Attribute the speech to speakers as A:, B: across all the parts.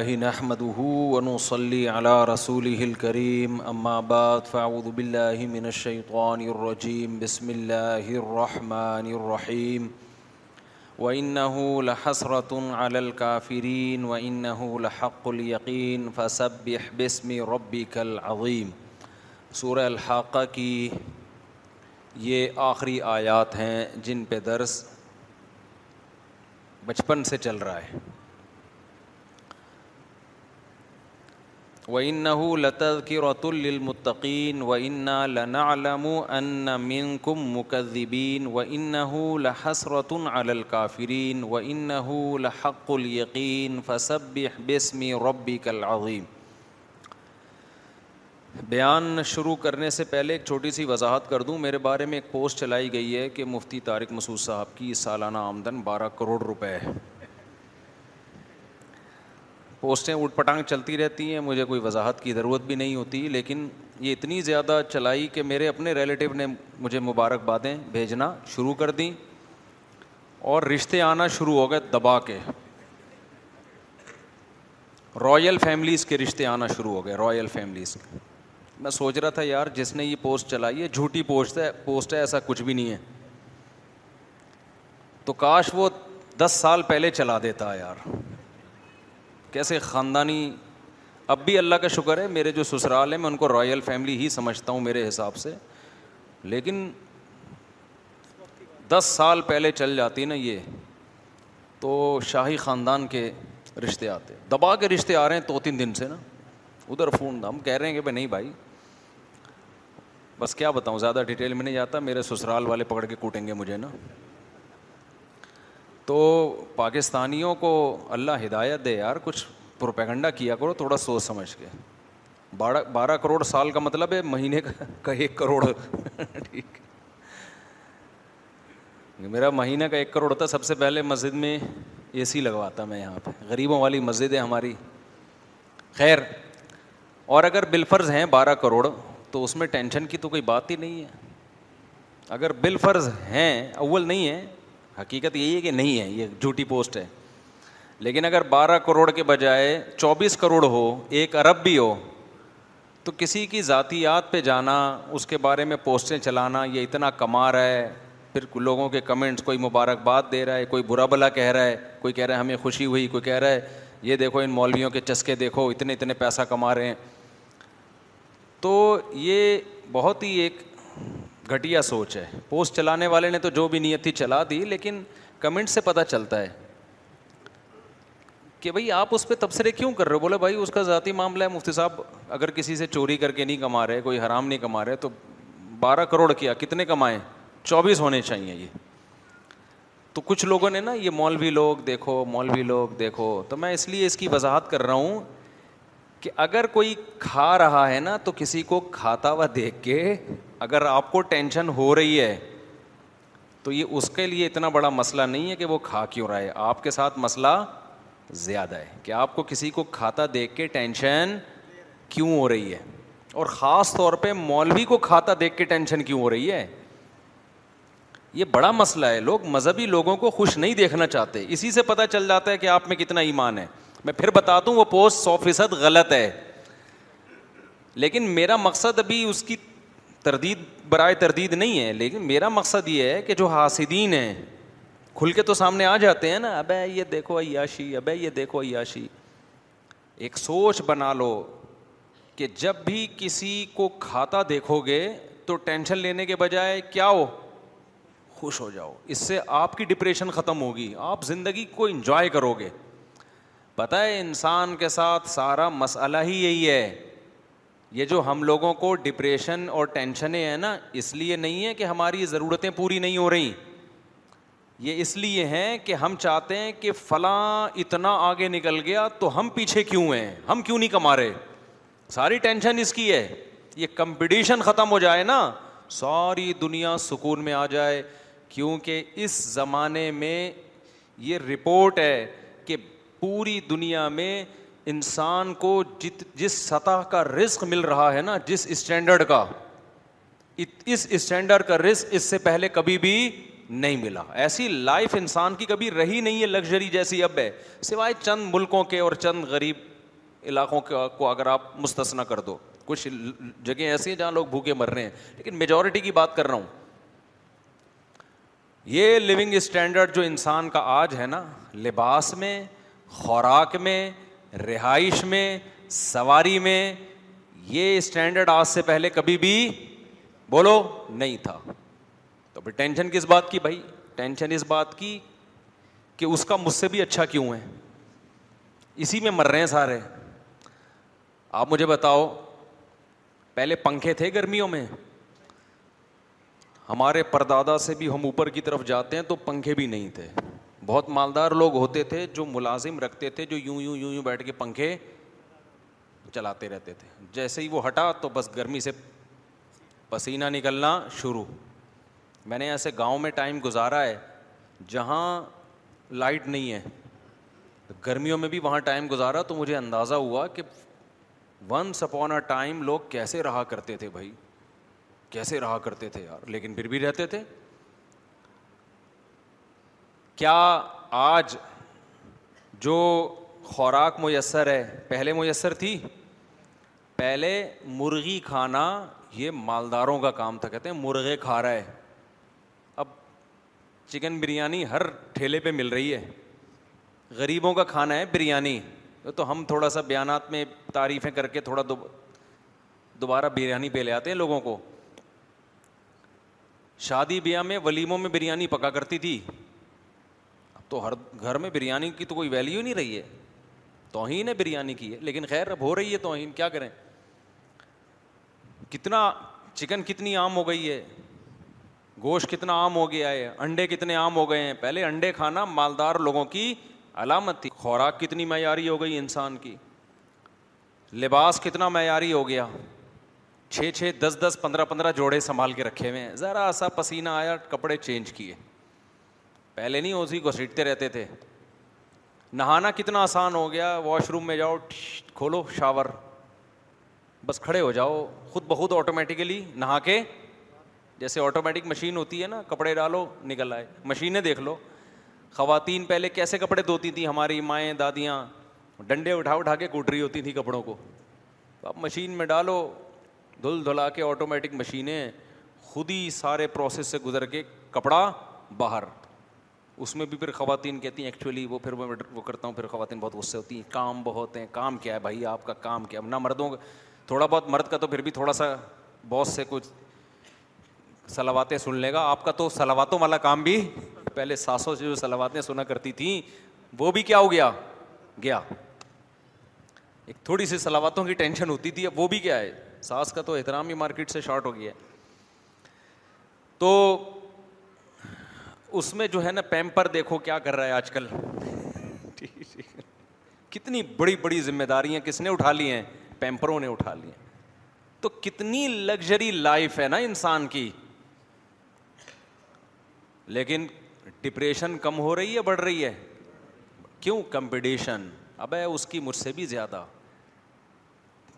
A: اللہ نحمده ونصلي على رسوله الكريم اما بعد فاعوذ باللہ من الشیطان الرجیم بسم اللہ الرحمن الرحیم و انہ لحسرت على الكافرین و انہ لحق اليقین فسبح بسم ربک العظیم سورہ الحاقہ کی یہ آخری آیات ہیں جن پہ درس بچپن سے چل رہا ہے و ان نتمتقین و انََََََََََََََََََََََََََََََََََََََََََََََََََ مکضبین وََََََََََ حس رتکفرین و انَََحق القین بیان شروع کرنے سے پہلے ایک چھوٹی سی وضاحت کر دوں میرے بارے میں ایک پوسٹ چلائی گئی ہے کہ مفتی طارق مسعود صاحب کی سالانہ آمدن بارہ کروڑ روپے ہے پوسٹیں اٹھ پٹانگ چلتی رہتی ہیں مجھے کوئی وضاحت کی ضرورت بھی نہیں ہوتی لیکن یہ اتنی زیادہ چلائی کہ میرے اپنے ریلیٹیو نے مجھے مبارکبادیں بھیجنا شروع کر دیں اور رشتے آنا شروع ہو گئے دبا کے رائل فیملیز کے رشتے آنا شروع ہو گئے رائل فیملیز کے میں سوچ رہا تھا یار جس نے یہ پوسٹ چلائی ہے جھوٹی پوسٹ ہے پوسٹ ہے ایسا کچھ بھی نہیں ہے تو کاش وہ دس سال پہلے چلا دیتا یار کیسے خاندانی اب بھی اللہ کا شکر ہے میرے جو سسرال ہیں میں ان کو رائل فیملی ہی سمجھتا ہوں میرے حساب سے لیکن دس سال پہلے چل جاتی نا یہ تو شاہی خاندان کے رشتے آتے دبا کے رشتے آ رہے ہیں دو تین دن سے نا ادھر فون دم کہہ رہے ہیں کہ بھائی نہیں بھائی بس کیا بتاؤں زیادہ ڈیٹیل میں نہیں جاتا میرے سسرال والے پکڑ کے کوٹیں گے مجھے نا تو پاکستانیوں کو اللہ ہدایت دے یار کچھ پروپیگنڈا کیا کرو تھوڑا سوچ سمجھ کے بارہ بارہ کروڑ سال کا مطلب ہے مہینے کا ایک کروڑ ٹھیک میرا مہینہ کا ایک کروڑ ہوتا سب سے پہلے مسجد میں اے سی لگواتا میں یہاں پہ غریبوں والی مسجد ہے ہماری خیر اور اگر بل فرض ہیں بارہ کروڑ تو اس میں ٹینشن کی تو کوئی بات ہی نہیں ہے اگر بل فرض ہیں اول نہیں ہیں حقیقت یہی ہے کہ نہیں ہے یہ جھوٹی پوسٹ ہے لیکن اگر بارہ کروڑ کے بجائے چوبیس کروڑ ہو ایک ارب بھی ہو تو کسی کی ذاتیات پہ جانا اس کے بارے میں پوسٹیں چلانا یہ اتنا کما رہا ہے پھر لوگوں کے کمنٹس کوئی مبارکباد دے رہا ہے کوئی برا بلا کہہ رہا ہے کوئی کہہ رہا ہے ہمیں خوشی ہوئی کوئی کہہ رہا ہے یہ دیکھو ان مولویوں کے چسکے دیکھو اتنے اتنے پیسہ کما رہے ہیں تو یہ بہت ہی ایک گھٹیا سوچ ہے پوسٹ چلانے والے نے تو جو بھی نیت تھی چلا دی لیکن کمنٹ سے پتہ چلتا ہے کہ بھائی آپ اس پہ تبصرے کیوں کر رہے ہو بولے بھائی اس کا ذاتی معاملہ ہے مفتی صاحب اگر کسی سے چوری کر کے نہیں کما رہے کوئی حرام نہیں کما رہے تو بارہ کروڑ کیا کتنے کمائے چوبیس ہونے چاہیے یہ تو کچھ لوگوں نے نا یہ مولوی لوگ دیکھو مولوی لوگ دیکھو تو میں اس لیے اس کی وضاحت کر رہا ہوں کہ اگر کوئی کھا رہا ہے نا تو کسی کو کھاتا ہوا دیکھ کے اگر آپ کو ٹینشن ہو رہی ہے تو یہ اس کے لیے اتنا بڑا مسئلہ نہیں ہے کہ وہ کھا کیوں رہا ہے آپ کے ساتھ مسئلہ زیادہ ہے کہ آپ کو کسی کو کھاتا دیکھ کے ٹینشن کیوں ہو رہی ہے اور خاص طور پہ مولوی کو کھاتا دیکھ کے ٹینشن کیوں ہو رہی ہے یہ بڑا مسئلہ ہے لوگ مذہبی لوگوں کو خوش نہیں دیکھنا چاہتے اسی سے پتہ چل جاتا ہے کہ آپ میں کتنا ایمان ہے میں پھر بتا دوں وہ پوسٹ سو فیصد غلط ہے لیکن میرا مقصد ابھی اس کی تردید برائے تردید نہیں ہے لیکن میرا مقصد یہ ہے کہ جو حاسدین ہیں کھل کے تو سامنے آ جاتے ہیں نا ابے یہ دیکھو عیاشی ابے یہ دیکھو عیاشی ایک سوچ بنا لو کہ جب بھی کسی کو کھاتا دیکھو گے تو ٹینشن لینے کے بجائے کیا ہو خوش ہو جاؤ اس سے آپ کی ڈپریشن ختم ہوگی آپ زندگی کو انجوائے کرو گے پتہ ہے انسان کے ساتھ سارا مسئلہ ہی یہی ہے یہ جو ہم لوگوں کو ڈپریشن اور ٹینشنیں ہیں نا اس لیے نہیں ہے کہ ہماری ضرورتیں پوری نہیں ہو رہی یہ اس لیے ہیں کہ ہم چاہتے ہیں کہ فلاں اتنا آگے نکل گیا تو ہم پیچھے کیوں ہیں ہم کیوں نہیں کما رہے ساری ٹینشن اس کی ہے یہ کمپٹیشن ختم ہو جائے نا ساری دنیا سکون میں آ جائے کیونکہ اس زمانے میں یہ رپورٹ ہے کہ پوری دنیا میں انسان کو جت جس سطح کا رزق مل رہا ہے نا جس اسٹینڈرڈ کا اس اسٹینڈرڈ کا رزق اس سے پہلے کبھی بھی نہیں ملا ایسی لائف انسان کی کبھی رہی نہیں ہے لگژری جیسی اب ہے سوائے چند ملکوں کے اور چند غریب علاقوں کو اگر آپ مستثنا کر دو کچھ جگہیں ایسی ہیں جہاں لوگ بھوکے مر رہے ہیں لیکن میجورٹی کی بات کر رہا ہوں یہ لیونگ اسٹینڈرڈ جو انسان کا آج ہے نا لباس میں خوراک میں رہائش میں سواری میں یہ اسٹینڈرڈ آج سے پہلے کبھی بھی بولو نہیں تھا تو پھر ٹینشن کس بات کی بھائی ٹینشن اس بات کی کہ اس کا مجھ سے بھی اچھا کیوں ہے اسی میں مر رہے ہیں سارے آپ مجھے بتاؤ پہلے پنکھے تھے گرمیوں میں ہمارے پردادا سے بھی ہم اوپر کی طرف جاتے ہیں تو پنکھے بھی نہیں تھے بہت مالدار لوگ ہوتے تھے جو ملازم رکھتے تھے جو یوں یوں یوں یوں بیٹھ کے پنکھے چلاتے رہتے تھے جیسے ہی وہ ہٹا تو بس گرمی سے پسینہ نکلنا شروع میں نے ایسے گاؤں میں ٹائم گزارا ہے جہاں لائٹ نہیں ہے گرمیوں میں بھی وہاں ٹائم گزارا تو مجھے اندازہ ہوا کہ ون سپون اے ٹائم لوگ کیسے رہا کرتے تھے بھائی کیسے رہا کرتے تھے یار لیکن پھر بھی رہتے تھے کیا آج جو خوراک میسر ہے پہلے میسر تھی پہلے مرغی کھانا یہ مالداروں کا کام تھا کہتے ہیں مرغے کھا رہا ہے اب چکن بریانی ہر ٹھیلے پہ مل رہی ہے غریبوں کا کھانا ہے بریانی تو ہم تھوڑا سا بیانات میں تعریفیں کر کے تھوڑا دوبارہ بریانی پہ لے آتے ہیں لوگوں کو شادی بیاہ میں ولیموں میں بریانی پکا کرتی تھی تو ہر گھر میں بریانی کی تو کوئی ویلیو نہیں رہی ہے توہین ہے بریانی کی ہے لیکن خیر اب ہو رہی ہے توہین کیا کریں کتنا چکن کتنی عام ہو گئی ہے گوشت کتنا عام ہو گیا ہے انڈے کتنے عام ہو گئے ہیں پہلے انڈے کھانا مالدار لوگوں کی علامت تھی خوراک کتنی معیاری ہو گئی انسان کی لباس کتنا معیاری ہو گیا چھ چھ دس دس پندرہ پندرہ جوڑے سنبھال کے رکھے ہوئے ہیں ذرا سا پسینہ آیا کپڑے چینج کیے پہلے نہیں اسی کو گھسیٹتے رہتے تھے نہانا کتنا آسان ہو گیا واش روم میں جاؤ کھولو شاور بس کھڑے ہو جاؤ خود بہت آٹومیٹکلی نہا کے جیسے آٹومیٹک مشین ہوتی ہے نا کپڑے ڈالو نکل آئے مشینیں دیکھ لو خواتین پہلے کیسے کپڑے دھوتی تھیں ہماری مائیں دادیاں ڈنڈے اٹھا اٹھا کے کوٹ رہی ہوتی تھیں کپڑوں کو تو اب مشین میں ڈالو دھل دھلا کے آٹومیٹک مشینیں خود ہی سارے پروسیس سے گزر کے کپڑا باہر اس میں بھی پھر خواتین کہتی ہیں ایکچولی وہ پھر میں وہ کرتا ہوں پھر خواتین بہت غصے ہوتی ہیں کام بہت ہیں کام کیا ہے بھائی آپ کا کام کیا نہ مردوں کا تھوڑا بہت مرد کا تو پھر بھی تھوڑا سا بہت سے کچھ سلواتیں سن لے گا آپ کا تو سلاواتوں والا کام بھی پہلے ساسوں سے جو سلاواتیں سنا کرتی تھیں وہ بھی کیا ہو گیا گیا ایک تھوڑی سی سلاواتوں کی ٹینشن ہوتی تھی اب وہ بھی کیا ہے ساس کا تو احترام ہی مارکیٹ سے شارٹ ہو گیا ہے تو اس میں جو ہے نا پیمپر دیکھو کیا کر رہا ہے آج کل کتنی بڑی بڑی ذمہ داریاں کس نے اٹھا لی ہیں پیمپروں نے اٹھا لی ہیں تو کتنی لگژری لائف ہے نا انسان کی لیکن ڈپریشن کم ہو رہی ہے بڑھ رہی ہے کیوں کمپٹیشن اب ہے اس کی مجھ سے بھی زیادہ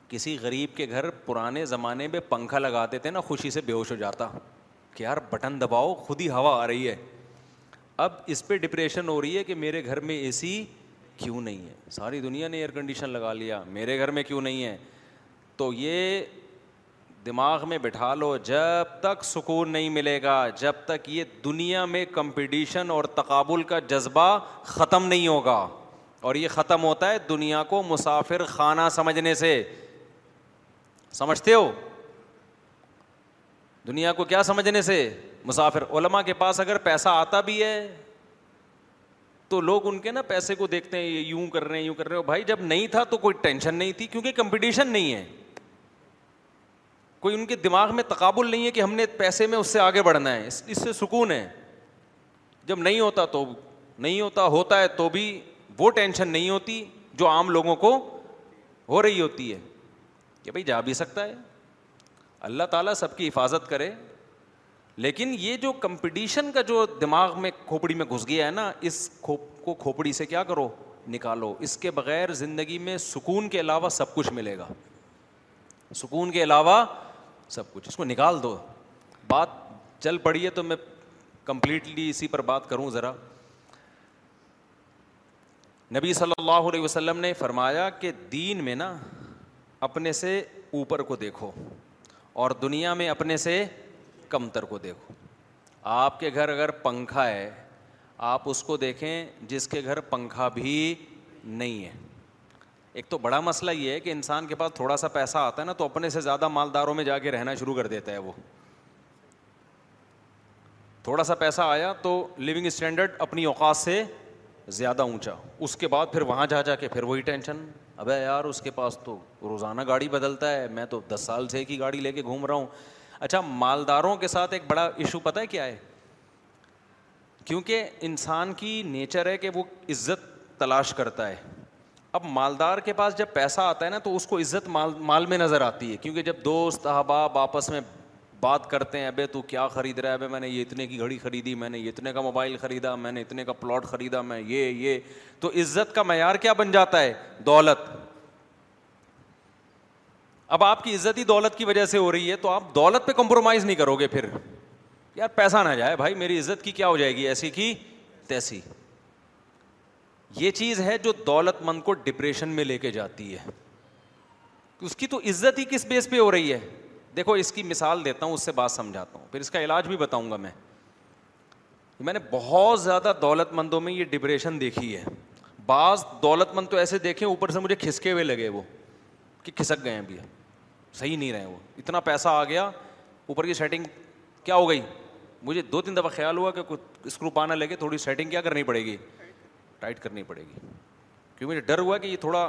A: کسی غریب کے گھر پرانے زمانے میں پنکھا لگاتے تھے نا خوشی سے بے ہوش ہو جاتا کہ یار بٹن دباؤ خود ہی ہوا آ رہی ہے اب اس پہ ڈپریشن ہو رہی ہے کہ میرے گھر میں اے سی کیوں نہیں ہے ساری دنیا نے ایئر کنڈیشن لگا لیا میرے گھر میں کیوں نہیں ہے تو یہ دماغ میں بٹھا لو جب تک سکون نہیں ملے گا جب تک یہ دنیا میں کمپٹیشن اور تقابل کا جذبہ ختم نہیں ہوگا اور یہ ختم ہوتا ہے دنیا کو مسافر خانہ سمجھنے سے سمجھتے ہو دنیا کو کیا سمجھنے سے مسافر علما کے پاس اگر پیسہ آتا بھی ہے تو لوگ ان کے نا پیسے کو دیکھتے ہیں یہ یوں کر رہے ہیں یوں کر رہے بھائی جب نہیں تھا تو کوئی ٹینشن نہیں تھی کیونکہ کمپٹیشن نہیں ہے کوئی ان کے دماغ میں تقابل نہیں ہے کہ ہم نے پیسے میں اس سے آگے بڑھنا ہے اس سے سکون ہے جب نہیں ہوتا تو نہیں ہوتا ہوتا ہے تو بھی وہ ٹینشن نہیں ہوتی جو عام لوگوں کو ہو رہی ہوتی ہے کہ بھائی جا بھی سکتا ہے اللہ تعالیٰ سب کی حفاظت کرے لیکن یہ جو کمپٹیشن کا جو دماغ میں کھوپڑی میں گھس گیا ہے نا اس کھوپ کو کھوپڑی سے کیا کرو نکالو اس کے بغیر زندگی میں سکون کے علاوہ سب کچھ ملے گا سکون کے علاوہ سب کچھ اس کو نکال دو بات چل پڑی ہے تو میں کمپلیٹلی اسی پر بات کروں ذرا نبی صلی اللہ علیہ وسلم نے فرمایا کہ دین میں نا اپنے سے اوپر کو دیکھو اور دنیا میں اپنے سے کم تر کو دیکھو آپ کے گھر اگر پنکھا ہے آپ اس کو دیکھیں جس کے گھر پنکھا بھی نہیں ہے ایک تو بڑا مسئلہ یہ ہے کہ انسان کے پاس تھوڑا سا پیسہ آتا ہے نا تو اپنے سے زیادہ مالداروں میں جا کے رہنا شروع کر دیتا ہے وہ تھوڑا سا پیسہ آیا تو لیونگ اسٹینڈرڈ اپنی اوقات سے زیادہ اونچا اس کے بعد پھر وہاں جا جا کے پھر وہی ٹینشن ابے یار اس کے پاس تو روزانہ گاڑی بدلتا ہے میں تو دس سال سے ایک ہی گاڑی لے کے گھوم رہا ہوں اچھا مالداروں کے ساتھ ایک بڑا ایشو پتہ ہے کیا ہے کیونکہ انسان کی نیچر ہے کہ وہ عزت تلاش کرتا ہے اب مالدار کے پاس جب پیسہ آتا ہے نا تو اس کو عزت مال میں نظر آتی ہے کیونکہ جب دوست احباب آپس میں بات کرتے ہیں ابے تو کیا خرید رہا ہے ابے میں نے یہ اتنے کی گھڑی خریدی میں نے اتنے کا موبائل خریدا میں نے اتنے کا پلاٹ خریدا میں یہ یہ تو عزت کا معیار کیا بن جاتا ہے دولت اب آپ کی عزت ہی دولت کی وجہ سے ہو رہی ہے تو آپ دولت پہ کمپرومائز نہیں کرو گے پھر یار پیسہ نہ جائے بھائی میری عزت کی کیا ہو جائے گی ایسی کی تیسی یہ چیز ہے جو دولت مند کو ڈپریشن میں لے کے جاتی ہے اس کی تو عزت ہی کس بیس پہ ہو رہی ہے دیکھو اس کی مثال دیتا ہوں اس سے بات سمجھاتا ہوں پھر اس کا علاج بھی بتاؤں گا میں میں نے بہت زیادہ دولت مندوں میں یہ ڈپریشن دیکھی ہے بعض دولت مند تو ایسے دیکھے اوپر سے مجھے کھسکے ہوئے لگے وہ کہ کھسک گئے ہیں ابھی صحیح نہیں رہے وہ اتنا پیسہ آ گیا اوپر کی سیٹنگ کیا ہو گئی مجھے دو تین دفعہ خیال ہوا کہ اسکرو پانا لگے تھوڑی سیٹنگ کیا کرنی پڑے گی ٹائٹ کرنی پڑے گی کیونکہ مجھے ڈر ہوا کہ یہ تھوڑا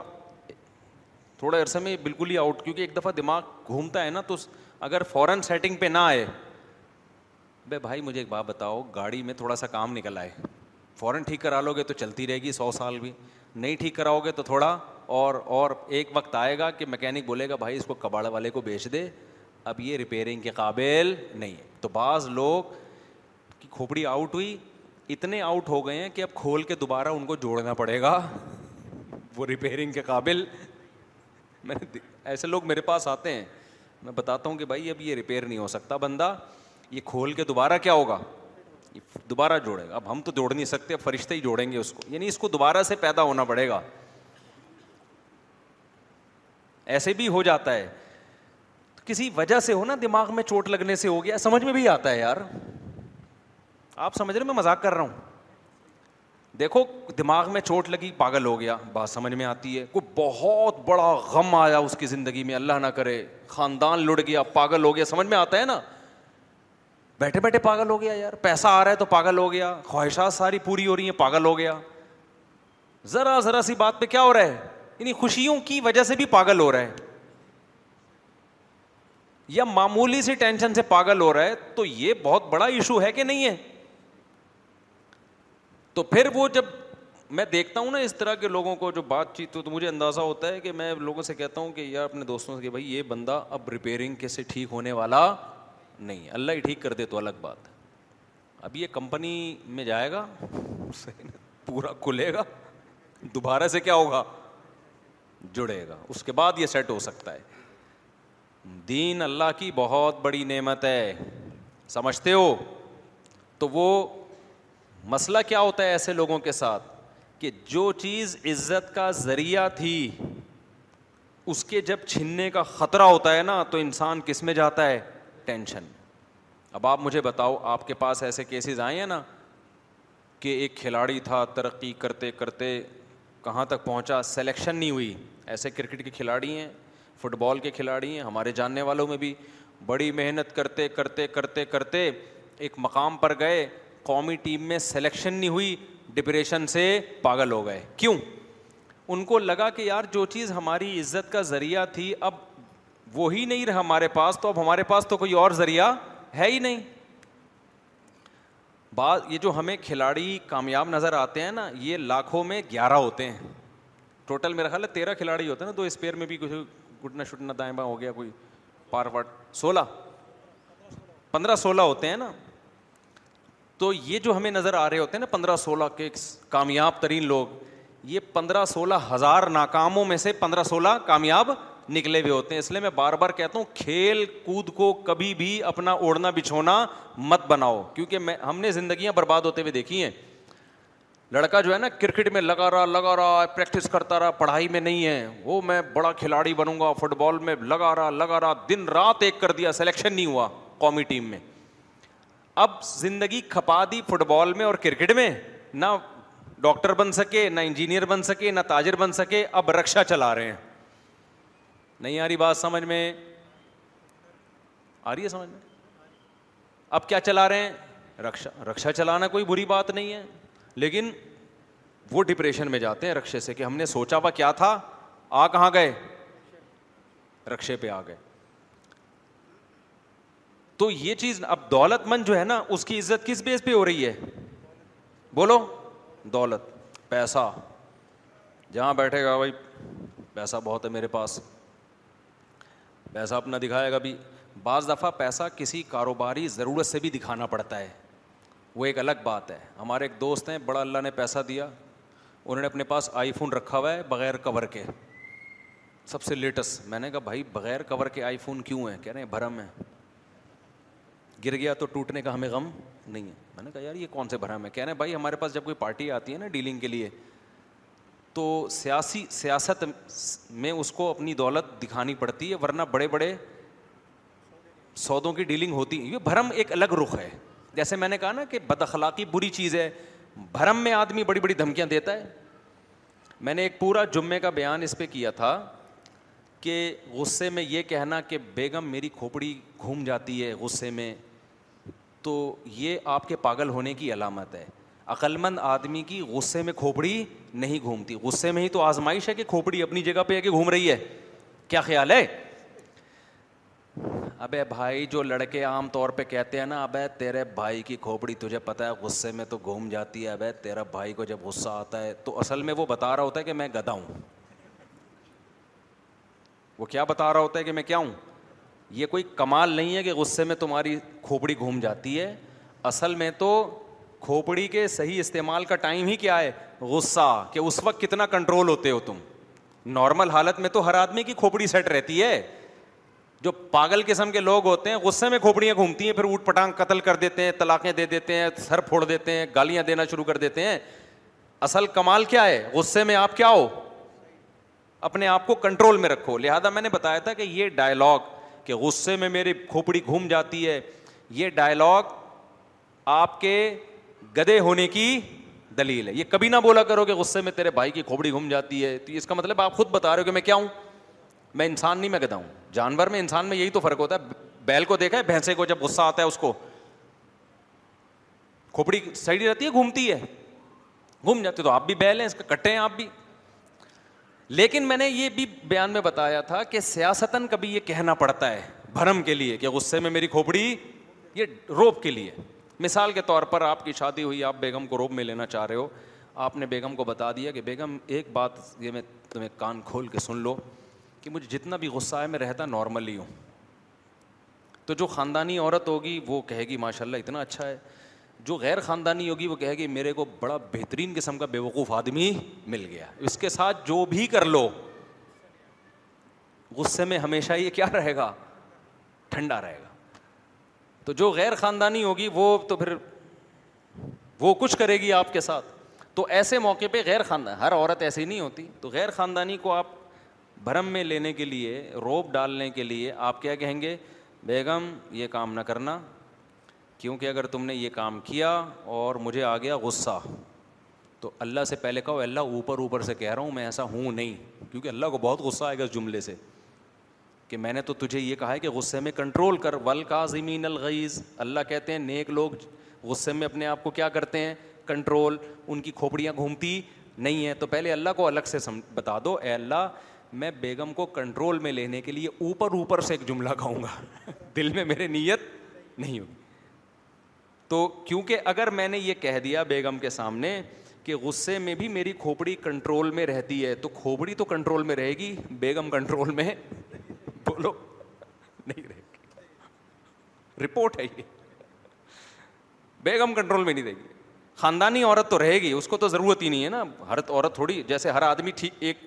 A: تھوڑا عرصے میں بالکل ہی آؤٹ کیونکہ ایک دفعہ دماغ گھومتا ہے نا تو اگر فوراً سیٹنگ پہ نہ آئے بے بھائی مجھے ایک بات بتاؤ گاڑی میں تھوڑا سا کام نکل آئے فوراً ٹھیک کرا لو گے تو چلتی رہے گی سو سال بھی نہیں ٹھیک کراؤ گے تو تھوڑا اور اور ایک وقت آئے گا کہ مکینک بولے گا بھائی اس کو کباڑ والے کو بیچ دے اب یہ ریپیئرنگ کے قابل نہیں ہے تو بعض لوگ کی کھوپڑی آؤٹ ہوئی اتنے آؤٹ ہو گئے ہیں کہ اب کھول کے دوبارہ ان کو جوڑنا پڑے گا وہ ریپیئرنگ کے قابل میں ایسے لوگ میرے پاس آتے ہیں میں بتاتا ہوں کہ بھائی اب یہ ریپیئر نہیں ہو سکتا بندہ یہ کھول کے دوبارہ کیا ہوگا دوبارہ جوڑے گا اب ہم تو جوڑ نہیں سکتے فرشتے ہی جوڑیں گے اس کو یعنی اس کو دوبارہ سے پیدا ہونا پڑے گا ایسے بھی ہو جاتا ہے کسی وجہ سے ہو نا دماغ میں چوٹ لگنے سے ہو گیا سمجھ میں بھی آتا ہے یار آپ سمجھ رہے میں مزاق کر رہا ہوں دیکھو دماغ میں چوٹ لگی پاگل ہو گیا بات سمجھ میں آتی ہے کوئی بہت بڑا غم آیا اس کی زندگی میں اللہ نہ کرے خاندان لڑ گیا پاگل ہو گیا سمجھ میں آتا ہے نا بیٹھے بیٹھے پاگل ہو گیا یار پیسہ آ رہا ہے تو پاگل ہو گیا خواہشات ساری پوری ہو رہی ہیں پاگل ہو گیا ذرا ذرا سی بات پہ کیا ہو رہا ہے یعنی خوشیوں کی وجہ سے بھی پاگل ہو رہا ہے یا معمولی سی ٹینشن سے پاگل ہو رہا ہے تو یہ بہت بڑا ایشو ہے کہ نہیں ہے تو پھر وہ جب میں دیکھتا ہوں نا اس طرح کے لوگوں کو جو بات چیت تو مجھے اندازہ ہوتا ہے کہ میں لوگوں سے کہتا ہوں کہ یار اپنے دوستوں سے کہ بھائی یہ بندہ اب کیسے ٹھیک ہونے والا نہیں اللہ ہی ٹھیک کر دے تو الگ بات اب یہ کمپنی میں جائے گا پورا کھلے گا دوبارہ سے کیا ہوگا جڑے گا اس کے بعد یہ سیٹ ہو سکتا ہے دین اللہ کی بہت بڑی نعمت ہے سمجھتے ہو تو وہ مسئلہ کیا ہوتا ہے ایسے لوگوں کے ساتھ کہ جو چیز عزت کا ذریعہ تھی اس کے جب چھننے کا خطرہ ہوتا ہے نا تو انسان کس میں جاتا ہے ٹینشن اب آپ مجھے بتاؤ آپ کے پاس ایسے کیسز آئے ہیں نا کہ ایک کھلاڑی تھا ترقی کرتے کرتے کہاں تک پہنچا سلیکشن نہیں ہوئی ایسے کرکٹ کے کھلاڑی ہیں فٹ بال کے کھلاڑی ہیں ہمارے جاننے والوں میں بھی بڑی محنت کرتے کرتے کرتے کرتے ایک مقام پر گئے قومی ٹیم میں سلیکشن نہیں ہوئی ڈپریشن سے پاگل ہو گئے کیوں ان کو لگا کہ یار جو چیز ہماری عزت کا ذریعہ تھی اب وہ نہیں رہا ہمارے پاس تو اب ہمارے پاس تو کوئی اور ذریعہ ہے ہی نہیں بات یہ جو ہمیں کھلاڑی کامیاب نظر آتے ہیں نا یہ لاکھوں میں گیارہ ہوتے ہیں ٹوٹل میرا خیال ہے تیرہ کھلاڑی ہوتے ہیں نا تو اسپیئر میں بھی کچھ گٹنا شٹنا دائیں باں ہو گیا کوئی پار سولہ پندرہ سولہ ہوتے ہیں نا تو یہ جو ہمیں نظر آ رہے ہوتے ہیں نا پندرہ سولہ کے کامیاب ترین لوگ یہ پندرہ سولہ ہزار ناکاموں میں سے پندرہ سولہ کامیاب نکلے ہوئے ہوتے ہیں اس لیے میں بار بار کہتا ہوں کھیل کود کو کبھی بھی اپنا اوڑھنا بچھونا مت بناؤ کیونکہ میں ہم نے زندگیاں برباد ہوتے ہوئے دیکھی ہیں لڑکا جو ہے نا کرکٹ میں لگا رہا لگا رہا پریکٹس کرتا رہا پڑھائی میں نہیں ہے وہ میں بڑا کھلاڑی بنوں گا فٹ بال میں لگا رہا لگا رہا دن رات ایک کر دیا سلیکشن نہیں ہوا قومی ٹیم میں اب زندگی کھپا دی فٹ بال میں اور کرکٹ میں نہ ڈاکٹر بن سکے نہ انجینئر بن سکے نہ تاجر بن سکے اب رکشا چلا رہے ہیں نہیں آ رہی بات سمجھ میں آ رہی ہے سمجھ میں اب کیا چلا رہے ہیں رکشا رکشا چلانا کوئی بری بات نہیں ہے لیکن وہ ڈپریشن میں جاتے ہیں رکشے سے کہ ہم نے سوچا ہوا کیا تھا آ کہاں گئے رکشے پہ آ گئے تو یہ چیز اب دولت مند جو ہے نا اس کی عزت کس بیس پہ ہو رہی ہے بولو دولت پیسہ جہاں بیٹھے گا بھائی پیسہ بہت ہے میرے پاس پیسہ اپنا دکھائے گا بھی بعض دفعہ پیسہ کسی کاروباری ضرورت سے بھی دکھانا پڑتا ہے وہ ایک الگ بات ہے ہمارے ایک دوست ہیں بڑا اللہ نے پیسہ دیا انہوں نے اپنے پاس آئی فون رکھا ہوا ہے بغیر کور کے سب سے لیٹسٹ میں نے کہا بھائی بغیر کور کے آئی فون کیوں ہیں کہہ رہے ہیں بھرم ہے گر گیا تو ٹوٹنے کا ہمیں غم نہیں ہے میں نے کہا یار یہ کون سے بھرا میں کہہ رہے ہیں بھائی ہمارے پاس جب کوئی پارٹی آتی ہے نا ڈیلنگ کے لیے تو سیاسی سیاست میں اس کو اپنی دولت دکھانی پڑتی ہے ورنہ بڑے بڑے سودوں کی ڈیلنگ ہوتی ہے یہ بھرم ایک الگ رخ ہے جیسے میں نے کہا نا کہ بد اخلاقی بری چیز ہے بھرم میں آدمی بڑی بڑی دھمکیاں دیتا ہے میں نے ایک پورا جمعے کا بیان اس پہ کیا تھا کہ غصے میں یہ کہنا کہ بیگم میری کھوپڑی گھوم جاتی ہے غصے میں تو یہ آپ کے پاگل ہونے کی علامت ہے عقلمند آدمی کی غصے میں کھوپڑی نہیں گھومتی غصے میں ہی تو آزمائش ہے کہ کھوپڑی اپنی جگہ پہ ہے کہ گھوم رہی ہے کیا خیال ہے ابے بھائی جو لڑکے عام طور پہ کہتے ہیں نا ابے تیرے بھائی کی کھوپڑی تجھے پتا ہے غصے میں تو گھوم جاتی ہے ابے تیرا بھائی کو جب غصہ آتا ہے تو اصل میں وہ بتا رہا ہوتا ہے کہ میں گدا ہوں وہ کیا بتا رہا ہوتا ہے کہ میں کیا ہوں یہ کوئی کمال نہیں ہے کہ غصے میں تمہاری کھوپڑی گھوم جاتی ہے اصل میں تو کھوپڑی کے صحیح استعمال کا ٹائم ہی کیا ہے غصہ کہ اس وقت کتنا کنٹرول ہوتے ہو تم نارمل حالت میں تو ہر آدمی کی کھوپڑی سیٹ رہتی ہے جو پاگل قسم کے لوگ ہوتے ہیں غصے میں کھوپڑیاں گھومتی ہیں پھر اوٹ پٹانگ قتل کر دیتے ہیں طلاقیں دے دیتے ہیں سر پھوڑ دیتے ہیں گالیاں دینا شروع کر دیتے ہیں اصل کمال کیا ہے غصے میں آپ کیا ہو اپنے آپ کو کنٹرول میں رکھو لہذا میں نے بتایا تھا کہ یہ ڈائلاگ کہ غصے میں میری کھوپڑی گھوم جاتی ہے یہ ڈائلگ آپ کے گدے ہونے کی دلیل ہے یہ کبھی نہ بولا کرو کہ غصے میں تیرے بھائی کی کھوپڑی گھوم جاتی ہے تو اس کا مطلب آپ خود بتا رہے ہو کہ میں کیا ہوں میں انسان نہیں میں گدا ہوں جانور میں انسان میں یہی تو فرق ہوتا ہے بیل کو دیکھا ہے بھینسے کو جب غصہ آتا ہے اس کو کھوپڑی سڑی رہتی ہے گھومتی ہے گھوم جاتی تو آپ بھی بیل ہیں اس کے کٹے ہیں آپ بھی لیکن میں نے یہ بھی بیان میں بتایا تھا کہ سیاست کبھی یہ کہنا پڑتا ہے بھرم کے لیے کہ غصے میں میری کھوپڑی یہ روب کے لیے مثال کے طور پر آپ کی شادی ہوئی آپ بیگم کو روب میں لینا چاہ رہے ہو آپ نے بیگم کو بتا دیا کہ بیگم ایک بات یہ میں تمہیں کان کھول کے سن لو کہ مجھے جتنا بھی غصہ ہے میں رہتا نارملی ہوں تو جو خاندانی عورت ہوگی وہ کہے گی ماشاء اللہ اتنا اچھا ہے جو غیر خاندانی ہوگی وہ کہے گی میرے کو بڑا بہترین قسم کا بے وقوف آدمی مل گیا اس کے ساتھ جو بھی کر لو غصے میں ہمیشہ یہ کیا رہے گا ٹھنڈا رہے گا تو جو غیر خاندانی ہوگی وہ تو پھر وہ کچھ کرے گی آپ کے ساتھ تو ایسے موقع پہ غیر خاندان ہر عورت ایسی نہیں ہوتی تو غیر خاندانی کو آپ بھرم میں لینے کے لیے روپ ڈالنے کے لیے آپ کیا کہیں گے بیگم یہ کام نہ کرنا کیونکہ اگر تم نے یہ کام کیا اور مجھے آ گیا غصہ تو اللہ سے پہلے کہو اللہ اوپر اوپر سے کہہ رہا ہوں میں ایسا ہوں نہیں کیونکہ اللہ کو بہت غصہ آئے گا اس جملے سے کہ میں نے تو تجھے یہ کہا ہے کہ غصے میں کنٹرول کر ول کا زمین الغیز اللہ کہتے ہیں نیک لوگ غصے میں اپنے آپ کو کیا کرتے ہیں کنٹرول ان کی کھوپڑیاں گھومتی نہیں ہیں تو پہلے اللہ کو الگ سے بتا دو اے اللہ میں بیگم کو کنٹرول میں لینے کے لیے اوپر اوپر سے ایک جملہ کہوں گا دل میں میرے نیت نہیں ہوگی تو کیونکہ اگر میں نے یہ کہہ دیا بیگم کے سامنے کہ غصے میں بھی میری کھوپڑی کنٹرول میں رہتی ہے تو کھوپڑی تو کنٹرول میں رہے گی بیگم کنٹرول میں بولو نہیں رہے گی رپورٹ ہے یہ بیگم کنٹرول میں نہیں رہے گی خاندانی عورت تو رہے گی اس کو تو ضرورت ہی نہیں ہے نا ہر عورت تھوڑی جیسے ہر آدمی ٹھیک ایک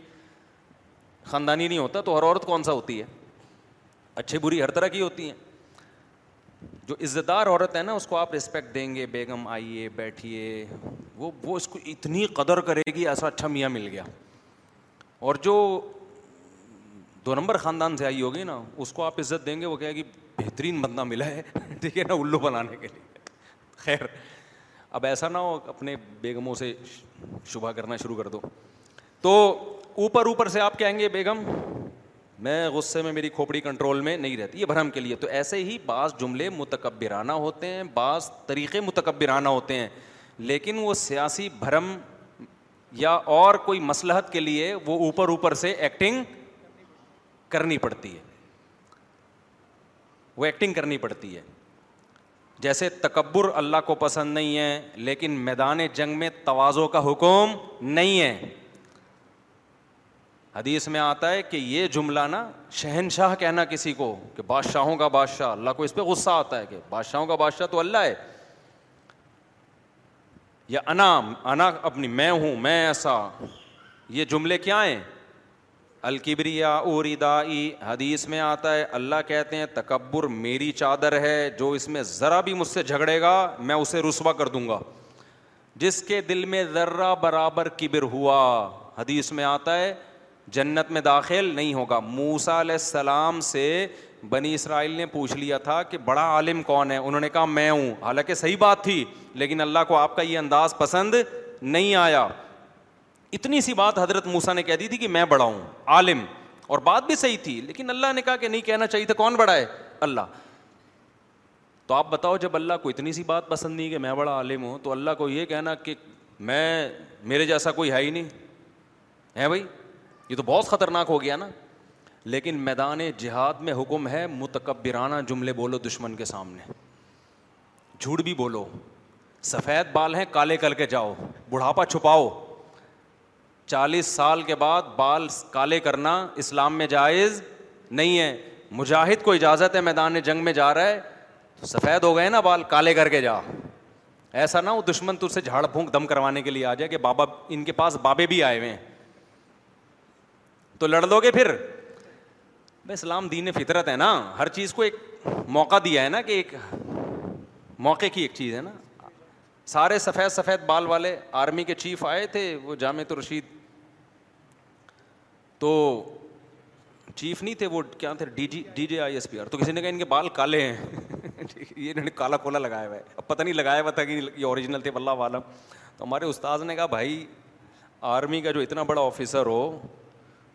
A: خاندانی نہیں ہوتا تو ہر عورت کون سا ہوتی ہے اچھی بری ہر طرح کی ہوتی ہیں جو عزت دار عورت ہے نا اس کو آپ رسپیکٹ دیں گے بیگم آئیے بیٹھیے وہ وہ اس کو اتنی قدر کرے گی ایسا اچھا میاں مل گیا اور جو دو نمبر خاندان سے آئی ہوگی نا اس کو آپ عزت دیں گے وہ کہے گی بہترین بندہ ملا ہے ٹھیک ہے نا الو بنانے کے لیے خیر اب ایسا نہ ہو اپنے بیگموں سے شبہ کرنا شروع کر دو تو اوپر اوپر سے آپ کہیں گے بیگم میں غصے میں میری کھوپڑی کنٹرول میں نہیں رہتی یہ بھرم کے لیے تو ایسے ہی بعض جملے متکبرانہ ہوتے ہیں بعض طریقے متکبرانہ ہوتے ہیں لیکن وہ سیاسی بھرم یا اور کوئی مسلحت کے لیے وہ اوپر اوپر سے ایکٹنگ کرنی پڑتی ہے وہ ایکٹنگ کرنی پڑتی ہے جیسے تکبر اللہ کو پسند نہیں ہے لیکن میدان جنگ میں توازوں کا حکم نہیں ہے حدیث میں آتا ہے کہ یہ جملہ نا شہنشاہ کہنا کسی کو کہ بادشاہوں کا بادشاہ اللہ کو اس پہ غصہ آتا ہے کہ بادشاہوں کا بادشاہ تو اللہ ہے یا انا انا اپنی میں ہوں میں ایسا یہ جملے کیا ہیں الکبریا اوری ردا حدیث میں آتا ہے اللہ کہتے ہیں تکبر میری چادر ہے جو اس میں ذرا بھی مجھ سے جھگڑے گا میں اسے رسوا کر دوں گا جس کے دل میں ذرہ برابر کبر ہوا حدیث میں آتا ہے جنت میں داخل نہیں ہوگا موسا علیہ السلام سے بنی اسرائیل نے پوچھ لیا تھا کہ بڑا عالم کون ہے انہوں نے کہا میں ہوں حالانکہ صحیح بات تھی لیکن اللہ کو آپ کا یہ انداز پسند نہیں آیا اتنی سی بات حضرت موسا نے کہہ دی تھی کہ میں بڑا ہوں عالم اور بات بھی صحیح تھی لیکن اللہ نے کہا کہ نہیں کہنا چاہیے تھا کون بڑا ہے اللہ تو آپ بتاؤ جب اللہ کو اتنی سی بات پسند نہیں کہ میں بڑا عالم ہوں تو اللہ کو یہ کہنا کہ میں میرے جیسا کوئی ہے ہی نہیں ہے بھائی یہ تو بہت خطرناک ہو گیا نا لیکن میدان جہاد میں حکم ہے متکبرانہ جملے بولو دشمن کے سامنے جھوٹ بھی بولو سفید بال ہیں کالے کر کے جاؤ بڑھاپا چھپاؤ چالیس سال کے بعد بال کالے کرنا اسلام میں جائز نہیں ہے مجاہد کو اجازت ہے میدان جنگ میں جا رہا ہے سفید ہو گئے نا بال کالے کر کے جا ایسا نہ ہو دشمن سے جھاڑ پھونک دم کروانے کے لیے آ جائے کہ بابا ان کے پاس بابے بھی آئے ہوئے ہیں تو لڑ دو گے پھر بھائی اسلام دین فطرت ہے نا ہر چیز کو ایک موقع دیا ہے نا کہ ایک موقع کی ایک چیز ہے نا سارے سفید سفید بال والے آرمی کے چیف آئے تھے وہ تو رشید تو چیف نہیں تھے وہ کیا تھے D G D J I S P R تو کسی نے کہا ان کے بال کالے ہیں یہ انہوں نے کالا کولا لگایا ہوا ہے اب پتہ نہیں لگایا ہوا تھا کہ یہ اوریجنل تھے واللہ والا تو ہمارے استاذ نے کہا بھائی آرمی کا جو اتنا بڑا آفیسر ہو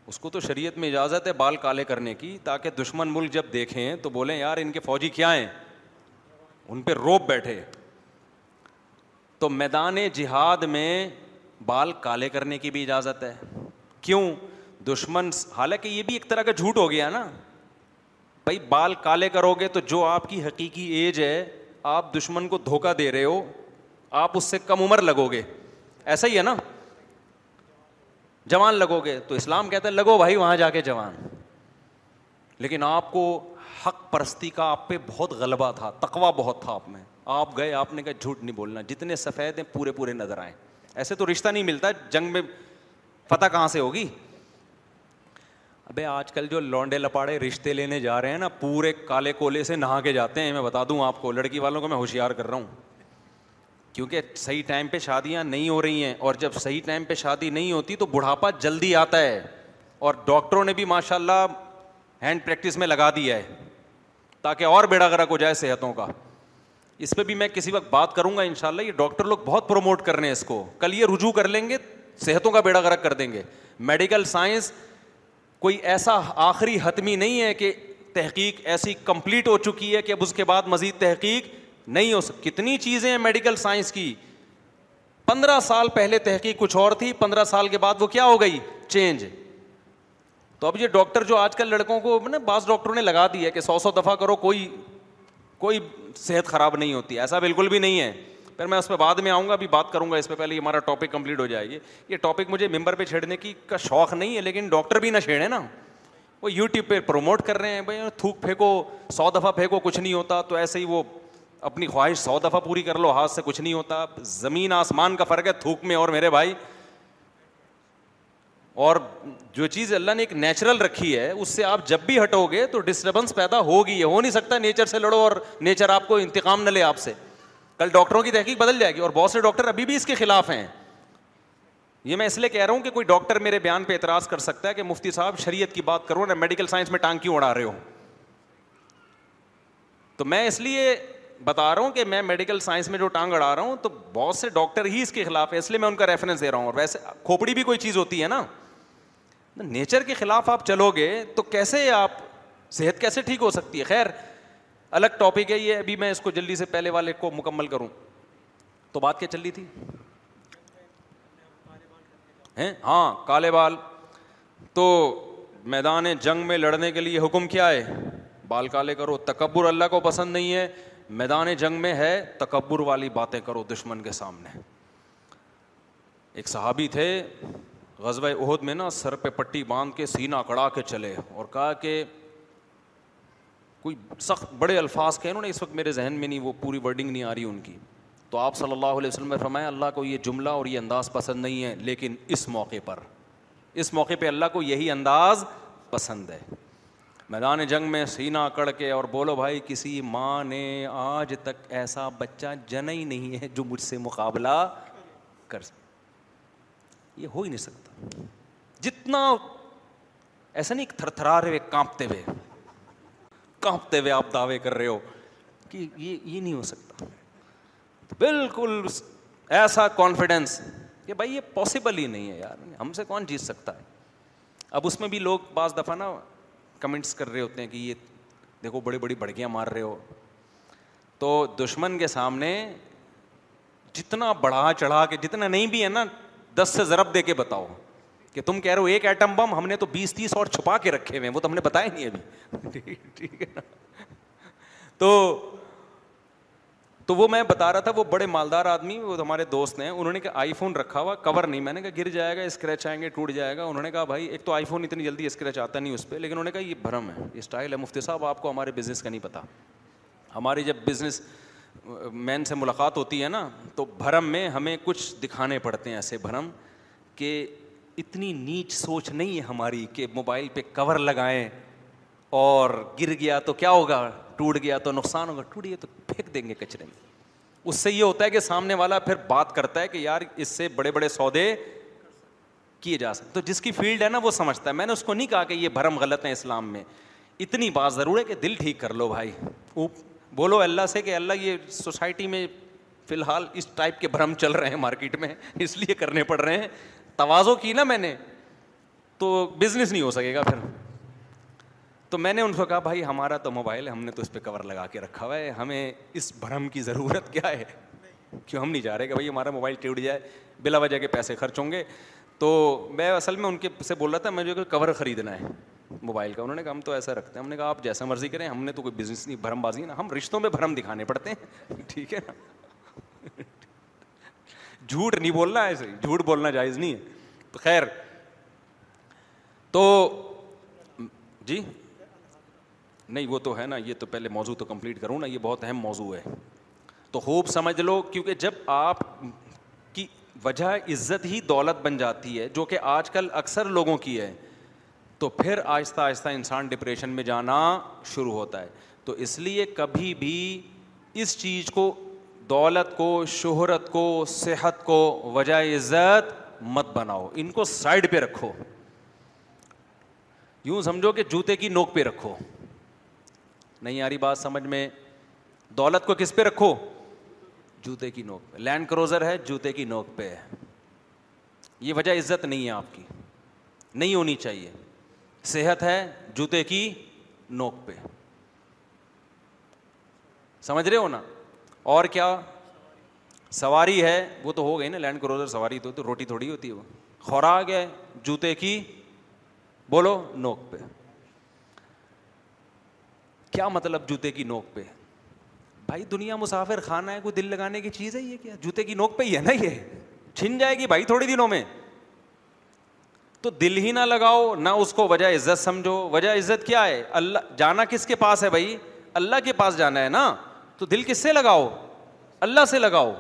A: اس کو تو شریعت میں اجازت ہے بال کالے کرنے کی تاکہ دشمن ملک جب دیکھیں تو بولیں یار ان کے فوجی کیا ہیں ان پہ روپ بیٹھے تو میدان جہاد میں بال کالے کرنے کی بھی اجازت ہے کیوں دشمن حالانکہ یہ بھی ایک طرح کا جھوٹ ہو گیا نا بھائی بال کالے کرو گے تو جو آپ کی حقیقی ایج ہے آپ دشمن کو دھوکہ دے رہے ہو آپ اس سے کم عمر لگو گے ایسا ہی ہے نا جوان لگو گے تو اسلام کہتا ہے لگو بھائی وہاں جا کے جوان لیکن آپ کو حق پرستی کا آپ پہ بہت غلبہ تھا تقوا بہت تھا آپ میں آپ گئے آپ نے کہا جھوٹ نہیں بولنا جتنے سفید ہیں پورے پورے نظر آئے ایسے تو رشتہ نہیں ملتا جنگ میں فتح کہاں سے ہوگی ابھی آج کل جو لونڈے لپاڑے رشتے لینے جا رہے ہیں نا پورے کالے کولے سے نہا کے جاتے ہیں میں بتا دوں آپ کو لڑکی والوں کو میں ہوشیار کر رہا ہوں کیونکہ صحیح ٹائم پہ شادیاں نہیں ہو رہی ہیں اور جب صحیح ٹائم پہ شادی نہیں ہوتی تو بڑھاپا جلدی آتا ہے اور ڈاکٹروں نے بھی ماشاء اللہ ہینڈ پریکٹس میں لگا دیا ہے تاکہ اور بیڑا گرک ہو جائے صحتوں کا اس پہ بھی میں کسی وقت بات کروں گا ان شاء اللہ یہ ڈاکٹر لوگ بہت پروموٹ کر رہے ہیں اس کو کل یہ رجوع کر لیں گے صحتوں کا بیڑا گرک کر دیں گے میڈیکل سائنس کوئی ایسا آخری حتمی نہیں ہے کہ تحقیق ایسی کمپلیٹ ہو چکی ہے کہ اب اس کے بعد مزید تحقیق نہیں ہو کتنی چیزیں ہیں میڈیکل سائنس کی پندرہ سال پہلے تحقیق کچھ اور تھی پندرہ سال کے بعد وہ کیا ہو گئی چینج تو اب یہ ڈاکٹر جو آج کل لڑکوں کو نا بعض ڈاکٹروں نے لگا دیا کہ سو سو دفعہ کرو کوئی کوئی صحت خراب نہیں ہوتی ایسا بالکل بھی نہیں ہے پھر میں اس پہ بعد میں آؤں گا ابھی بات کروں گا اس پہ پہلے ہمارا ٹاپک کمپلیٹ ہو جائے گی یہ ٹاپک مجھے ممبر پہ چھیڑنے کی کا شوق نہیں ہے لیکن ڈاکٹر بھی نہ چھیڑے نا وہ یوٹیوب پہ پروموٹ کر رہے ہیں بھائی تھوک پھینکو سو دفعہ پھینکو کچھ نہیں ہوتا تو ایسے ہی وہ اپنی خواہش سو دفعہ پوری کر لو ہاتھ سے کچھ نہیں ہوتا زمین آسمان کا فرق ہے تھوک میں اور میرے بھائی اور جو چیز اللہ نے ایک نیچرل رکھی ہے اس سے آپ جب بھی ہٹو گے تو ڈسٹربنس پیدا ہوگی ہو نہیں سکتا نیچر سے لڑو اور نیچر آپ کو انتقام نہ لے آپ سے کل ڈاکٹروں کی تحقیق بدل جائے گی اور بہت سے ڈاکٹر ابھی بھی اس کے خلاف ہیں یہ میں اس لیے کہہ رہا ہوں کہ کوئی ڈاکٹر میرے بیان پہ اعتراض کر سکتا ہے کہ مفتی صاحب شریعت کی بات کرو نہ میڈیکل سائنس میں ٹانگ کیوں اڑا رہے ہو تو میں اس لیے بتا رہا ہوں کہ میں میڈیکل سائنس میں جو ٹانگ اڑا رہا ہوں تو بہت سے ڈاکٹر ہی اس کے خلاف ہے اس لیے میں ان کا ریفرنس دے رہا ہوں اور ویسے کھوپڑی بھی کوئی چیز ہوتی ہے نا نیچر کے خلاف آپ چلو گے تو کیسے آپ صحت کیسے ٹھیک ہو سکتی ہے خیر الگ ٹاپک ہے یہ ابھی میں اس کو جلدی سے پہلے والے کو مکمل کروں تو بات کیا چل رہی تھی ہاں کالے بال تو میدان جنگ میں لڑنے کے لیے حکم کیا ہے بال کالے کرو تکبر اللہ کو پسند نہیں ہے میدان جنگ میں ہے تکبر والی باتیں کرو دشمن کے سامنے ایک صحابی تھے غزب عہد میں نا سر پہ پٹی باندھ کے سینا کڑا کے چلے اور کہا کہ کوئی سخت بڑے الفاظ کہ اس وقت میرے ذہن میں نہیں وہ پوری ورڈنگ نہیں آ رہی ان کی تو آپ صلی اللہ علیہ وسلم فرمایا اللہ کو یہ جملہ اور یہ انداز پسند نہیں ہے لیکن اس موقع پر اس موقع پہ اللہ کو یہی انداز پسند ہے میدان جنگ میں سینا کڑ کے اور بولو بھائی کسی ماں نے آج تک ایسا بچہ جنا ہی نہیں ہے جو مجھ سے مقابلہ کر یہ ہو ہی نہیں سکتا جتنا ایسا نہیں تھر تھرا رہے کانپتے ہوئے کانپتے ہوئے آپ دعوے کر رہے ہو کہ یہ یہ نہیں ہو سکتا بالکل ایسا کانفیڈینس کہ بھائی یہ پاسبل ہی نہیں ہے یار ہم سے کون جیت سکتا ہے اب اس میں بھی لوگ بعض دفعہ نا کمنٹس کر رہے ہوتے ہیں کہ یہ دیکھو بڑی بڑی بڑکیاں دشمن کے سامنے جتنا بڑھا چڑھا کے جتنا نہیں بھی ہے نا دس سے ضرب دے کے بتاؤ کہ تم کہہ رہے ہو ایک ایٹم بم ہم نے تو بیس تیس اور چھپا کے رکھے ہوئے ہیں وہ تو ہم نے بتایا نہیں ابھی ٹھیک ہے نا تو تو وہ میں بتا رہا تھا وہ بڑے مالدار آدمی وہ ہمارے دوست ہیں انہوں نے کہا آئی فون رکھا ہوا کور نہیں میں نے کہا گر جائے گا اسکریچ آئیں گے ٹوٹ جائے گا انہوں نے کہا بھائی ایک تو آئی فون اتنی جلدی اسکریچ آتا نہیں اس پہ لیکن انہوں نے کہا یہ بھرم ہے یہ اسٹائل ہے مفتی صاحب آپ کو ہمارے بزنس کا نہیں پتہ ہماری جب بزنس مین سے ملاقات ہوتی ہے نا تو بھرم میں ہمیں کچھ دکھانے پڑتے ہیں ایسے بھرم کہ اتنی نیچ سوچ نہیں ہے ہماری کہ موبائل پہ کور لگائیں اور گر گیا تو کیا ہوگا ٹوٹ گیا تو نقصان ہوگا ٹوٹ گیا تو پھینک دیں گے کچرے میں اس سے یہ ہوتا ہے کہ سامنے والا پھر بات کرتا ہے کہ یار اس سے بڑے بڑے سودے کیے جا سکتے تو جس کی فیلڈ ہے نا وہ سمجھتا ہے میں نے اس کو نہیں کہا کہ یہ بھرم غلط ہیں اسلام میں اتنی بات ضرور ہے کہ دل ٹھیک کر لو بھائی بولو اللہ سے کہ اللہ یہ سوسائٹی میں فی الحال اس ٹائپ کے بھرم چل رہے ہیں مارکیٹ میں اس لیے کرنے پڑ رہے ہیں توازو کی نا میں نے تو بزنس نہیں ہو سکے گا پھر تو میں نے ان کو کہا بھائی ہمارا تو موبائل ہے ہم نے تو اس پہ کور لگا کے رکھا ہوا ہے ہمیں اس بھرم کی ضرورت کیا ہے کیوں ہم نہیں جا رہے کہ بھائی ہمارا موبائل ٹوٹ جائے بلا وجہ کے پیسے خرچ ہوں گے تو میں اصل میں ان کے سے بول رہا تھا مجھے کور خریدنا ہے موبائل کا انہوں نے کہا ہم تو ایسا رکھتے ہیں ہم نے کہا آپ جیسا مرضی کریں ہم نے تو کوئی بزنس نہیں بھرم بازی نا ہم رشتوں میں بھرم دکھانے پڑتے ہیں ٹھیک ہے نا جھوٹ نہیں بولنا ایسے جھوٹ بولنا جائز نہیں ہے تو خیر تو جی نہیں وہ تو ہے نا یہ تو پہلے موضوع تو کمپلیٹ کروں نا یہ بہت اہم موضوع ہے تو خوب سمجھ لو کیونکہ جب آپ کی وجہ عزت ہی دولت بن جاتی ہے جو کہ آج کل اکثر لوگوں کی ہے تو پھر آہستہ آہستہ انسان ڈپریشن میں جانا شروع ہوتا ہے تو اس لیے کبھی بھی اس چیز کو دولت کو شہرت کو صحت کو وجہ عزت مت بناؤ ان کو سائڈ پہ رکھو یوں سمجھو کہ جوتے کی نوک پہ رکھو نہیں آ رہی بات سمجھ میں دولت کو کس پہ رکھو جوتے کی نوک پہ لینڈ کروزر ہے جوتے کی نوک پہ ہے یہ وجہ عزت نہیں ہے آپ کی نہیں ہونی چاہیے صحت ہے جوتے کی نوک پہ سمجھ رہے ہو نا اور کیا سواری ہے وہ تو ہو گئی نا لینڈ کروزر سواری تو روٹی تھوڑی ہوتی ہے وہ خوراک ہے جوتے کی بولو نوک پہ کیا مطلب جوتے کی نوک پہ بھائی دنیا مسافر خانہ ہے کوئی دل لگانے کی چیز ہے یہ کیا جوتے کی نوک پہ ہی ہے نا یہ چھن جائے گی بھائی تھوڑے دنوں میں تو دل ہی نہ لگاؤ نہ اس کو وجہ وجہ عزت عزت سمجھو کیا ہے اللہ جانا کس کے پاس ہے بھائی اللہ کے پاس جانا ہے نا تو دل کس سے لگاؤ اللہ سے لگاؤ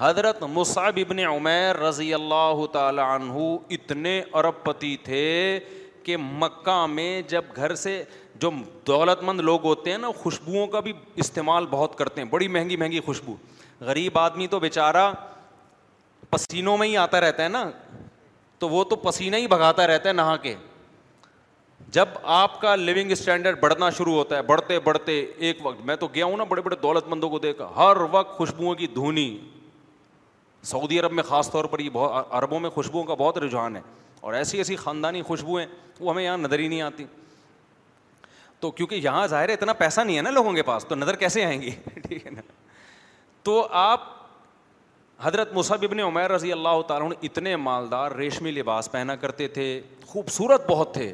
A: حضرت مصعب ابن عمیر رضی اللہ تعالی عنہ اتنے ارب پتی تھے کہ مکہ میں جب گھر سے جو دولت مند لوگ ہوتے ہیں نا خوشبوؤں کا بھی استعمال بہت کرتے ہیں بڑی مہنگی مہنگی خوشبو غریب آدمی تو بیچارہ پسینوں میں ہی آتا رہتا ہے نا تو وہ تو پسینہ ہی بھگاتا رہتا ہے نہا کے جب آپ کا لیونگ اسٹینڈرڈ بڑھنا شروع ہوتا ہے بڑھتے بڑھتے ایک وقت میں تو گیا ہوں نا بڑے بڑے دولت مندوں کو دیکھا ہر وقت خوشبوؤں کی دھونی سعودی عرب میں خاص طور پر یہ بہت عربوں میں خوشبوؤں کا بہت رجحان ہے اور ایسی ایسی خاندانی خوشبوئیں وہ ہمیں یہاں نظر ہی نہیں آتی تو کیونکہ یہاں ظاہر ہے اتنا پیسہ نہیں ہے نا لوگوں کے پاس تو نظر کیسے آئیں گی ٹھیک ہے نا تو آپ حضرت مصحب ابن عمیر رضی اللہ تعالیٰ اتنے مالدار ریشمی لباس پہنا کرتے تھے خوبصورت بہت تھے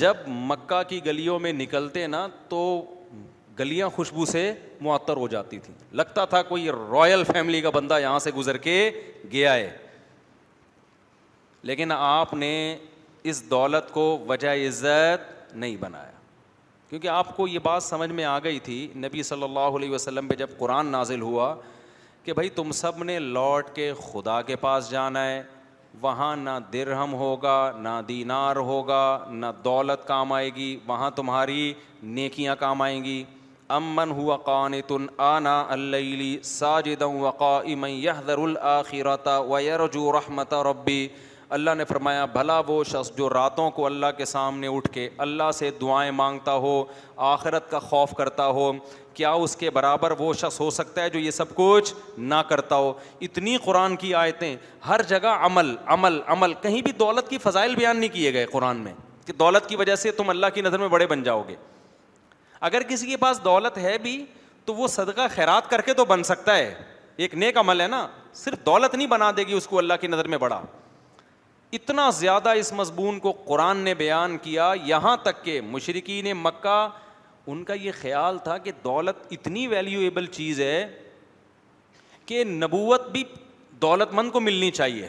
A: جب مکہ کی گلیوں میں نکلتے نا تو گلیاں خوشبو سے معطر ہو جاتی تھیں لگتا تھا کوئی رائل فیملی کا بندہ یہاں سے گزر کے گیا ہے لیکن آپ نے اس دولت کو وجہ عزت نہیں بنایا کیونکہ آپ کو یہ بات سمجھ میں آ گئی تھی نبی صلی اللہ علیہ وسلم پہ جب قرآن نازل ہوا کہ بھائی تم سب نے لوٹ کے خدا کے پاس جانا ہے وہاں نہ درہم ہوگا نہ دینار ہوگا نہ دولت کام آئے گی وہاں تمہاری نیکیاں کام آئیں گی امن ہوا قانتن آنا اللی ساجد اوقا ام یح درلاخر طرجو رحمت ربی اللہ نے فرمایا بھلا وہ شخص جو راتوں کو اللہ کے سامنے اٹھ کے اللہ سے دعائیں مانگتا ہو آخرت کا خوف کرتا ہو کیا اس کے برابر وہ شخص ہو سکتا ہے جو یہ سب کچھ نہ کرتا ہو اتنی قرآن کی آیتیں ہر جگہ عمل عمل عمل کہیں بھی دولت کی فضائل بیان نہیں کیے گئے قرآن میں کہ دولت کی وجہ سے تم اللہ کی نظر میں بڑے بن جاؤ گے اگر کسی کے پاس دولت ہے بھی تو وہ صدقہ خیرات کر کے تو بن سکتا ہے ایک نیک عمل ہے نا صرف دولت نہیں بنا دے گی اس کو اللہ کی نظر میں بڑا اتنا زیادہ اس مضمون کو قرآن نے بیان کیا یہاں تک کہ مشرقی نے مکہ ان کا یہ خیال تھا کہ دولت اتنی ویلیویبل چیز ہے کہ نبوت بھی دولت مند کو ملنی چاہیے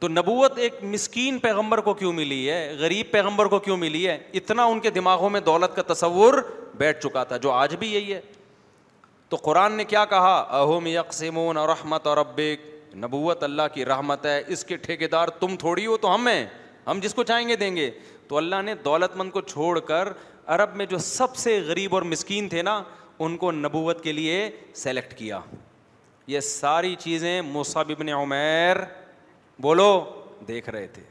A: تو نبوت ایک مسکین پیغمبر کو کیوں ملی ہے غریب پیغمبر کو کیوں ملی ہے اتنا ان کے دماغوں میں دولت کا تصور بیٹھ چکا تھا جو آج بھی یہی ہے تو قرآن نے کیا کہا اہم یکسمون اور رحمت اور ابیک نبوت اللہ کی رحمت ہے اس کے ٹھیکے دار تم تھوڑی ہو تو ہم ہیں ہم جس کو چاہیں گے دیں گے تو اللہ نے دولت مند کو چھوڑ کر عرب میں جو سب سے غریب اور مسکین تھے نا ان کو نبوت کے لیے سلیکٹ کیا یہ ساری چیزیں مصعب ابن عمیر بولو دیکھ رہے تھے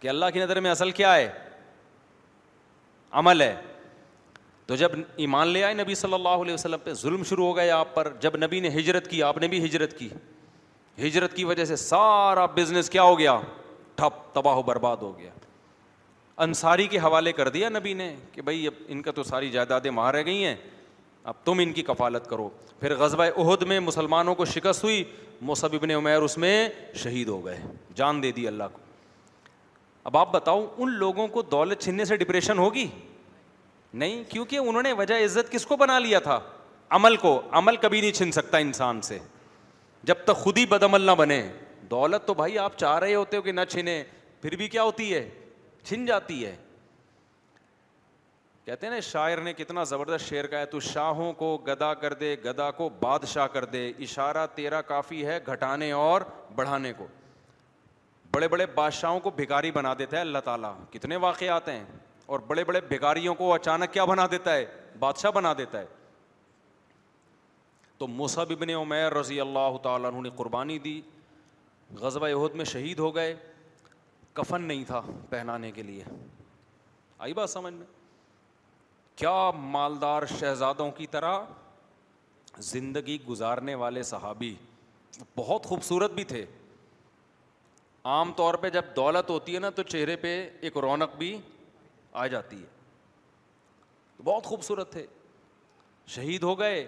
A: کہ اللہ کی نظر میں اصل کیا ہے عمل ہے تو جب ایمان لے آئے نبی صلی اللہ علیہ وسلم پہ ظلم شروع ہو گئے آپ پر جب نبی نے ہجرت کی آپ نے بھی ہجرت کی ہجرت کی وجہ سے سارا بزنس کیا ہو گیا ٹھپ تباہ و برباد ہو گیا انصاری کے حوالے کر دیا نبی نے کہ بھائی اب ان کا تو ساری جائیدادیں وہاں رہ گئی ہیں اب تم ان کی کفالت کرو پھر غزبۂ عہد میں مسلمانوں کو شکست ہوئی مصب ابن عمیر اس میں شہید ہو گئے جان دے دی اللہ کو اب آپ بتاؤ ان لوگوں کو دولت چھیننے سے ڈپریشن ہوگی نہیں کیونکہ انہوں نے وجہ عزت کس کو بنا لیا تھا عمل کو عمل کبھی نہیں چھن سکتا انسان سے جب تک خود ہی بدعمل نہ بنے دولت تو بھائی آپ چاہ رہے ہوتے ہو کہ نہ چھنے پھر بھی کیا ہوتی ہے چھن جاتی ہے کہتے ہیں نا شاعر نے کتنا زبردست شعر کا ہے تو شاہوں کو گدا کر دے گدا کو بادشاہ کر دے اشارہ تیرا کافی ہے گھٹانے اور بڑھانے کو بڑے بڑے بادشاہوں کو بھکاری بنا دیتا ہے اللہ تعالیٰ کتنے واقعات ہیں اور بڑے بڑے بھکاریوں کو اچانک کیا بنا دیتا ہے بادشاہ بنا دیتا ہے تو مصحب ابن عمیر رضی اللہ تعالیٰ عنہ نے قربانی دی عہد میں شہید ہو گئے کفن نہیں تھا پہنانے کے لیے آئی بات سمجھ میں کیا مالدار شہزادوں کی طرح زندگی گزارنے والے صحابی بہت خوبصورت بھی تھے عام طور پہ جب دولت ہوتی ہے نا تو چہرے پہ ایک رونق بھی آ جاتی ہے بہت خوبصورت تھے شہید ہو گئے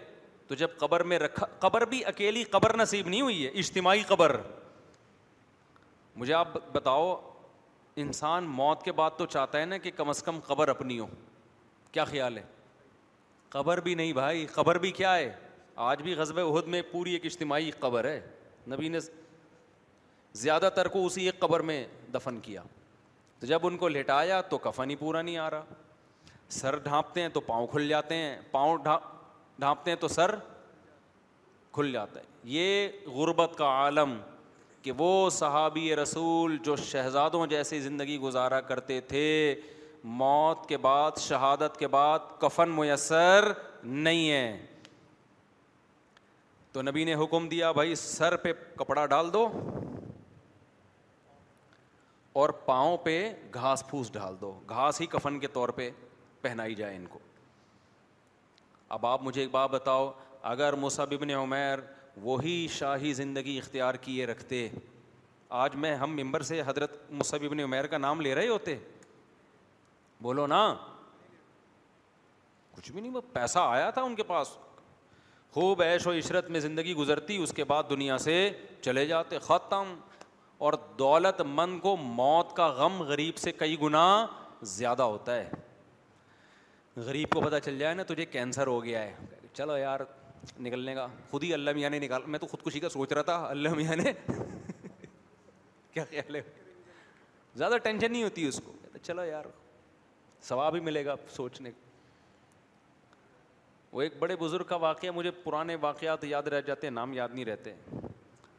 A: تو جب قبر میں رکھا قبر بھی اکیلی قبر نصیب نہیں ہوئی ہے اجتماعی قبر مجھے آپ بتاؤ انسان موت کے بعد تو چاہتا ہے نا کہ کم از کم قبر اپنی ہو کیا خیال ہے قبر بھی نہیں بھائی قبر بھی کیا ہے آج بھی غزب عہد میں پوری ایک اجتماعی قبر ہے نبی نے زیادہ تر کو اسی ایک قبر میں دفن کیا تو جب ان کو لٹایا تو کفن ہی پورا نہیں آ رہا سر ڈھانپتے ہیں تو پاؤں کھل جاتے ہیں پاؤں ڈھانپ ڈھانپتے ہیں تو سر کھل جاتا ہے یہ غربت کا عالم کہ وہ صحابی رسول جو شہزادوں جیسی زندگی گزارا کرتے تھے موت کے بعد شہادت کے بعد کفن میسر نہیں ہے تو نبی نے حکم دیا بھائی سر پہ کپڑا ڈال دو اور پاؤں پہ گھاس پھوس ڈال دو گھاس ہی کفن کے طور پہ پہنائی جائے ان کو اب آپ مجھے ایک بات بتاؤ اگر ابن عمیر وہی شاہی زندگی اختیار کیے رکھتے آج میں ہم ممبر سے حضرت ابن عمیر کا نام لے رہے ہوتے بولو نا کچھ بھی نہیں وہ پیسہ آیا تھا ان کے پاس خوب عیش و عشرت میں زندگی گزرتی اس کے بعد دنیا سے چلے جاتے ختم اور دولت مند کو موت کا غم غریب سے کئی گنا زیادہ ہوتا ہے غریب کو پتہ چل جائے نا تجھے کینسر ہو گیا ہے چلو یار نکلنے کا خود ہی اللہ میاں نے نکال میں تو خودکشی کا سوچ رہا تھا اللہ میاں نے کیا خیال ہے زیادہ ٹینشن نہیں ہوتی اس کو چلو یار ثواب بھی ملے گا سوچنے وہ ایک بڑے بزرگ کا واقعہ مجھے پرانے واقعات یاد رہ جاتے ہیں نام یاد نہیں رہتے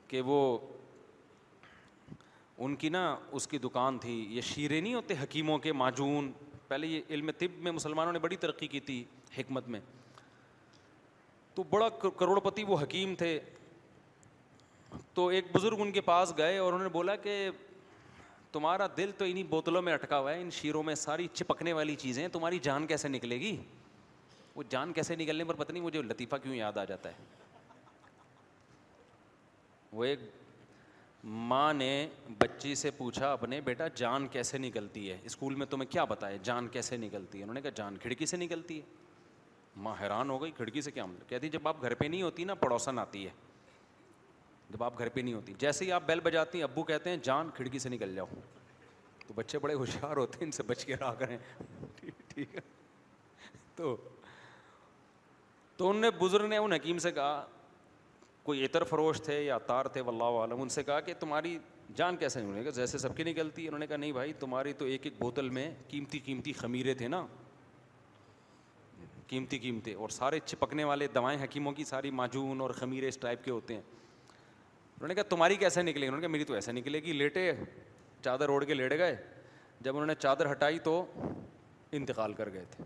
A: کہ وہ ان کی نا اس کی دکان تھی یہ شیرے نہیں ہوتے حکیموں کے معجون پہلے یہ علم طب میں مسلمانوں نے بڑی ترقی کی تھی حکمت میں تو بڑا کروڑ پتی وہ حکیم تھے تو ایک بزرگ ان کے پاس گئے اور انہوں نے بولا کہ تمہارا دل تو انہیں بوتلوں میں اٹکا ہوا ہے ان شیروں میں ساری چپکنے والی چیزیں تمہاری جان کیسے نکلے گی وہ جان کیسے نکلنے پر پتہ نہیں مجھے لطیفہ کیوں یاد آ جاتا ہے وہ ایک ماں نے بچی سے پوچھا اپنے بیٹا جان کیسے نکلتی ہے اسکول میں تمہیں کیا بتایا جان کیسے نکلتی ہے انہوں نے کہا جان کھڑکی سے نکلتی ہے ماں حیران ہو گئی کھڑکی سے کیا مطلب کہتی جب آپ گھر پہ نہیں ہوتی نا پڑوسن آتی ہے جب آپ گھر پہ نہیں ہوتی جیسے ہی آپ بیل بجاتی ہیں ابو کہتے ہیں جان کھڑکی سے نکل جاؤ تو بچے بڑے ہوشیار ہوتے ہیں ان سے بچ کے رہا کریں ٹھیک ہے تو تو ان نے بزرگ نے ان حکیم سے کہا کوئی عطر فروش تھے یا تار تھے واللہ عالم ان سے کہا کہ تمہاری جان کیسے نہیں جیسے سب کی نکلتی انہوں نے کہا نہیں بھائی تمہاری تو ایک ایک بوتل میں قیمتی قیمتی خمیرے تھے نا قیمتی قیمتی اور سارے چپکنے والے دوائیں حکیموں کی ساری معجون اور خمیرے اس ٹائپ کے ہوتے ہیں انہوں نے کہا تمہاری کیسے نکلے انہوں نے کہا میری تو ایسے نکلے گی لیٹے چادر اوڑھ کے لیٹ گئے جب انہوں نے چادر ہٹائی تو انتقال کر گئے تھے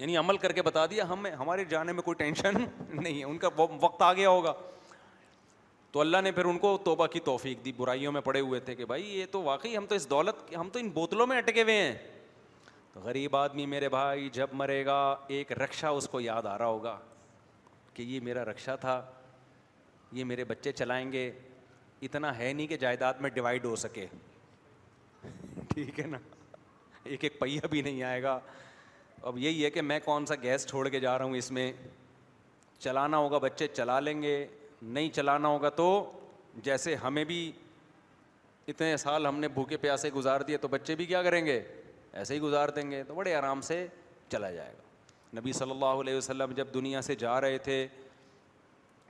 A: یعنی عمل کر کے بتا دیا ہم ہمارے جانے میں کوئی ٹینشن نہیں ہے ان کا وقت آ گیا ہوگا تو اللہ نے پھر ان کو توبہ کی توفیق دی برائیوں میں پڑے ہوئے تھے کہ بھائی یہ تو واقعی ہم تو اس دولت ہم تو ان بوتلوں میں اٹکے ہوئے ہیں تو غریب آدمی میرے بھائی جب مرے گا ایک رکشا اس کو یاد آ رہا ہوگا کہ یہ میرا رکشا تھا یہ میرے بچے چلائیں گے اتنا ہے نہیں کہ جائیداد میں ڈیوائڈ ہو سکے ٹھیک ہے نا ایک ایک پہیا بھی نہیں آئے گا اب یہی ہے کہ میں کون سا گیس چھوڑ کے جا رہا ہوں اس میں چلانا ہوگا بچے چلا لیں گے نہیں چلانا ہوگا تو جیسے ہمیں بھی اتنے سال ہم نے بھوکے پیاسے گزار دیے تو بچے بھی کیا کریں گے ایسے ہی گزار دیں گے تو بڑے آرام سے چلا جائے گا نبی صلی اللہ علیہ وسلم جب دنیا سے جا رہے تھے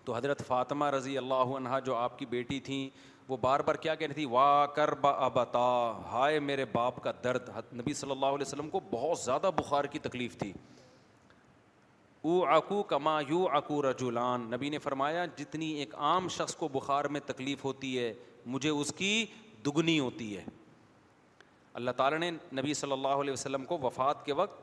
A: تو حضرت فاطمہ رضی اللہ عنہ جو آپ کی بیٹی تھیں وہ بار بار کیا کہتی تھی وا کر با ابتا ہائے میرے باپ کا درد نبی صلی اللہ علیہ وسلم کو بہت زیادہ بخار کی تکلیف تھی او آکو کما یو اکو رجولان نبی نے فرمایا جتنی ایک عام شخص کو بخار میں تکلیف ہوتی ہے مجھے اس کی دگنی ہوتی ہے اللہ تعالیٰ نے نبی صلی اللہ علیہ وسلم کو وفات کے وقت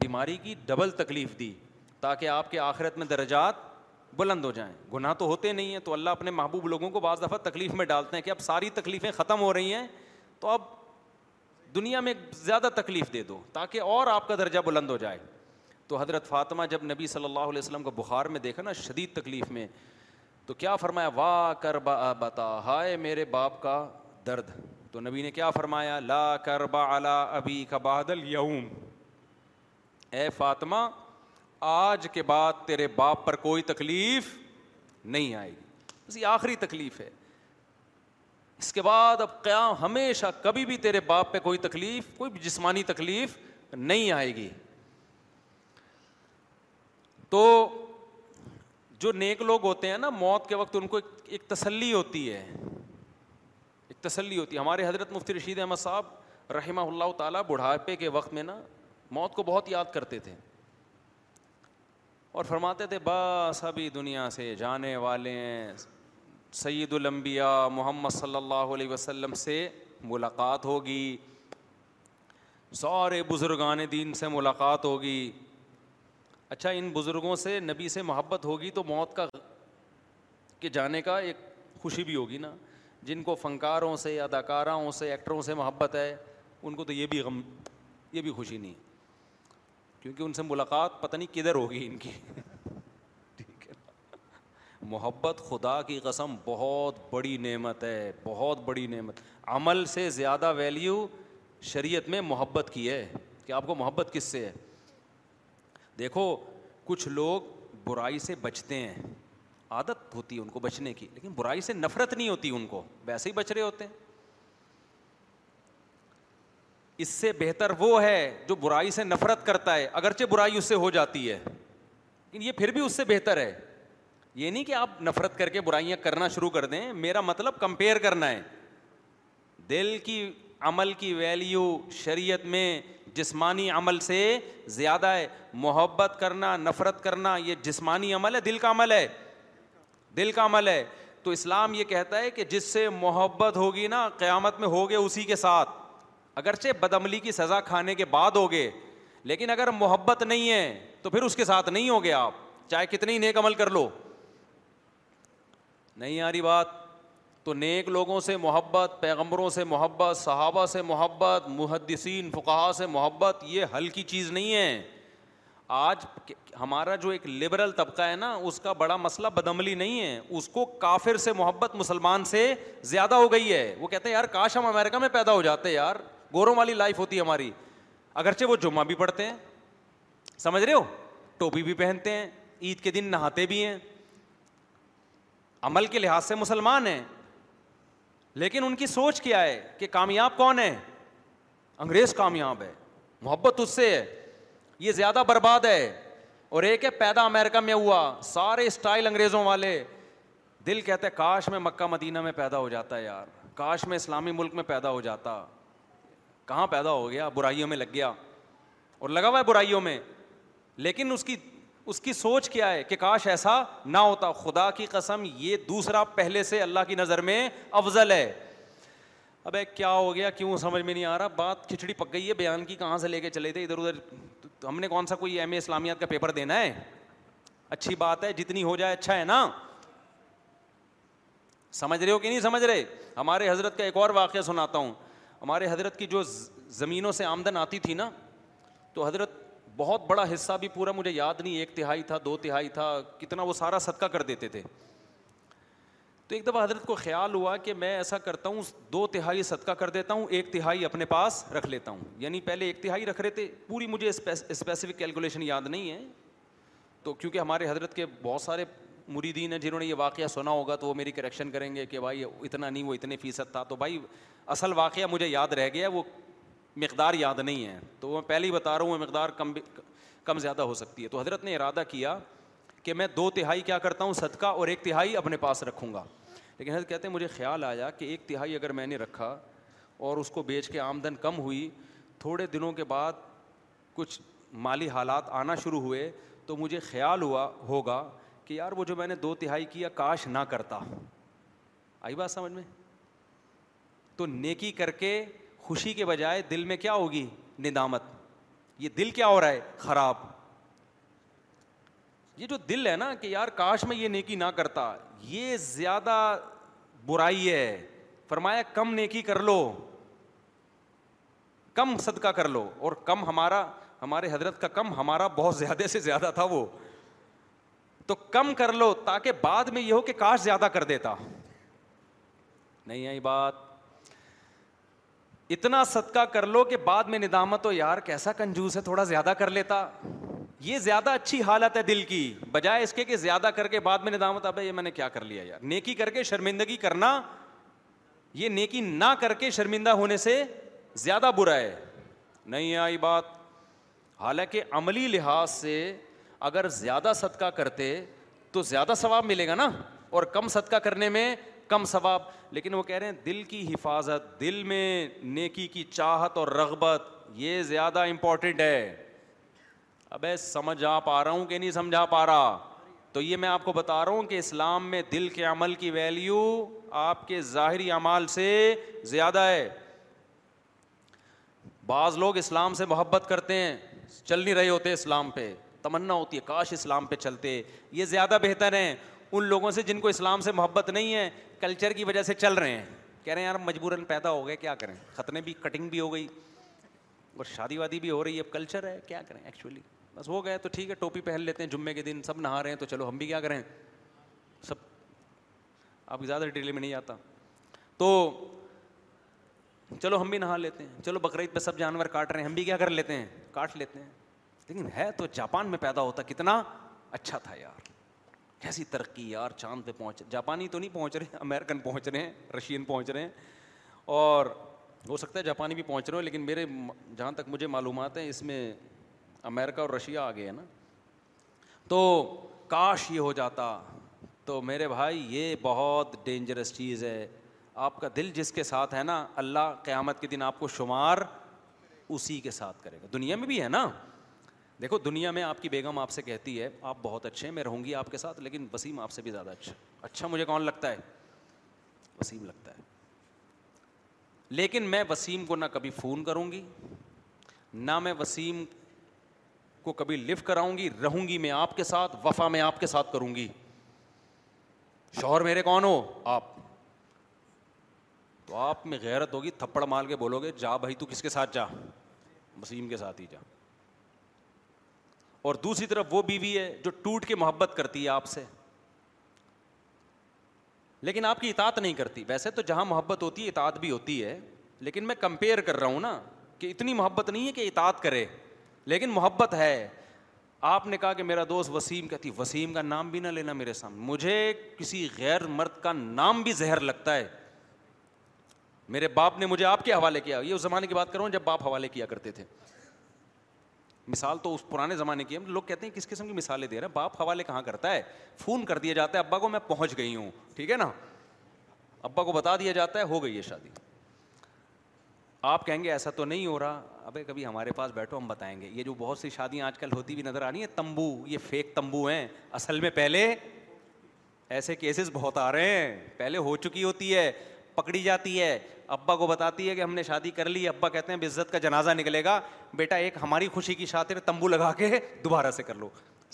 A: بیماری کی ڈبل تکلیف دی تاکہ آپ کے آخرت میں درجات بلند ہو جائیں گناہ تو ہوتے نہیں ہیں تو اللہ اپنے محبوب لوگوں کو بعض دفعہ تکلیف میں ڈالتے ہیں کہ اب ساری تکلیفیں ختم ہو رہی ہیں تو اب دنیا میں زیادہ تکلیف دے دو تاکہ اور آپ کا درجہ بلند ہو جائے تو حضرت فاطمہ جب نبی صلی اللہ علیہ وسلم کو بخار میں دیکھا نا شدید تکلیف میں تو کیا فرمایا وا کر با بتا ہائے میرے باپ کا درد تو نبی نے کیا فرمایا لا کر با ابی کا بہادل یوم اے فاطمہ آج کے بعد تیرے باپ پر کوئی تکلیف نہیں آئے گی بس یہ آخری تکلیف ہے اس کے بعد اب قیام ہمیشہ کبھی بھی تیرے باپ پہ کوئی تکلیف کوئی بھی جسمانی تکلیف نہیں آئے گی تو جو نیک لوگ ہوتے ہیں نا موت کے وقت ان کو ایک تسلی ہوتی ہے ایک تسلی ہوتی ہے ہمارے حضرت مفتی رشید احمد صاحب رحمہ اللہ تعالیٰ بڑھاپے کے وقت میں نا موت کو بہت یاد کرتے تھے اور فرماتے تھے بس ابھی دنیا سے جانے والے ہیں سید الانبیاء محمد صلی اللہ علیہ وسلم سے ملاقات ہوگی سارے بزرگان دین سے ملاقات ہوگی اچھا ان بزرگوں سے نبی سے محبت ہوگی تو موت کا کے جانے کا ایک خوشی بھی ہوگی نا جن کو فنکاروں سے اداکاراؤں سے ایکٹروں سے محبت ہے ان کو تو یہ بھی غم یہ بھی خوشی نہیں کیونکہ ان سے ملاقات پتہ نہیں کدھر ہوگی ان کی ٹھیک ہے محبت خدا کی قسم بہت بڑی نعمت ہے بہت بڑی نعمت عمل سے زیادہ ویلیو شریعت میں محبت کی ہے کہ آپ کو محبت کس سے ہے دیکھو کچھ لوگ برائی سے بچتے ہیں عادت ہوتی ہے ان کو بچنے کی لیکن برائی سے نفرت نہیں ہوتی ان کو ویسے ہی بچ رہے ہوتے ہیں اس سے بہتر وہ ہے جو برائی سے نفرت کرتا ہے اگرچہ برائی اس سے ہو جاتی ہے لیکن یہ پھر بھی اس سے بہتر ہے یہ نہیں کہ آپ نفرت کر کے برائیاں کرنا شروع کر دیں میرا مطلب کمپیئر کرنا ہے دل کی عمل کی ویلیو شریعت میں جسمانی عمل سے زیادہ ہے محبت کرنا نفرت کرنا یہ جسمانی عمل ہے دل کا عمل ہے دل کا عمل ہے تو اسلام یہ کہتا ہے کہ جس سے محبت ہوگی نا قیامت میں ہوگے اسی کے ساتھ اگرچہ بدعملی کی سزا کھانے کے بعد ہوگے لیکن اگر محبت نہیں ہے تو پھر اس کے ساتھ نہیں ہوگے آپ چاہے کتنی نیک عمل کر لو نہیں آ رہی بات تو نیک لوگوں سے محبت پیغمبروں سے محبت صحابہ سے محبت محدثین فقہ سے محبت یہ ہلکی چیز نہیں ہے آج ہمارا جو ایک لبرل طبقہ ہے نا اس کا بڑا مسئلہ بدعملی نہیں ہے اس کو کافر سے محبت مسلمان سے زیادہ ہو گئی ہے وہ کہتے ہیں یار کاش ہم امریکہ میں پیدا ہو جاتے یار گوروں والی لائف ہوتی ہے ہماری اگرچہ وہ جمعہ بھی پڑھتے ہیں سمجھ رہے ہو ٹوپی بھی پہنتے ہیں عید کے دن نہاتے بھی ہیں عمل کے لحاظ سے مسلمان ہیں لیکن ان کی سوچ کیا ہے کہ کامیاب کون ہے انگریز کامیاب ہے محبت اس سے ہے یہ زیادہ برباد ہے اور ایک ہے پیدا امیرکا میں ہوا سارے اسٹائل انگریزوں والے دل کہتے کاش میں مکہ مدینہ میں پیدا ہو جاتا ہے یار کاش میں اسلامی ملک میں پیدا ہو جاتا کہاں پیدا ہو گیا برائیوں میں لگ گیا اور لگا ہوا ہے برائیوں میں لیکن اس کی اس کی سوچ کیا ہے کہ کاش ایسا نہ ہوتا خدا کی قسم یہ دوسرا پہلے سے اللہ کی نظر میں افضل ہے اب کیا ہو گیا کیوں سمجھ میں نہیں آ رہا بات کھچڑی پک گئی ہے بیان کی کہاں سے لے کے چلے تھے ادھر ادھر ہم نے کون سا کوئی ایم اے اسلامیات کا پیپر دینا ہے اچھی بات ہے جتنی ہو جائے اچھا ہے نا سمجھ رہے ہو کہ نہیں سمجھ رہے ہمارے حضرت کا ایک اور واقعہ سناتا ہوں ہمارے حضرت کی جو زمینوں سے آمدن آتی تھی نا تو حضرت بہت بڑا حصہ بھی پورا مجھے یاد نہیں ایک تہائی تھا دو تہائی تھا کتنا وہ سارا صدقہ کر دیتے تھے تو ایک دفعہ حضرت کو خیال ہوا کہ میں ایسا کرتا ہوں دو تہائی صدقہ کر دیتا ہوں ایک تہائی اپنے پاس رکھ لیتا ہوں یعنی پہلے ایک تہائی رکھ رہے تھے پوری مجھے اسپیسیفک کیلکولیشن یاد نہیں ہے تو کیونکہ ہمارے حضرت کے بہت سارے مریدین ہیں جنہوں نے یہ واقعہ سنا ہوگا تو وہ میری کریکشن کریں گے کہ بھائی اتنا نہیں وہ اتنے فیصد تھا تو بھائی اصل واقعہ مجھے یاد رہ گیا وہ مقدار یاد نہیں ہے تو میں پہلے ہی بتا رہا ہوں وہ مقدار کم کم زیادہ ہو سکتی ہے تو حضرت نے ارادہ کیا کہ میں دو تہائی کیا کرتا ہوں صدقہ اور ایک تہائی اپنے پاس رکھوں گا لیکن حضرت کہتے ہیں مجھے خیال آیا کہ ایک تہائی اگر میں نے رکھا اور اس کو بیچ کے آمدن کم ہوئی تھوڑے دنوں کے بعد کچھ مالی حالات آنا شروع ہوئے تو مجھے خیال ہوا ہوگا کہ یار وہ جو میں نے دو تہائی کیا کاش نہ کرتا آئی بات سمجھ میں تو نیکی کر کے خوشی کے بجائے دل میں کیا ہوگی ندامت یہ دل کیا ہو رہا ہے خراب یہ جو دل ہے نا کہ یار کاش میں یہ نیکی نہ کرتا یہ زیادہ برائی ہے فرمایا کم نیکی کر لو کم صدقہ کر لو اور کم ہمارا ہمارے حضرت کا کم ہمارا بہت زیادہ سے زیادہ تھا وہ تو کم کر لو تاکہ بعد میں یہ ہو کہ کاش زیادہ کر دیتا نہیں آئی بات اتنا صدقہ کر لو کہ بعد میں ندامت یار کیسا کنجوس ہے تھوڑا زیادہ زیادہ کر لیتا یہ اچھی حالت ہے دل کی بجائے اس کے کہ زیادہ کر کے بعد میں ندامت اب یہ میں نے کیا کر لیا یار نیکی کر کے شرمندگی کرنا یہ نیکی نہ کر کے شرمندہ ہونے سے زیادہ برا ہے نہیں آئی بات حالانکہ عملی لحاظ سے اگر زیادہ صدقہ کرتے تو زیادہ ثواب ملے گا نا اور کم صدقہ کرنے میں کم ثواب لیکن وہ کہہ رہے ہیں دل کی حفاظت دل میں نیکی کی چاہت اور رغبت یہ زیادہ امپورٹنٹ ہے ابے سمجھ آ پا رہا ہوں کہ نہیں سمجھا پا رہا تو یہ میں آپ کو بتا رہا ہوں کہ اسلام میں دل کے عمل کی ویلیو آپ کے ظاہری عمال سے زیادہ ہے بعض لوگ اسلام سے محبت کرتے ہیں چل نہیں رہے ہوتے اسلام پہ تمنا ہوتی ہے کاش اسلام پہ چلتے یہ زیادہ بہتر ہیں ان لوگوں سے جن کو اسلام سے محبت نہیں ہے کلچر کی وجہ سے چل رہے ہیں کہہ رہے ہیں یار مجبوراً پیدا ہو گئے کیا کریں ختنے بھی کٹنگ بھی ہو گئی اور شادی وادی بھی ہو رہی ہے اب کلچر ہے کیا کریں ایکچولی بس ہو گیا تو ٹھیک ہے ٹوپی پہن لیتے ہیں جمعے کے دن سب نہا رہے ہیں تو چلو ہم بھی کیا کریں سب آپ زیادہ ڈیٹیل میں نہیں آتا تو چلو ہم بھی نہا لیتے ہیں چلو بقرعید پہ سب جانور کاٹ رہے ہیں ہم بھی کیا کر لیتے ہیں کاٹ لیتے ہیں لیکن ہے تو جاپان میں پیدا ہوتا کتنا اچھا تھا یار کیسی ترقی یار چاند پہ پہنچ جاپانی تو نہیں پہنچ رہے امیرکن پہنچ رہے ہیں رشین پہنچ رہے ہیں اور ہو سکتا ہے جاپانی بھی پہنچ رہے ہیں لیکن میرے جہاں تک مجھے معلومات ہیں اس میں امیرکا اور رشیا آ گئے ہے نا تو کاش یہ ہو جاتا تو میرے بھائی یہ بہت ڈینجرس چیز ہے آپ کا دل جس کے ساتھ ہے نا اللہ قیامت کے دن آپ کو شمار اسی کے ساتھ کرے گا دنیا میں بھی ہے نا دیکھو دنیا میں آپ کی بیگم آپ سے کہتی ہے آپ بہت اچھے ہیں میں رہوں گی آپ کے ساتھ لیکن وسیم آپ سے بھی زیادہ اچھا اچھا مجھے کون لگتا ہے وسیم لگتا ہے لیکن میں وسیم کو نہ کبھی فون کروں گی نہ میں وسیم کو کبھی لفٹ کراؤں گی رہوں گی میں آپ کے ساتھ وفا میں آپ کے ساتھ کروں گی شوہر میرے کون ہو آپ تو آپ میں غیرت ہوگی تھپڑ مار کے بولو گے جا بھائی تو کس کے ساتھ جا وسیم کے ساتھ ہی جا اور دوسری طرف وہ بیوی ہے جو ٹوٹ کے محبت کرتی ہے آپ سے لیکن آپ کی اطاعت نہیں کرتی ویسے تو جہاں محبت ہوتی ہے اطاعت بھی ہوتی ہے لیکن میں کمپیئر کر رہا ہوں نا کہ اتنی محبت نہیں ہے کہ اطاعت کرے لیکن محبت ہے آپ نے کہا کہ میرا دوست وسیم کہتی وسیم کا نام بھی نہ لینا میرے سامنے مجھے کسی غیر مرد کا نام بھی زہر لگتا ہے میرے باپ نے مجھے آپ کے حوالے کیا یہ اس زمانے کی بات کروں جب باپ حوالے کیا کرتے تھے مثال تو اس پرانے زمانے کی ہے لوگ کہتے ہیں کس قسم کی مثالیں دے رہے ہیں باپ حوالے کہاں کرتا ہے فون کر دیا جاتا ہے ابا کو میں پہنچ گئی ہوں ٹھیک ہے نا ابا کو بتا دیا جاتا ہے ہو گئی ہے شادی آپ کہیں گے ایسا تو نہیں ہو رہا ابھی کبھی ہمارے پاس بیٹھو ہم بتائیں گے یہ جو بہت سی شادیاں آج کل ہوتی بھی نظر آ رہی ہیں تمبو یہ فیک تمبو ہیں اصل میں پہلے ایسے کیسز بہت آ رہے ہیں پہلے ہو چکی ہوتی ہے پکڑی جاتی ہے ابا کو بتاتی ہے کہ ہم نے شادی کر لی ابا کہتے ہیں بزت کا جنازہ نکلے گا بیٹا ایک ہماری خوشی کی شاطر تمبو لگا کے دوبارہ سے کر لو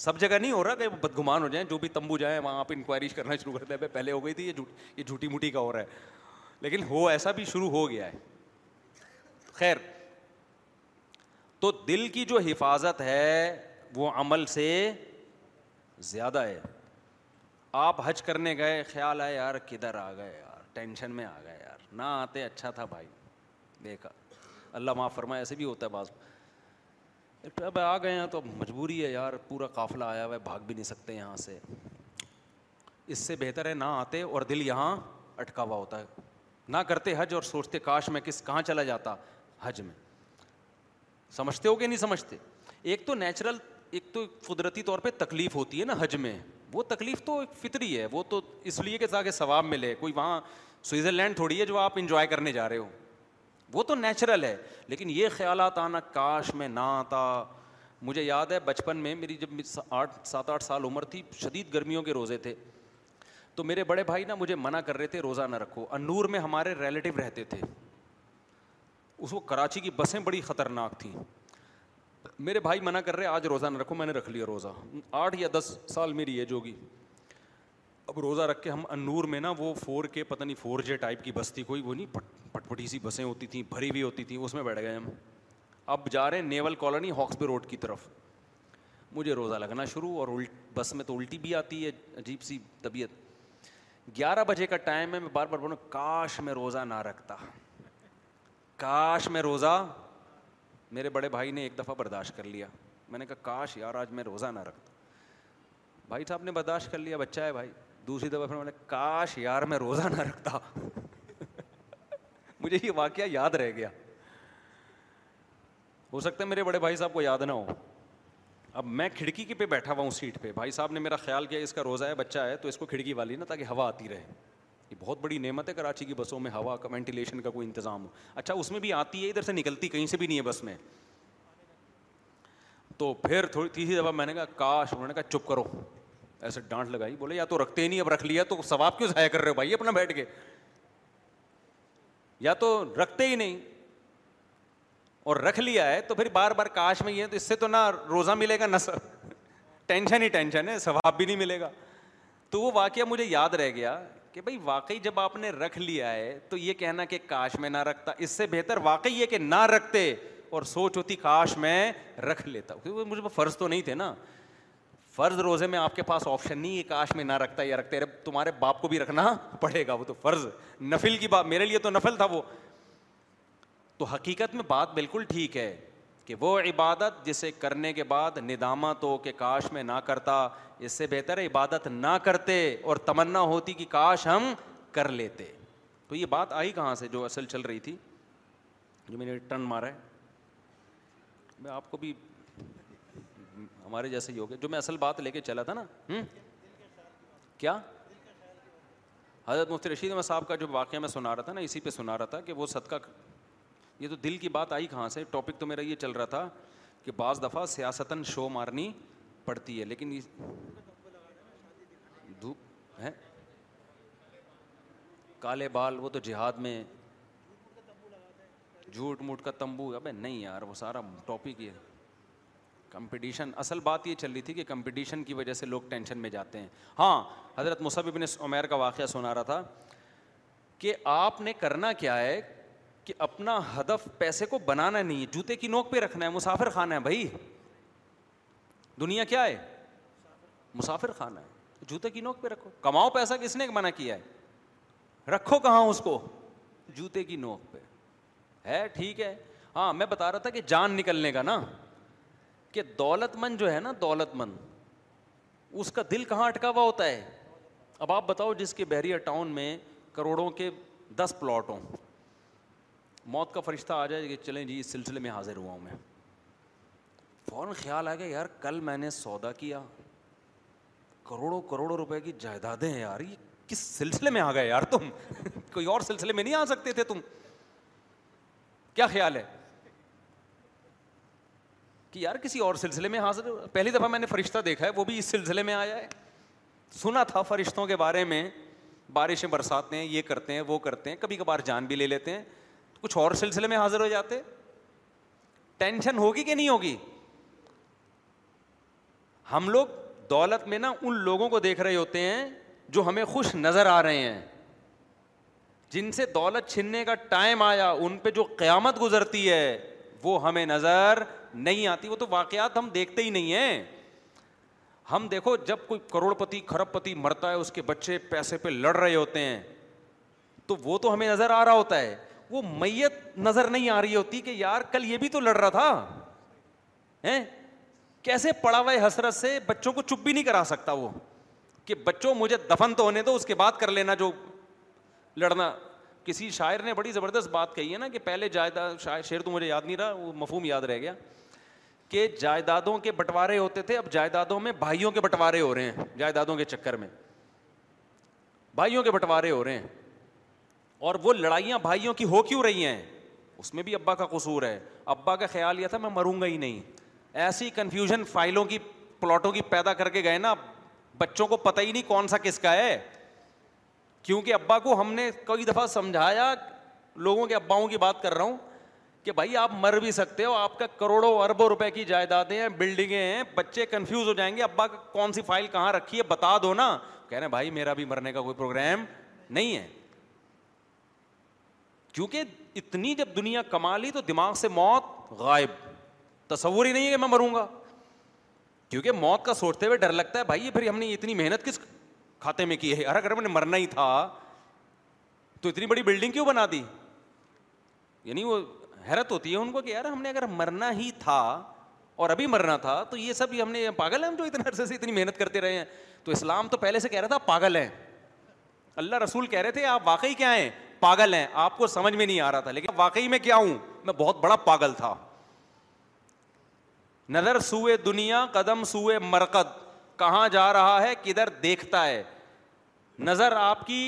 A: سب جگہ نہیں ہو رہا کہ بدگمان ہو جائیں جو بھی تمبو جائیں وہاں آپ انکوائریز کرنا شروع کرتے ہیں پہلے ہو گئی تھی یہ جھوٹی موٹی کا ہو رہا ہے لیکن ہو ایسا بھی شروع ہو گیا ہے خیر تو دل کی جو حفاظت ہے وہ عمل سے زیادہ ہے آپ حج کرنے گئے خیال آئے یار کدھر آ گئے ٹینشن میں آ گیا یار نہ آتے اچھا تھا بھائی دیکھا اللہ معاف فرما ایسے بھی ہوتا ہے بعض اب آ گئے ہیں تو مجبوری ہے یار پورا قافلہ آیا ہوا ہے بھاگ بھی نہیں سکتے یہاں سے اس سے بہتر ہے نہ آتے اور دل یہاں اٹکا ہوا ہوتا ہے نہ کرتے حج اور سوچتے کاش میں کس کہاں چلا جاتا حج میں سمجھتے ہو کہ نہیں سمجھتے ایک تو نیچرل ایک تو قدرتی طور پہ تکلیف ہوتی ہے نا حج میں وہ تکلیف تو ایک فطری ہے وہ تو اس لیے کہ تاکہ ثواب ملے کوئی وہاں سوئٹزرلینڈ تھوڑی ہے جو آپ انجوائے کرنے جا رہے ہو وہ تو نیچرل ہے لیکن یہ خیالات آنا کاش میں نہ آتا مجھے یاد ہے بچپن میں میری جب آٹھ سات آٹھ سال عمر تھی شدید گرمیوں کے روزے تھے تو میرے بڑے بھائی نا مجھے منع کر رہے تھے روزہ نہ رکھو انور میں ہمارے ریلیٹو رہتے تھے اس وقت کراچی کی بسیں بڑی خطرناک تھیں میرے بھائی منع کر رہے آج روزہ نہ رکھو میں نے رکھ لیا روزہ آٹھ یا دس سال میری ایج ہوگی اب روزہ رکھ کے ہم انور میں نا وہ فور کے پتہ نہیں فور جے ٹائپ کی بس تھی کوئی وہ نہیں پٹ پٹ پٹی سی بسیں ہوتی تھیں بھری بھی ہوتی تھیں اس میں بیٹھ گئے ہم اب جا رہے ہیں نیول کالونی ہاکس پہ روڈ کی طرف مجھے روزہ لگنا شروع اور بس میں تو الٹی بھی آتی ہے عجیب سی طبیعت گیارہ بجے کا ٹائم ہے میں بار بار بولوں کاش میں روزہ نہ رکھتا کاش میں روزہ میرے بڑے بھائی نے ایک دفعہ برداشت کر لیا میں نے کہا کاش یار آج میں روزہ نہ رکھتا بھائی صاحب نے برداشت کر لیا بچہ ہے بھائی دوسری دفعہ پھر میں نے کاش یار میں روزہ نہ رکھتا مجھے یہ واقعہ یاد رہ گیا ہو سکتا ہے میرے بڑے بھائی صاحب کو یاد نہ ہو اب میں کھڑکی کے پہ بیٹھا ہوا ہوں سیٹ پہ بھائی صاحب نے میرا خیال کیا اس کا روزہ ہے بچہ ہے تو اس کو کھڑکی والی نا تاکہ ہوا آتی رہے یہ بہت بڑی نعمت ہے کراچی کی بسوں میں ہوا کا وینٹیلیشن کا کوئی انتظام ہو اچھا اس میں بھی آتی ہے ادھر سے نکلتی کہیں سے بھی نہیں ہے بس میں تو پھر تھوڑی تیسری دفعہ میں نے کہا کاش انہوں نے کہا چپ کرو ایسے ڈانٹ لگائی بولے یا تو رکھتے ہی نہیں اب رکھ لیا تو ثواب کیوں ضائع کر رہے ہو بھائی اپنا بیٹھ کے یا تو رکھتے ہی نہیں اور رکھ لیا ہے تو پھر بار بار کاش میں تو اس سے تو نہ روزہ ملے گا نہ ٹینشن ہی ٹینشن ہے ثواب بھی نہیں ملے گا تو وہ واقعہ مجھے یاد رہ گیا کہ بھائی واقعی جب آپ نے رکھ لیا ہے تو یہ کہنا کہ کاش میں نہ رکھتا اس سے بہتر واقعی یہ کہ نہ رکھتے اور سوچ ہوتی کاش میں رکھ لیتا مجھے فرض تو نہیں تھے نا فرض روزے میں آپ کے پاس آپشن نہیں ہے کاش میں نہ رکھتا یا رکھتے تمہارے باپ کو بھی رکھنا پڑے گا وہ وہ تو تو تو فرض نفل نفل کی بات بات میرے لیے تھا حقیقت میں بالکل ندامت ہو کہ کاش میں نہ کرتا اس سے بہتر ہے عبادت نہ کرتے اور تمنا ہوتی کہ کاش ہم کر لیتے تو یہ بات آئی کہاں سے جو اصل چل رہی تھی جو میں نے ٹرن مارا ہے میں آپ کو بھی ہمارے جیسے ہی ہو گئے جو میں اصل بات لے کے چلا تھا نا کیا حضرت مفتی رشید احمد صاحب کا جو واقعہ میں سنا رہا تھا نا اسی پہ سنا رہا تھا کہ وہ صدقہ یہ تو دل کی بات آئی کہاں سے ٹاپک تو میرا یہ چل رہا تھا کہ بعض دفعہ سیاستاً شو مارنی پڑتی ہے لیکن دھوپ ہے کالے بال وہ تو جہاد میں جھوٹ موٹ کا تمبو ابے نہیں یار وہ سارا ٹاپک یہ کمپٹیشن اصل بات یہ چل رہی تھی کہ کمپٹیشن کی وجہ سے لوگ ٹینشن میں جاتے ہیں ہاں حضرت عمیر کا واقعہ سنا رہا تھا کہ آپ نے کرنا کیا ہے کہ اپنا ہدف پیسے کو بنانا نہیں ہے جوتے کی نوک پہ رکھنا ہے مسافر خانہ ہے بھائی دنیا کیا ہے مسافر خانہ ہے جوتے کی نوک پہ رکھو کماؤ پیسہ کس نے منع کیا ہے رکھو کہاں اس کو جوتے کی نوک پہ ہے ٹھیک ہے ہاں میں بتا رہا تھا کہ جان نکلنے کا نا کہ دولت مند جو ہے نا دولت مند اس کا دل کہاں اٹکا ہوا ہوتا ہے اب آپ بتاؤ جس کے بحریہ ٹاؤن میں کروڑوں کے دس پلاٹ ہوں موت کا فرشتہ آ جائے کہ چلیں جی اس سلسلے میں حاضر ہوا ہوں میں فوراً خیال آ گیا یار کل میں نے سودا کیا کروڑوں کروڑوں روپے کی جائیدادیں ہیں یار یہ کس سلسلے میں آ گئے یار تم کوئی اور سلسلے میں نہیں آ سکتے تھے تم کیا خیال ہے کہ یار کسی اور سلسلے میں حاضر پہلی دفعہ میں نے فرشتہ دیکھا ہے وہ بھی اس سلسلے میں آیا ہے سنا تھا فرشتوں کے بارے میں بارشیں برساتے ہیں یہ کرتے ہیں وہ کرتے ہیں کبھی کبھار جان بھی لے لیتے ہیں کچھ اور سلسلے میں حاضر ہو جاتے ٹینشن ہوگی کہ نہیں ہوگی ہم لوگ دولت میں نا ان لوگوں کو دیکھ رہے ہوتے ہیں جو ہمیں خوش نظر آ رہے ہیں جن سے دولت چھننے کا ٹائم آیا ان پہ جو قیامت گزرتی ہے وہ ہمیں نظر نہیں آتی وہ تو واقعات ہم دیکھتے ہی نہیں ہیں ہم دیکھو جب کوئی کروڑ پتی کھرب پتی مرتا ہے اس کے بچے پیسے پہ لڑ رہے ہوتے ہیں تو وہ تو ہمیں نظر آ رہا ہوتا ہے وہ میت نظر نہیں آ رہی ہوتی کہ یار کل یہ بھی تو لڑ رہا تھا کیسے پڑا ہے حسرت سے بچوں کو چپ بھی نہیں کرا سکتا وہ کہ بچوں مجھے دفن تو ہونے دو اس کے بعد کر لینا جو لڑنا کسی شاعر نے بڑی زبردست بات کہی ہے نا کہ پہلے جائیداد شعر تو مجھے یاد نہیں رہا وہ مفہوم یاد رہ گیا کہ جائیدادوں کے بٹوارے ہوتے تھے اب جائیدادوں میں بھائیوں کے بٹوارے ہو رہے ہیں جائیدادوں کے چکر میں بھائیوں کے بٹوارے ہو رہے ہیں اور وہ لڑائیاں بھائیوں کی ہو کیوں رہی ہیں اس میں بھی ابا کا قصور ہے ابا کا خیال یہ تھا میں مروں گا ہی نہیں ایسی کنفیوژن فائلوں کی پلاٹوں کی پیدا کر کے گئے نا بچوں کو پتہ ہی نہیں کون سا کس کا ہے کیونکہ ابا کو ہم نے کئی دفعہ سمجھایا لوگوں کے اباؤں کی بات کر رہا ہوں کہ بھائی آپ مر بھی سکتے ہو آپ کا کروڑوں اربوں روپے کی جائیدادیں ہیں بلڈنگیں ہیں بچے کنفیوز ہو جائیں گے ابا کون سی فائل کہاں رکھی ہے بتا دو نا کہہ رہے بھائی میرا بھی مرنے کا کوئی پروگرام نہیں ہے کیونکہ اتنی جب دنیا کما لی تو دماغ سے موت غائب تصور ہی نہیں ہے کہ میں مروں گا کیونکہ موت کا سوچتے ہوئے ڈر لگتا ہے بھائی پھر ہم نے اتنی محنت کس کھاتے میں کی نے مرنا ہی تھا تو اتنی بڑی بلڈنگ کیوں بنا دی یعنی وہ حیرت ہوتی ہے ان کو کہ یار ہم نے اگر مرنا ہی تھا اور ابھی مرنا تھا تو یہ سب ہم نے پاگل ہیں ہم جو اتنے عرصے سے اتنی محنت کرتے رہے ہیں تو اسلام تو پہلے سے کہہ رہا تھا پاگل ہیں اللہ رسول کہہ رہے تھے آپ واقعی کیا ہیں پاگل ہیں آپ کو سمجھ میں نہیں آ رہا تھا لیکن واقعی میں کیا ہوں میں بہت بڑا پاگل تھا نظر سوئے دنیا قدم سوئے مرکز کہاں جا رہا ہے کدھر دیکھتا ہے نظر آپ کی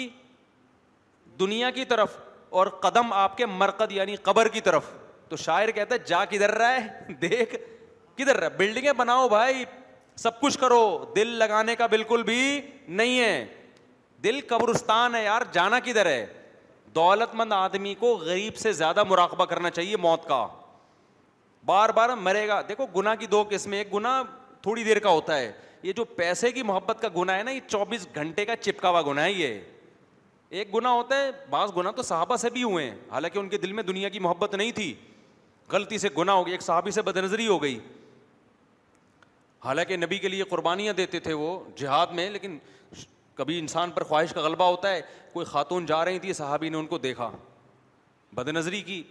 A: دنیا کی طرف اور قدم آپ کے مرکز یعنی قبر کی طرف تو شاعر کہتا ہے جا کدھر رہا ہے دیکھ کدھر رہا بلڈنگیں بناؤ بھائی سب کچھ کرو دل لگانے کا بالکل بھی نہیں ہے دل قبرستان ہے یار جانا کدھر ہے دولت مند آدمی کو غریب سے زیادہ مراقبہ کرنا چاہیے موت کا بار بار مرے گا دیکھو گنا کی دو قسمیں ایک گنا تھوڑی دیر کا ہوتا ہے یہ جو پیسے کی محبت کا گناہ ہے نا یہ چوبیس گھنٹے کا چپکا ہوا گناہ ہے یہ ایک گناہ ہوتا ہے بعض گناہ تو صحابہ سے بھی ہوئے ہیں حالانکہ ان کے دل میں دنیا کی محبت نہیں تھی غلطی سے گناہ ہو گئی ایک صحابی سے بد نظری ہو گئی حالانکہ نبی کے لیے قربانیاں دیتے تھے وہ جہاد میں لیکن کبھی انسان پر خواہش کا غلبہ ہوتا ہے کوئی خاتون جا رہی تھی صحابی نے ان کو دیکھا بد نظری کی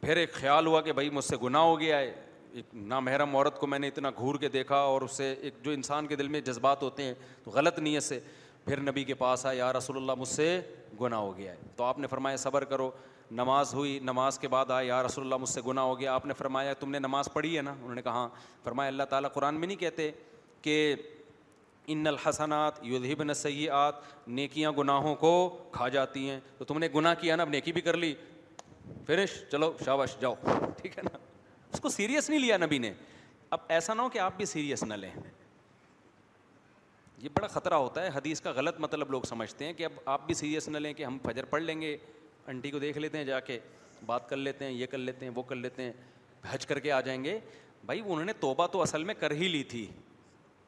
A: پھر ایک خیال ہوا کہ بھائی مجھ سے گناہ ہو گیا ہے ایک نامحرم عورت کو میں نے اتنا گھور کے دیکھا اور اس سے ایک جو انسان کے دل میں جذبات ہوتے ہیں تو غلط نیت سے پھر نبی کے پاس آیا رسول اللہ مجھ سے گناہ ہو گیا ہے تو آپ نے فرمایا صبر کرو نماز ہوئی نماز کے بعد آیا رسول اللہ مجھ سے گناہ ہو گیا آپ نے فرمایا تم نے نماز پڑھی ہے نا انہوں نے کہا فرمایا اللہ تعالیٰ قرآن میں نہیں کہتے کہ ان الحسنات یدھبن سید نیکیاں گناہوں کو کھا جاتی ہیں تو تم نے گناہ کیا نا اب نیکی بھی کر لی فرش چلو شابش جاؤ ٹھیک ہے نا اس کو سیریس نہیں لیا نبی نے اب ایسا نہ ہو کہ آپ بھی سیریس نہ لیں یہ بڑا خطرہ ہوتا ہے حدیث کا غلط مطلب لوگ سمجھتے ہیں کہ اب آپ بھی سیریس نہ لیں کہ ہم فجر پڑھ لیں گے انٹی کو دیکھ لیتے ہیں جا کے بات کر لیتے ہیں یہ کر لیتے ہیں وہ کر لیتے ہیں حج کر کے آ جائیں گے بھائی انہوں نے توبہ تو اصل میں کر ہی لی تھی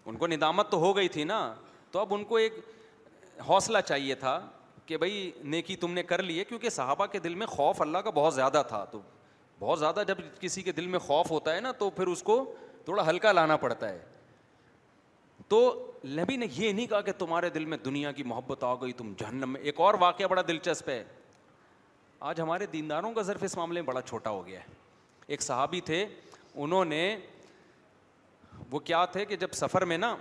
A: ان کو ندامت تو ہو گئی تھی نا تو اب ان کو ایک حوصلہ چاہیے تھا کہ بھائی نیکی تم نے کر لی ہے کیونکہ صحابہ کے دل میں خوف اللہ کا بہت زیادہ تھا تو بہت زیادہ جب کسی کے دل میں خوف ہوتا ہے نا تو پھر اس کو تھوڑا ہلکا لانا پڑتا ہے تو نبی نے یہ نہیں کہا کہ تمہارے دل میں دنیا کی محبت آ گئی تم جہنم میں ایک اور واقعہ بڑا دلچسپ ہے آج ہمارے دینداروں کا صرف اس معاملے میں بڑا چھوٹا ہو گیا ہے ایک صحابی تھے انہوں نے وہ کیا تھے کہ جب سفر میں نا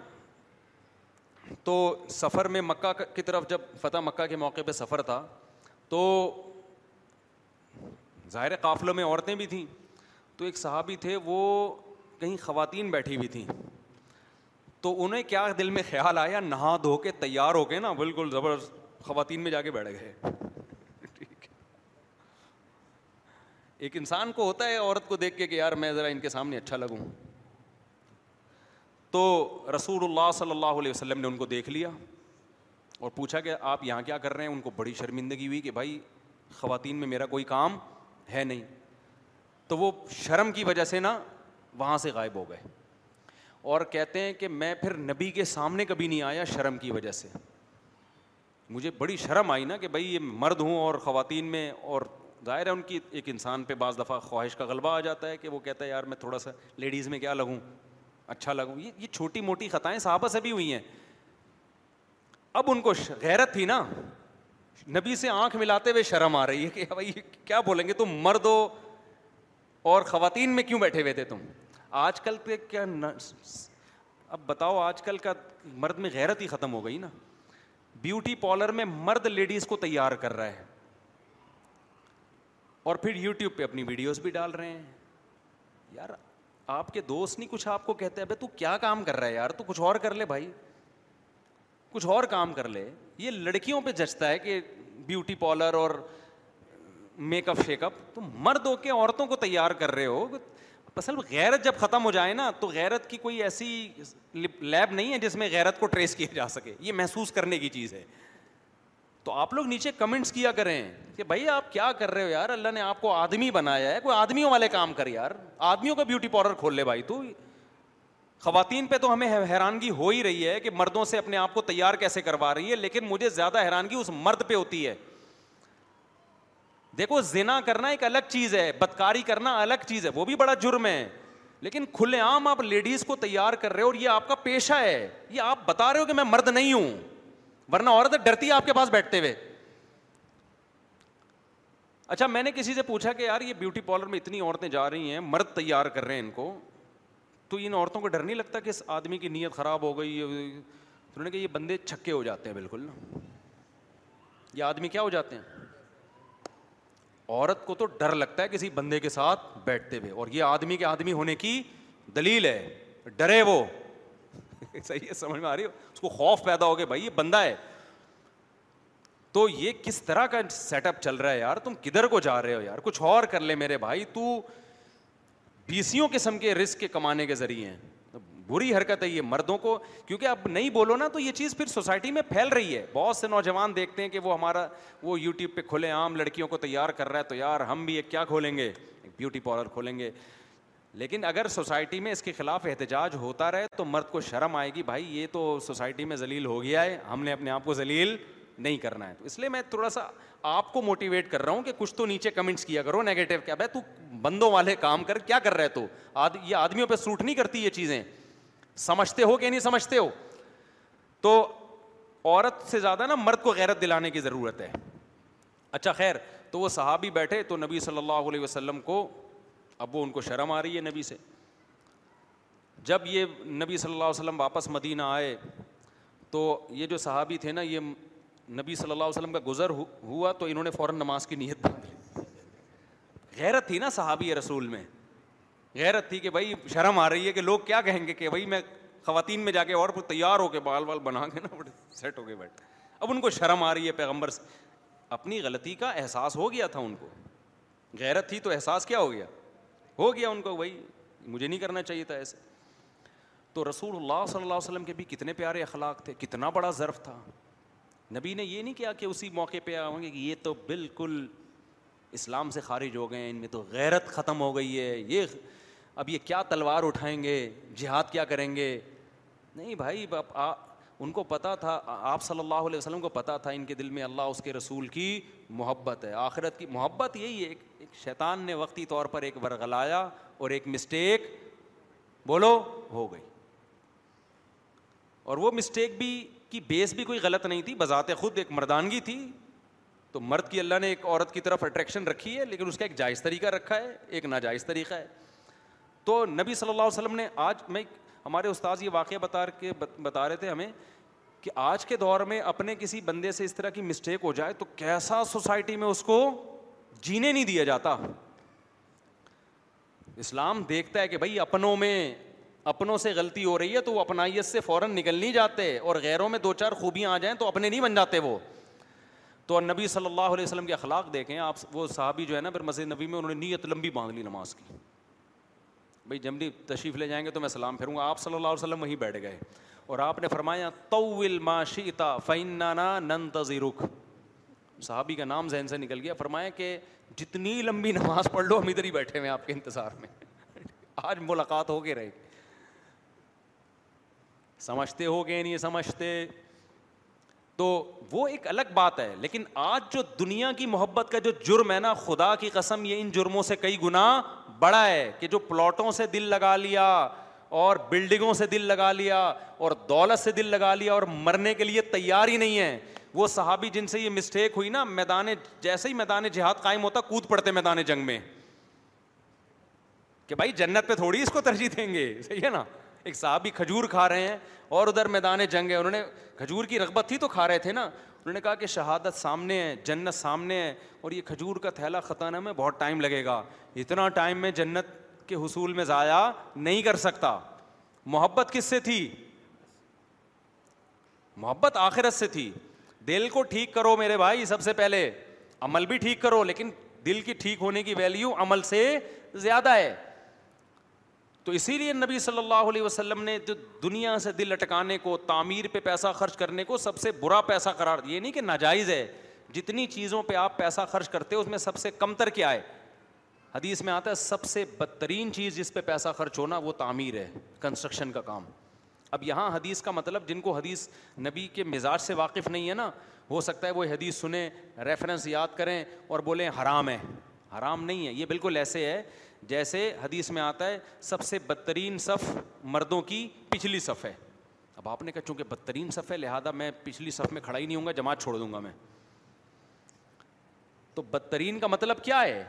A: تو سفر میں مکہ کی طرف جب فتح مکہ کے موقع پہ سفر تھا تو ظاہر قافلوں میں عورتیں بھی تھیں تو ایک صحابی تھے وہ کہیں خواتین بیٹھی ہوئی تھیں تو انہیں کیا دل میں خیال آیا نہا دھو کے تیار ہو کے نا بالکل زبر خواتین میں جا کے بیٹھ گئے ایک انسان کو ہوتا ہے عورت کو دیکھ کے کہ یار میں ذرا ان کے سامنے اچھا لگوں تو رسول اللہ صلی اللہ علیہ وسلم نے ان کو دیکھ لیا اور پوچھا کہ آپ یہاں کیا کر رہے ہیں ان کو بڑی شرمندگی ہوئی کہ بھائی خواتین میں میرا کوئی کام ہے نہیں تو وہ شرم کی وجہ سے نا وہاں سے غائب ہو گئے اور کہتے ہیں کہ میں پھر نبی کے سامنے کبھی نہیں آیا شرم کی وجہ سے مجھے بڑی شرم آئی نا کہ بھائی یہ مرد ہوں اور خواتین میں اور ظاہر ہے ان کی ایک انسان پہ بعض دفعہ خواہش کا غلبہ آ جاتا ہے کہ وہ کہتا ہے یار میں تھوڑا سا لیڈیز میں کیا لگوں اچھا لگوں یہ یہ چھوٹی موٹی خطائیں صحابہ سے بھی ہوئی ہیں اب ان کو غیرت تھی نا نبی سے آنکھ ملاتے ہوئے شرم آ رہی ہے کہ بھائی کیا بولیں گے تم مرد ہو اور خواتین میں کیوں بیٹھے ہوئے تھے تم آج کل کیا اب بتاؤ آج کل کا مرد میں غیرت ہی ختم ہو گئی نا بیوٹی پارلر میں مرد لیڈیز کو تیار کر رہا ہے اور پھر یوٹیوب پہ اپنی ویڈیوز بھی ڈال رہے ہیں یار آپ کے دوست نہیں کچھ آپ کو کہتے ہیں تو کیا کام کر رہا ہے یار تو کچھ اور کر لے بھائی کچھ اور کام کر لے یہ لڑکیوں پہ جچتا ہے کہ بیوٹی پارلر اور میک اپ شیک اپ تو مرد ہو کے عورتوں کو تیار کر رہے ہو اصل غیرت جب ختم ہو جائے نا تو غیرت کی کوئی ایسی لیب نہیں ہے جس میں غیرت کو ٹریس کیا جا سکے یہ محسوس کرنے کی چیز ہے تو آپ لوگ نیچے کمنٹس کیا کریں کہ بھائی آپ کیا کر رہے ہو یار اللہ نے آپ کو آدمی بنایا ہے کوئی آدمیوں والے کام کر یار آدمیوں کا بیوٹی پارلر کھول لے بھائی تو خواتین پہ تو ہمیں حیرانگی ہو ہی رہی ہے کہ مردوں سے اپنے آپ کو تیار کیسے کروا رہی ہے لیکن مجھے زیادہ حیرانگی اس مرد پہ ہوتی ہے دیکھو زنا کرنا ایک الگ چیز ہے بدکاری کرنا الگ چیز ہے وہ بھی بڑا جرم ہے لیکن کھلے عام آپ لیڈیز کو تیار کر رہے ہو اور یہ آپ کا پیشہ ہے یہ آپ بتا رہے ہو کہ میں مرد نہیں ہوں ورنہ عورت ڈرتی ہے آپ کے پاس بیٹھتے ہوئے اچھا میں نے کسی سے پوچھا کہ یار یہ بیوٹی پارلر میں اتنی عورتیں جا رہی ہیں مرد تیار کر رہے ہیں ان کو تو ان عورتوں کو ڈر نہیں لگتا کہ اس آدمی کی نیت خراب ہو گئی انہوں نے کہا یہ بندے چھکے ہو جاتے ہیں بالکل یہ آدمی کیا ہو جاتے ہیں عورت کو تو ڈر لگتا ہے کسی بندے کے ساتھ بیٹھتے ہوئے اور یہ آدمی کے آدمی ہونے کی دلیل ہے ڈرے وہ صحیح ہے سمجھ میں آ رہی ہے اس کو خوف پیدا ہو گیا بھائی یہ بندہ ہے تو یہ کس طرح کا سیٹ اپ چل رہا ہے یار تم کدھر کو جا رہے ہو یار کچھ اور کر لے میرے بھائی تو بیسیوں قسم کے رسک کے کمانے کے ذریعے ہیں بری حرکت ہے یہ مردوں کو کیونکہ اب نہیں بولو نا تو یہ چیز پھر سوسائٹی میں پھیل رہی ہے بہت سے نوجوان دیکھتے ہیں کہ وہ ہمارا وہ یوٹیوب پہ کھلے عام لڑکیوں کو تیار کر رہا ہے تو یار ہم بھی ایک کیا کھولیں گے ایک بیوٹی پارلر کھولیں گے لیکن اگر سوسائٹی میں اس کے خلاف احتجاج ہوتا رہے تو مرد کو شرم آئے گی بھائی یہ تو سوسائٹی میں ذلیل ہو گیا ہے ہم نے اپنے آپ کو ذلیل نہیں کرنا ہے تو اس لیے میں تھوڑا سا آپ کو موٹیویٹ کر رہا ہوں کہ کچھ تو نیچے کمنٹس کیا کرو نیگیٹو کیا بھائی تو بندوں والے کام کر کیا کر رہے تو آد... یہ آدمیوں پہ سوٹ نہیں کرتی یہ چیزیں سمجھتے ہو کہ نہیں سمجھتے ہو تو عورت سے زیادہ نا مرد کو غیرت دلانے کی ضرورت ہے اچھا خیر تو وہ صحابی بیٹھے تو نبی صلی اللہ علیہ وسلم کو اب وہ ان کو شرم آ رہی ہے نبی سے جب یہ نبی صلی اللہ علیہ وسلم واپس مدینہ آئے تو یہ جو صحابی تھے نا یہ نبی صلی اللہ علیہ وسلم کا گزر ہوا تو انہوں نے فوراً نماز کی نیت باندھ لی غیرت تھی نا صحابی رسول میں غیرت تھی کہ بھائی شرم آ رہی ہے کہ لوگ کیا کہیں گے کہ بھائی میں خواتین میں جا کے اور تیار ہو کے بال وال بنا کے نا بڑے سیٹ ہو گئے بیٹھ اب ان کو شرم آ رہی ہے پیغمبر سے اپنی غلطی کا احساس ہو گیا تھا ان کو غیرت تھی تو احساس کیا ہو گیا ہو گیا ان کو بھائی مجھے نہیں کرنا چاہیے تھا ایسے تو رسول اللہ صلی اللہ علیہ وسلم کے بھی کتنے پیارے اخلاق تھے کتنا بڑا ظرف تھا نبی نے یہ نہیں کیا کہ اسی موقع پہ آؤں گے کہ یہ تو بالکل اسلام سے خارج ہو گئے ہیں ان میں تو غیرت ختم ہو گئی ہے یہ اب یہ کیا تلوار اٹھائیں گے جہاد کیا کریں گے نہیں بھائی ان کو پتہ تھا آپ صلی اللہ علیہ وسلم کو پتہ تھا ان کے دل میں اللہ اس کے رسول کی محبت ہے آخرت کی محبت یہی ہے ایک شیطان نے وقتی طور پر ایک ورغلایا اور ایک مسٹیک بولو ہو گئی اور وہ مسٹیک بھی کی بیس بھی کوئی غلط نہیں تھی بذات خود ایک مردانگی تھی تو مرد کی اللہ نے ایک عورت کی طرف اٹریکشن رکھی ہے لیکن اس کا ایک جائز طریقہ رکھا ہے ایک ناجائز طریقہ ہے تو نبی صلی اللہ علیہ وسلم نے آج میں ہمارے استاذ یہ واقعہ بتا کے بتا رہے تھے ہمیں کہ آج کے دور میں اپنے کسی بندے سے اس طرح کی مسٹیک ہو جائے تو کیسا سوسائٹی میں اس کو جینے نہیں دیا جاتا اسلام دیکھتا ہے کہ بھائی اپنوں میں اپنوں سے غلطی ہو رہی ہے تو وہ اپنائیت سے فوراً نکل نہیں جاتے اور غیروں میں دو چار خوبیاں آ جائیں تو اپنے نہیں بن جاتے وہ تو نبی صلی اللہ علیہ وسلم کے اخلاق دیکھیں آپ وہ صحابی جو ہے نا پھر مسجد نبی میں انہوں نے نیت لمبی باندھ لی نماز کی بھائی جب بھی تشریف لے جائیں گے تو میں سلام پھروں گا آپ صلی اللہ علیہ وسلم وہیں بیٹھ گئے اور آپ نے فرمایا طول ما شیتا فینا ننتظرک صحابی کا نام ذہن سے نکل گیا فرمایا کہ جتنی لمبی نماز پڑھ لو ہم ادھر ہی بیٹھے ہوئے آپ کے انتظار میں آج ملاقات ہو کے رہے گی سمجھتے ہو گئے نہیں سمجھتے تو وہ ایک الگ بات ہے لیکن آج جو دنیا کی محبت کا جو جرم ہے نا خدا کی قسم یہ ان جرموں سے کئی گنا بڑا ہے کہ جو پلاٹوں سے دل لگا لیا اور بلڈنگوں سے دل لگا لیا اور دولت سے دل لگا لیا اور مرنے کے لیے تیار ہی نہیں ہے وہ صحابی جن سے یہ مسٹیک ہوئی نا میدان جیسے ہی میدان جہاد قائم ہوتا کود پڑتے میدان جنگ میں کہ بھائی جنت پہ تھوڑی اس کو ترجیح دیں گے صحیح ہے نا ایک صاحب بھی کھجور کھا رہے ہیں اور ادھر میدان جنگ ہے انہوں نے کھجور کی رغبت تھی تو کھا رہے تھے نا انہوں نے کہا کہ شہادت سامنے ہے جنت سامنے ہے اور یہ کھجور کا تھیلا خطانہ میں بہت ٹائم لگے گا اتنا ٹائم میں جنت کے حصول میں ضائع نہیں کر سکتا محبت کس سے تھی محبت آخرت سے تھی دل کو ٹھیک کرو میرے بھائی سب سے پہلے عمل بھی ٹھیک کرو لیکن دل کی ٹھیک ہونے کی ویلیو عمل سے زیادہ ہے تو اسی لیے نبی صلی اللہ علیہ وسلم نے جو دنیا سے دل اٹکانے کو تعمیر پہ پیسہ خرچ کرنے کو سب سے برا پیسہ قرار دیا نہیں کہ ناجائز ہے جتنی چیزوں پہ آپ پیسہ خرچ کرتے ہو اس میں سب سے کم تر کیا ہے حدیث میں آتا ہے سب سے بدترین چیز جس پہ پیسہ خرچ ہونا وہ تعمیر ہے کنسٹرکشن کا کام اب یہاں حدیث کا مطلب جن کو حدیث نبی کے مزاج سے واقف نہیں ہے نا ہو سکتا ہے وہ حدیث سنیں ریفرنس یاد کریں اور بولیں حرام ہے حرام نہیں ہے یہ بالکل ایسے ہے جیسے حدیث میں آتا ہے سب سے بدترین صف مردوں کی پچھلی صف ہے اب آپ نے کہا چونکہ بدترین صف ہے لہٰذا میں پچھلی صف میں کھڑا ہی نہیں ہوں گا جماعت چھوڑ دوں گا میں تو بدترین کا مطلب کیا ہے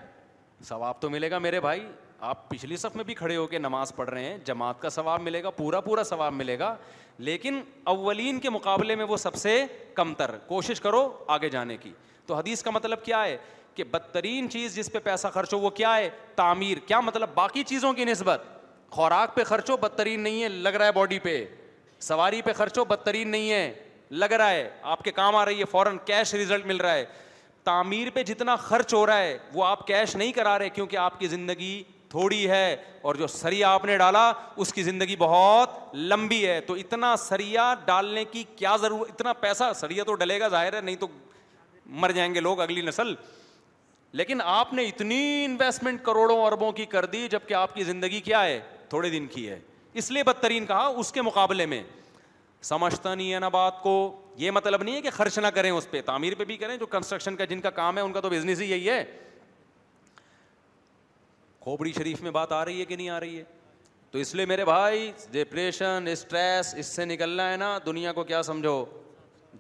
A: ثواب تو ملے گا میرے بھائی آپ پچھلی صف میں بھی کھڑے ہو کے نماز پڑھ رہے ہیں جماعت کا ثواب ملے گا پورا پورا ثواب ملے گا لیکن اولین کے مقابلے میں وہ سب سے کم تر کوشش کرو آگے جانے کی تو حدیث کا مطلب کیا ہے کہ بدترین چیز جس پہ پیسہ خرچ ہو وہ کیا ہے تعمیر کیا مطلب باقی چیزوں کی نسبت خوراک پہ خرچو بدترین نہیں ہے لگ رہا ہے باڈی پہ سواری پہ خرچو بدترین نہیں ہے لگ رہا ہے آپ کے کام آ رہی ہے فوراً کیش ریزلٹ مل رہا ہے تعمیر پہ جتنا خرچ ہو رہا ہے وہ آپ کیش نہیں کرا رہے کیونکہ آپ کی زندگی تھوڑی ہے اور جو سریا آپ نے ڈالا اس کی زندگی بہت لمبی ہے تو اتنا سریا ڈالنے کی کیا ضرورت اتنا پیسہ سریا تو ڈلے گا ظاہر ہے نہیں تو مر جائیں گے لوگ اگلی نسل لیکن آپ نے اتنی انویسٹمنٹ کروڑوں اربوں کی کر دی جب کہ آپ کی زندگی کیا ہے تھوڑے دن کی ہے اس لیے بدترین کہا اس کے مقابلے میں سمجھتا نہیں ہے نا بات کو یہ مطلب نہیں ہے کہ خرچ نہ کریں اس پہ تعمیر پہ بھی کریں جو کنسٹرکشن کا جن کا کام ہے ان کا تو بزنس ہی یہی ہے کھوپڑی شریف میں بات آ رہی ہے کہ نہیں آ رہی ہے تو اس لیے میرے بھائی ڈپریشن اسٹریس اس سے نکلنا ہے نا دنیا کو کیا سمجھو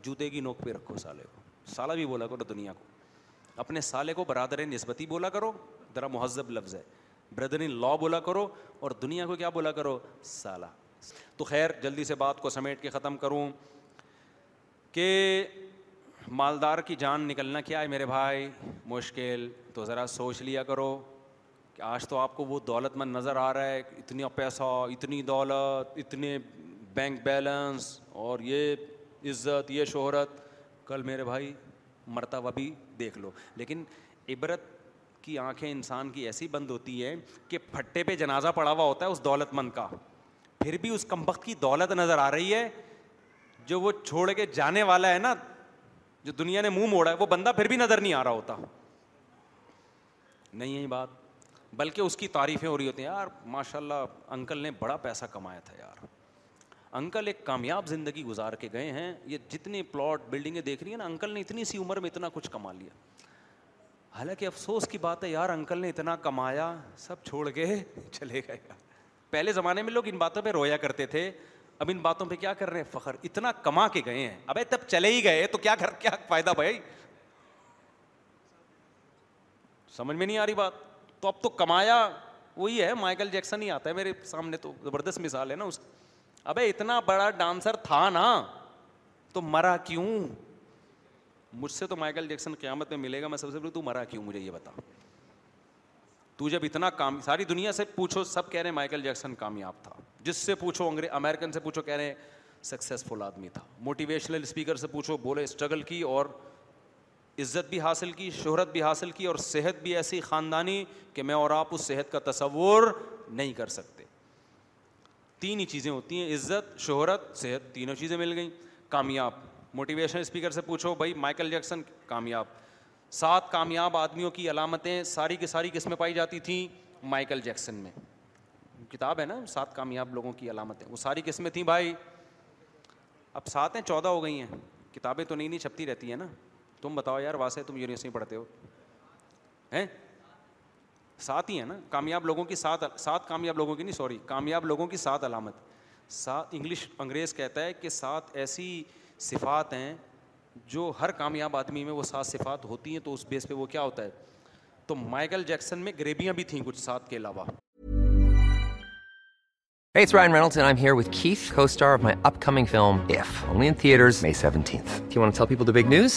A: جوتے کی نوک پہ رکھو سالے کو سالہ بھی بولا کرو دنیا کو اپنے سالے کو برادر نسبتی بولا کرو ذرا مہذب لفظ ہے ان لا بولا کرو اور دنیا کو کیا بولا کرو سالہ تو خیر جلدی سے بات کو سمیٹ کے ختم کروں کہ مالدار کی جان نکلنا کیا ہے میرے بھائی مشکل تو ذرا سوچ لیا کرو کہ آج تو آپ کو وہ دولت مند نظر آ رہا ہے اتنا پیسہ اتنی دولت اتنے بینک بیلنس اور یہ عزت یہ شہرت کل میرے بھائی مرتبہ بھی دیکھ لو لیکن عبرت کی آنکھیں انسان کی ایسی بند ہوتی ہے کہ پھٹے پہ جنازہ پڑا ہوا ہوتا ہے اس دولت مند کا پھر بھی اس کمبخت کی دولت نظر آ رہی ہے جو وہ چھوڑ کے جانے والا ہے نا جو دنیا نے منہ موڑا ہے وہ بندہ پھر بھی نظر نہیں آ رہا ہوتا نہیں یہی بات بلکہ اس کی تعریفیں ہو رہی ہوتی ہیں یار ماشاء اللہ انکل نے بڑا پیسہ کمایا تھا یار انکل ایک کامیاب زندگی گزار کے گئے ہیں یہ جتنے پلاٹ بلڈنگیں دیکھ رہی ہیں نا انکل نے اتنی سی عمر میں اتنا کچھ کما لیا حالانکہ افسوس کی بات ہے یار انکل نے اتنا کمایا سب چھوڑ کے چلے گئے پہلے زمانے میں لوگ ان باتوں پہ رویا کرتے تھے اب ان باتوں پہ کیا کر رہے ہیں فخر اتنا کما کے گئے ہیں اب تب چلے ہی گئے تو کیا کر کیا فائدہ بھائی سمجھ میں نہیں آ رہی بات تو اب تو کمایا وہی ہے مائیکل جیکسن ہی آتا ہے میرے سامنے تو زبردست مثال ہے نا اس اب اتنا بڑا ڈانسر تھا نا تو مرا کیوں مجھ سے تو مائیکل جیکسن قیامت میں ملے گا میں سب سے پہلے تو مرا کیوں مجھے یہ بتا تو جب اتنا کام ساری دنیا سے پوچھو سب کہہ رہے ہیں مائیکل جیکسن کامیاب تھا جس سے پوچھو امیرکن سے پوچھو کہہ رہے ہیں سکسیزفل آدمی تھا موٹیویشنل اسپیکر سے پوچھو بولے اسٹرگل کی اور عزت بھی حاصل کی شہرت بھی حاصل کی اور صحت بھی ایسی خاندانی کہ میں اور آپ اس صحت کا تصور نہیں کر سکتے تین ہی چیزیں ہوتی ہیں عزت شہرت صحت تینوں چیزیں مل گئیں کامیاب موٹیویشن اسپیکر سے پوچھو بھائی مائیکل جیکسن کامیاب سات کامیاب آدمیوں کی علامتیں ساری کی ساری قسمیں پائی جاتی تھیں مائیکل جیکسن میں کتاب ہے نا سات کامیاب لوگوں کی علامتیں وہ ساری قسمیں تھیں بھائی اب ساتیں چودہ ہو گئی ہیں کتابیں تو نہیں نہیں چھپتی رہتی ہیں نا تم بتاؤ یار واسطے تم یونیورسٹی پڑھتے ہو ہیں ساتھ ہی ہے نا کامیاب لوگوں کی سات سات کامیاب لوگوں کی نہیں سوری کامیاب لوگوں کی سات علامت سات انگلش انگریز کہتا ہے کہ سات ایسی صفات ہیں جو ہر کامیاب آدمی میں وہ سات صفات ہوتی ہیں تو اس بیس پہ وہ کیا ہوتا ہے تو مائیکل جیکسن میں گریبیاں بھی تھیں کچھ سات کے علاوہ
B: Hey, it's Ryan Reynolds, and I'm here with Keith, co-star of my upcoming film, If, only in theaters May 17th. Do you want to tell people the big news?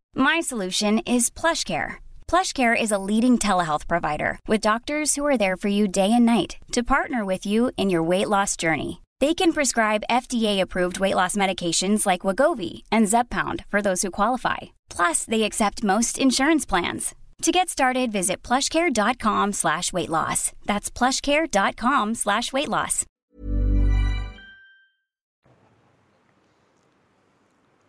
C: My solution is PlushCare. PlushCare is a leading telehealth provider with doctors who are there for you day and night to partner with you in your weight loss journey. They can prescribe FDA-approved weight loss medications like Wegovy and Zepbound for those who qualify. Plus, they accept most insurance plans. To get started, visit plushcare.com/weightloss. That's plushcare.com/weightloss.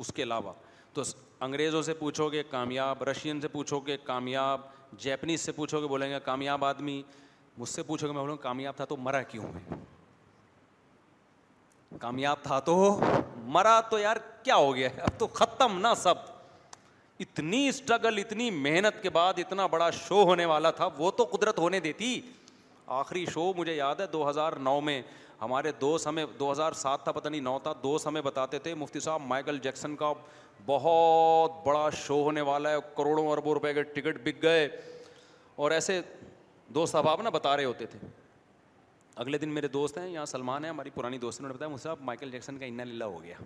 A: اس کے علاوہ تو انگریزوں سے پوچھو گے کامیاب Russian سے پوچھو گے کامیاب جیپنیز سے پوچھو گے بولیں گے کامیاب آدمی مجھ سے پوچھو گے میں بولوں کامیاب تھا تو مرا کیوں میں کامیاب تھا تو مرا تو یار کیا ہو گیا اب تو ختم نا سب اتنی اسٹرگل اتنی محنت کے بعد اتنا بڑا شو ہونے والا تھا وہ تو قدرت ہونے دیتی آخری شو مجھے یاد ہے دو ہزار نو میں ہمارے دوست ہمیں دو ہزار سات تھا پتہ نہیں نو تھا دوست ہمیں بتاتے تھے مفتی صاحب مائیکل جیکسن کا بہت بڑا شو ہونے والا ہے کروڑوں اربوں روپے کے ٹکٹ بک گئے اور ایسے دوست صاحب نا بتا رہے ہوتے تھے اگلے دن میرے دوست ہیں یہاں سلمان ہیں ہماری پرانی دوست نے بتایا مجھ صاحب مائیکل جیکسن کا اِنہیں للہ ہو گیا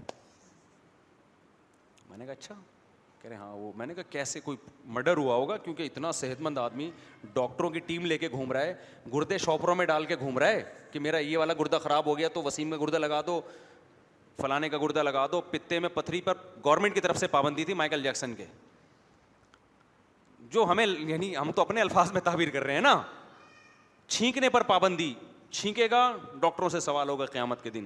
A: میں نے کہا اچھا کہہ رہے ہاں وہ میں نے کہا کیسے کوئی مرڈر ہوا ہوگا کیونکہ اتنا صحت مند آدمی ڈاکٹروں کی ٹیم لے کے گھوم رہا ہے گردے شاپروں میں ڈال کے گھوم رہا ہے کہ میرا یہ والا گردہ خراب ہو گیا تو وسیم کا گردہ لگا دو فلانے کا گردہ لگا دو پتے میں پتھری پر گورنمنٹ کی طرف سے پابندی تھی مائیکل جیکسن کے جو ہمیں یعنی ہم تو اپنے الفاظ میں تعبیر کر رہے ہیں نا چھینکنے پر پابندی چھینکے گا ڈاکٹروں سے سوال ہوگا قیامت کے دن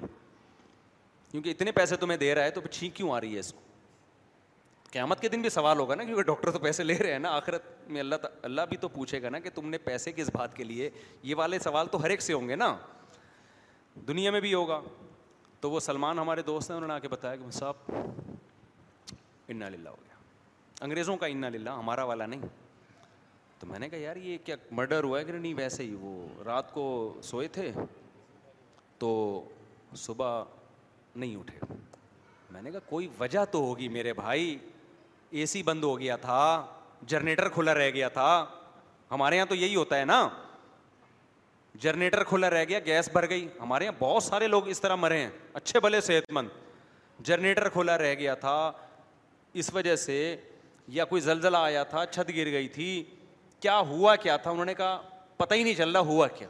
A: کیونکہ اتنے پیسے تمہیں دے رہا ہے تو پھر چھینک کیوں آ رہی ہے اس کو قیامت کے دن بھی سوال ہوگا نا کیونکہ ڈاکٹر تو پیسے لے رہے ہیں نا آخرت میں اللہ تا اللہ بھی تو پوچھے گا نا کہ تم نے پیسے کس بات کے لیے یہ والے سوال تو ہر ایک سے ہوں گے نا دنیا میں بھی ہوگا تو وہ سلمان ہمارے دوست ہیں انہوں نے آ کے بتایا کہ صاحب انا للہ ہو گیا انگریزوں کا انا للہ ہمارا والا نہیں تو میں نے کہا یار یہ کیا مرڈر ہوا ہے کہ نہیں ویسے ہی وہ رات کو سوئے تھے تو صبح نہیں اٹھے میں نے کہا کوئی وجہ تو ہوگی میرے بھائی اے سی بند ہو گیا تھا جنریٹر کھلا رہ گیا تھا ہمارے یہاں تو یہی ہوتا ہے نا جنریٹر کھلا رہ گیا گیس بھر گئی ہمارے یہاں بہت سارے لوگ اس طرح مرے ہیں اچھے بھلے صحت مند جنریٹر کھلا رہ گیا تھا اس وجہ سے یا کوئی زلزلہ آیا تھا چھت گر گئی تھی کیا ہوا کیا تھا انہوں نے کہا پتہ ہی نہیں چل رہا ہوا کیا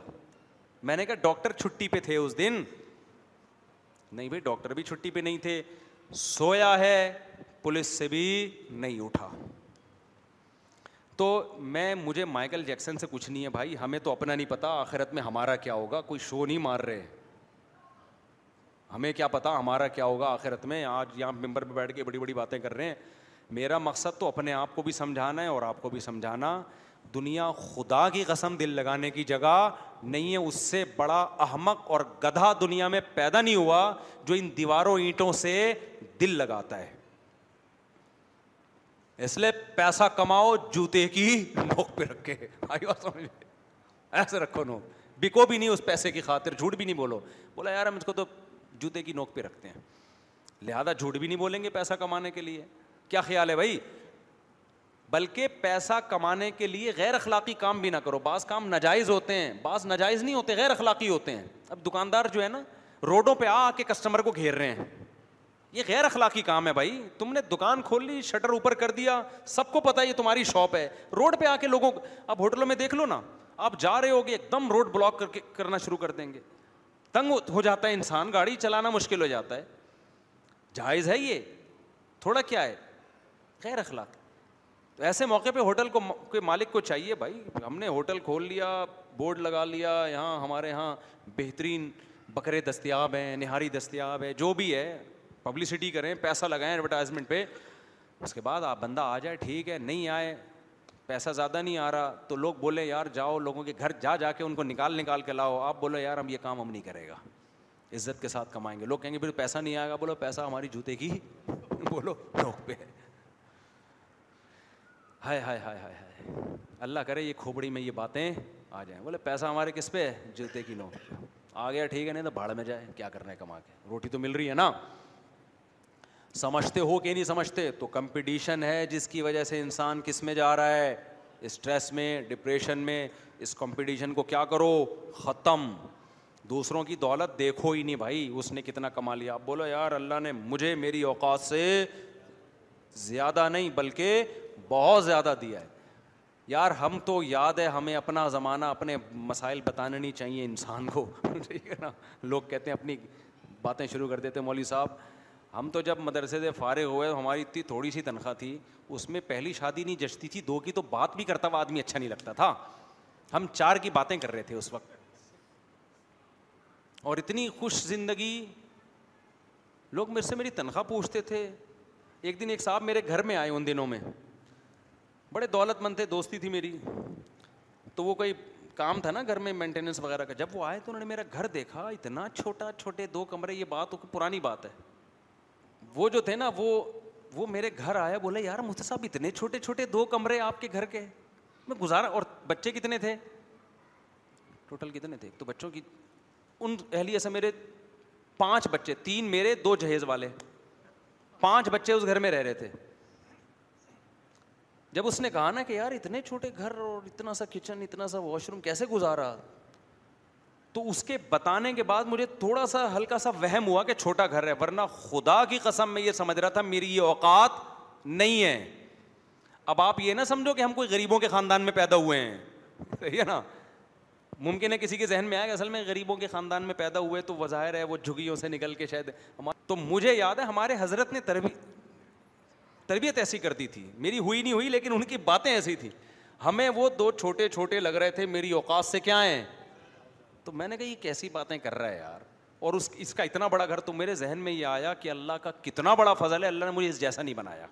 A: میں نے کہا ڈاکٹر چھٹی پہ تھے اس دن نہیں بھائی ڈاکٹر بھی چھٹی پہ نہیں تھے سویا ہے پولیس سے بھی نہیں اٹھا تو میں مجھے مائیکل جیکسن سے کچھ نہیں ہے بھائی ہمیں تو اپنا نہیں پتا آخرت میں ہمارا کیا ہوگا کوئی شو نہیں مار رہے ہمیں کیا پتا ہمارا کیا ہوگا آخرت میں آج یہاں ممبر پہ بیٹھ کے بڑی بڑی باتیں کر رہے ہیں میرا مقصد تو اپنے آپ کو بھی سمجھانا ہے اور آپ کو بھی سمجھانا دنیا خدا کی قسم دل لگانے کی جگہ نہیں ہے اس سے بڑا احمق اور گدھا دنیا میں پیدا نہیں ہوا جو ان دیواروں اینٹوں سے دل لگاتا ہے اس لیے پیسہ کماؤ جوتے کی نوک پہ رکھے ایسے رکھو نوک بکو بھی نہیں اس پیسے کی خاطر جھوٹ بھی نہیں بولو بولا یار ہم اس کو تو جوتے کی نوک پہ رکھتے ہیں لہٰذا جھوٹ بھی نہیں بولیں گے پیسہ کمانے کے لیے کیا خیال ہے بھائی بلکہ پیسہ کمانے کے لیے غیر اخلاقی کام بھی نہ کرو بعض کام ناجائز ہوتے ہیں بعض ناجائز نہیں ہوتے غیر اخلاقی ہوتے ہیں اب دکاندار جو ہے نا روڈوں پہ آ کے کسٹمر کو گھیر رہے ہیں یہ غیر اخلاقی کام ہے بھائی تم نے دکان کھول لی شٹر اوپر کر دیا سب کو پتا یہ تمہاری شاپ ہے روڈ پہ آ کے لوگوں اب ہوٹلوں میں دیکھ لو نا آپ جا رہے ہو گے ایک دم روڈ بلاک کر کے کرنا شروع کر دیں گے تنگ ہو جاتا ہے انسان گاڑی چلانا مشکل ہو جاتا ہے جائز ہے یہ تھوڑا کیا ہے غیر اخلاق تو ایسے موقع پہ ہوٹل کو کے مالک کو چاہیے بھائی ہم نے ہوٹل کھول لیا بورڈ لگا لیا یہاں ہمارے یہاں بہترین بکرے دستیاب ہیں نہاری دستیاب ہے جو بھی ہے پبلسٹی کریں پیسہ لگائیں ایڈورٹائزمنٹ پہ اس کے بعد آپ بندہ آ جائے ٹھیک ہے نہیں آئے پیسہ زیادہ نہیں آ رہا تو لوگ بولے یار جاؤ لوگوں کے گھر جا جا کے ان کو نکال نکال کے لاؤ آپ بولو یار ہم یہ کام ہم نہیں کرے گا عزت کے ساتھ کمائیں گے لوگ کہیں گے پیسہ نہیں آئے گا بولو پیسہ ہماری جوتے کی بولو پہ ہائے ہائے ہائے ہائے ہائے اللہ کرے یہ کھوپڑی میں یہ باتیں آ جائیں بولے پیسہ ہمارے کس پہ ہے جوتے کی نو آ گیا ٹھیک ہے نہیں تو بھاڑ میں جائے کیا کرنا ہے کما کے روٹی تو مل رہی ہے نا سمجھتے ہو کہ نہیں سمجھتے تو کمپٹیشن ہے جس کی وجہ سے انسان کس میں جا رہا ہے اسٹریس میں ڈپریشن میں اس کمپٹیشن کو کیا کرو ختم دوسروں کی دولت دیکھو ہی نہیں بھائی اس نے کتنا کما لیا آپ بولو یار اللہ نے مجھے میری اوقات سے زیادہ نہیں بلکہ بہت زیادہ دیا ہے یار ہم تو یاد ہے ہمیں اپنا زمانہ اپنے مسائل بتانے نہیں چاہیے انسان کو ٹھیک ہے نا لوگ کہتے ہیں اپنی باتیں شروع کر دیتے مولوی صاحب ہم تو جب مدرسے سے فارغ ہوئے تو ہماری اتنی تھوڑی سی تنخواہ تھی اس میں پہلی شادی نہیں جچتی تھی دو کی تو بات بھی کرتا ہوا آدمی اچھا نہیں لگتا تھا ہم چار کی باتیں کر رہے تھے اس وقت اور اتنی خوش زندگی لوگ میرے سے میری تنخواہ پوچھتے تھے ایک دن ایک صاحب میرے گھر میں آئے ان دنوں میں بڑے دولت مند تھے دوستی تھی میری تو وہ کوئی کام تھا نا گھر میں مینٹیننس وغیرہ کا جب وہ آئے تو انہوں نے میرا گھر دیکھا اتنا چھوٹا چھوٹے دو کمرے یہ بات پرانی بات ہے وہ جو تھے نا وہ وہ میرے گھر آیا بولے دو کمرے آپ کے کے گھر میں گزارا اور بچے کتنے کتنے تھے تھے ٹوٹل تو بچوں کی ان اہلیہ سے میرے پانچ بچے تین میرے دو جہیز والے پانچ بچے اس گھر میں رہ رہے تھے جب اس نے کہا نا کہ یار اتنے چھوٹے گھر اور اتنا سا کچن اتنا سا واش روم کیسے گزارا تو اس کے بتانے کے بعد مجھے تھوڑا سا ہلکا سا وہم ہوا کہ چھوٹا گھر ہے ورنہ خدا کی قسم میں یہ سمجھ رہا تھا میری یہ اوقات نہیں ہے اب آپ یہ نہ سمجھو کہ ہم کوئی غریبوں کے خاندان میں پیدا ہوئے ہیں صحیح ہے نا ممکن ہے کسی کے ذہن میں آیا کہ اصل میں غریبوں کے خاندان میں پیدا ہوئے تو ظاہر ہے وہ جھگیوں سے نکل کے شاید تو مجھے یاد ہے ہمارے حضرت نے تربیت تربیت ایسی کر دی تھی میری ہوئی نہیں ہوئی لیکن ان کی باتیں ایسی تھیں ہمیں وہ دو چھوٹے چھوٹے لگ رہے تھے میری اوقات سے کیا ہیں تو میں نے کہا یہ کیسی باتیں کر رہا ہے یار اور اس اس کا اتنا بڑا گھر تو میرے ذہن میں یہ آیا کہ اللہ کا کتنا بڑا فضل ہے اللہ نے مجھے اس جیسا نہیں بنایا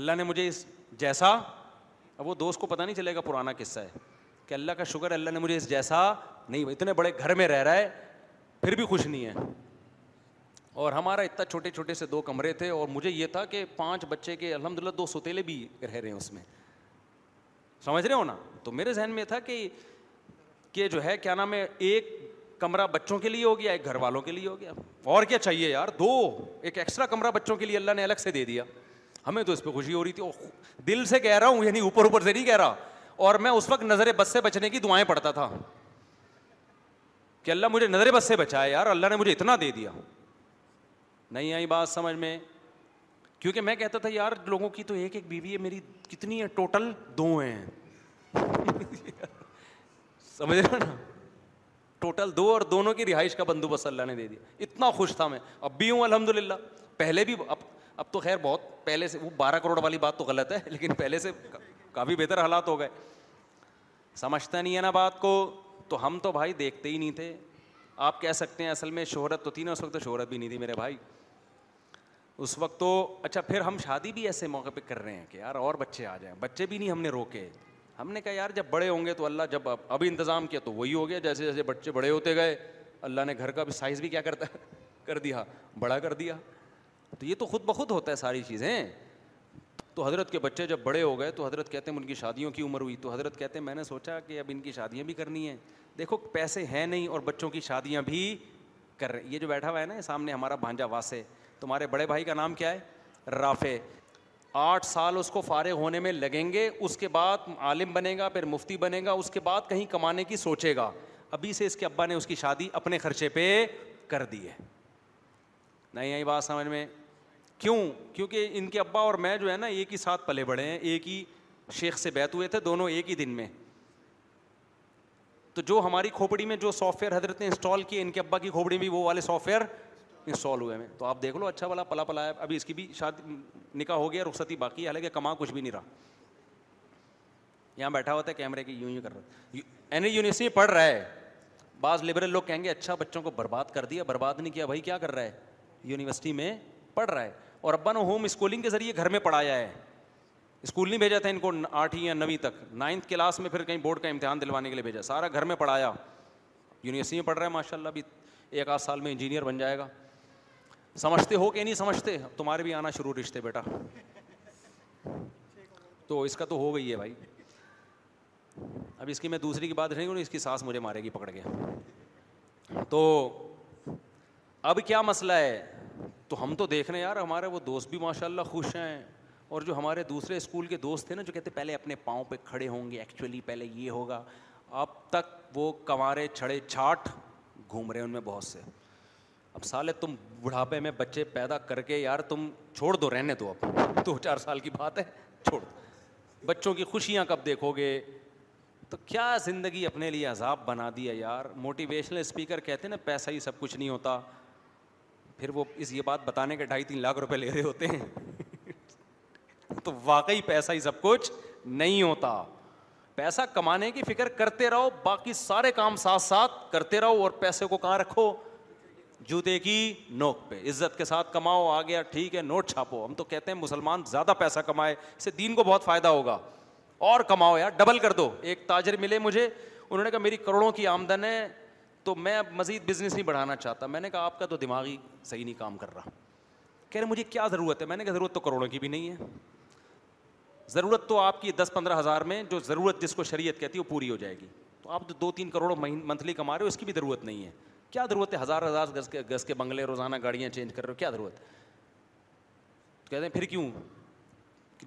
A: اللہ نے مجھے اس جیسا اب وہ دوست کو پتہ نہیں چلے گا پرانا قصہ ہے کہ اللہ کا شکر اللہ نے مجھے اس جیسا نہیں اتنے بڑے گھر میں رہ رہا ہے پھر بھی خوش نہیں ہے اور ہمارا اتنا چھوٹے چھوٹے سے دو کمرے تھے اور مجھے یہ تھا کہ پانچ بچے کے الحمد للہ دو سوتیلے بھی رہ رہے ہیں اس میں سمجھ رہے ہو نا تو میرے ذہن میں تھا کہ کہ جو ہے کیا نام ہے ایک کمرہ بچوں کے لیے ہو گیا ایک گھر والوں کے لیے ہو گیا اور کیا چاہیے یار دو ایک ایکسٹرا کمرہ بچوں کے لیے اللہ نے الگ سے دے دیا ہمیں تو اس پہ خوشی ہو رہی تھی دل سے کہہ رہا ہوں یعنی اوپر اوپر سے نہیں کہہ رہا اور میں اس وقت نظر بس سے بچنے کی دعائیں پڑھتا تھا کہ اللہ مجھے نظر بس سے بچایا یار اللہ نے مجھے اتنا دے دیا نہیں آئی بات سمجھ میں کیونکہ میں کہتا تھا یار لوگوں کی تو ایک ایک بیوی ہے میری کتنی ہے ٹوٹل دو ہیں سمجھ رہے ہو نا ٹوٹل دو اور دونوں کی رہائش کا بندوبست اللہ نے دے دیا اتنا خوش تھا میں اب بھی ہوں الحمد للہ پہلے بھی اب اب تو خیر بہت پہلے سے وہ بارہ کروڑ والی بات تو غلط ہے لیکن پہلے سے کافی بہتر حالات ہو گئے سمجھتا نہیں ہے نا بات کو تو ہم تو بھائی دیکھتے ہی نہیں تھے آپ کہہ سکتے ہیں اصل میں شہرت تو تھی نا اس وقت تو شہرت بھی نہیں تھی میرے بھائی اس وقت تو اچھا پھر ہم شادی بھی ایسے موقع پہ کر رہے ہیں کہ یار اور بچے آ جائیں بچے بھی نہیں ہم نے روکے ہم نے کہا یار جب بڑے ہوں گے تو اللہ جب ابھی انتظام کیا تو وہی ہو گیا جیسے جیسے بچے بڑے ہوتے گئے اللہ نے گھر کا بھی سائز بھی کیا کرتا کر دیا بڑا کر دیا تو یہ تو خود بخود ہوتا ہے ساری چیزیں تو حضرت کے بچے جب بڑے ہو گئے تو حضرت کہتے ہیں ان کی شادیوں کی عمر ہوئی تو حضرت کہتے ہیں میں نے سوچا کہ اب ان کی شادیاں بھی کرنی ہیں دیکھو پیسے ہیں نہیں اور بچوں کی شادیاں بھی کر رہے یہ جو بیٹھا ہوا ہے نا سامنے ہمارا بھانجا واسے تمہارے بڑے بھائی کا نام کیا ہے رافے آٹھ سال اس کو فارغ ہونے میں لگیں گے اس کے بعد عالم بنے گا پھر مفتی بنے گا اس کے بعد کہیں کمانے کی سوچے گا ابھی سے اس کے ابا نے اس کی شادی اپنے خرچے پہ کر دی ہے نہیں آئی بات سمجھ میں کیوں کیونکہ ان کے ابا اور میں جو ہے نا ایک ہی ساتھ پلے بڑے ہیں ایک ہی شیخ سے بیت ہوئے تھے دونوں ایک ہی دن میں تو جو ہماری کھوپڑی میں جو سافٹ ویئر حضرت نے انسٹال کیے ان کے ابا کی کھوپڑی میں وہ والے سافٹ ویئر انسٹال ہوئے ہیں تو آپ دیکھ لو اچھا والا پلا پلا ہے ابھی اس کی بھی شادی نکاح ہو گیا رخصتی باقی ہے حالانکہ کما کچھ بھی نہیں رہا یہاں بیٹھا ہوتا ہے کیمرے کے یوں یوں کر رہا این یعنی یونیورسٹی پڑھ رہا ہے بعض لبرل لوگ کہیں گے اچھا بچوں کو برباد کر دیا برباد نہیں کیا بھائی کیا کر رہا ہے یونیورسٹی میں پڑھ رہا ہے اور ابا نے ہوم اسکولنگ کے ذریعے گھر میں پڑھایا ہے اسکول نہیں بھیجا تھا ان کو آٹھویں یا نویں تک نائنتھ کلاس میں پھر کہیں بورڈ کا امتحان دلوانے کے لیے بھیجا سارا گھر میں پڑھایا یونیورسٹی میں پڑھ رہا ہے ماشاء اللہ ابھی ایک آدھ سال میں انجینئر بن جائے گا سمجھتے ہو کہ نہیں سمجھتے تمہارے بھی آنا شروع رشتے بیٹا تو اس کا تو ہو گئی ہے بھائی اب اس کی میں دوسری کی بات نہیں اس کی سانس مجھے مارے گی پکڑ گیا تو اب کیا مسئلہ ہے تو ہم تو دیکھ رہے ہیں یار ہمارے وہ دوست بھی ماشاء اللہ خوش ہیں اور جو ہمارے دوسرے اسکول کے دوست تھے نا جو کہتے پہلے اپنے پاؤں پہ کھڑے ہوں گے ایکچولی پہلے یہ ہوگا اب تک وہ کمارے چھڑے چھاٹ گھوم رہے ہیں ان میں بہت سے اب سال ہے تم بڑھاپے میں بچے پیدا کر کے یار تم چھوڑ دو رہنے دو اب دو چار سال کی بات ہے چھوڑ دو بچوں کی خوشیاں کب دیکھو گے تو کیا زندگی اپنے لیے عذاب بنا دیا یار موٹیویشنل اسپیکر کہتے ہیں نا پیسہ ہی سب کچھ نہیں ہوتا پھر وہ اس یہ بات بتانے کے ڈھائی تین لاکھ روپے لے رہے ہوتے ہیں تو واقعی پیسہ ہی سب کچھ نہیں ہوتا پیسہ کمانے کی فکر کرتے رہو باقی سارے کام ساتھ ساتھ کرتے رہو اور پیسے کو کہاں رکھو جوتے کی نوک پہ عزت کے ساتھ کماؤ آ گیا ٹھیک ہے نوٹ چھاپو ہم تو کہتے ہیں مسلمان زیادہ پیسہ کمائے اس سے دین کو بہت فائدہ ہوگا اور کماؤ یار ڈبل کر دو ایک تاجر ملے مجھے انہوں نے کہا میری کروڑوں کی آمدن ہے تو میں اب مزید بزنس نہیں بڑھانا چاہتا میں نے کہا آپ کا تو دماغی صحیح نہیں کام کر رہا کہہ رہے مجھے کیا ضرورت ہے میں نے کہا ضرورت تو کروڑوں کی بھی نہیں ہے ضرورت تو آپ کی دس پندرہ ہزار میں جو ضرورت جس کو شریعت کہتی ہے وہ پوری ہو جائے گی تو آپ جو دو تین کروڑ منتھلی کما رہے ہو اس کی بھی ضرورت نہیں ہے کیا ضرورت ہے ہزار ہزار گز کے گز کے بنگلے روزانہ گاڑیاں چینج کر رہے ہو کیا ضرورت ہے کہتے ہیں پھر کیوں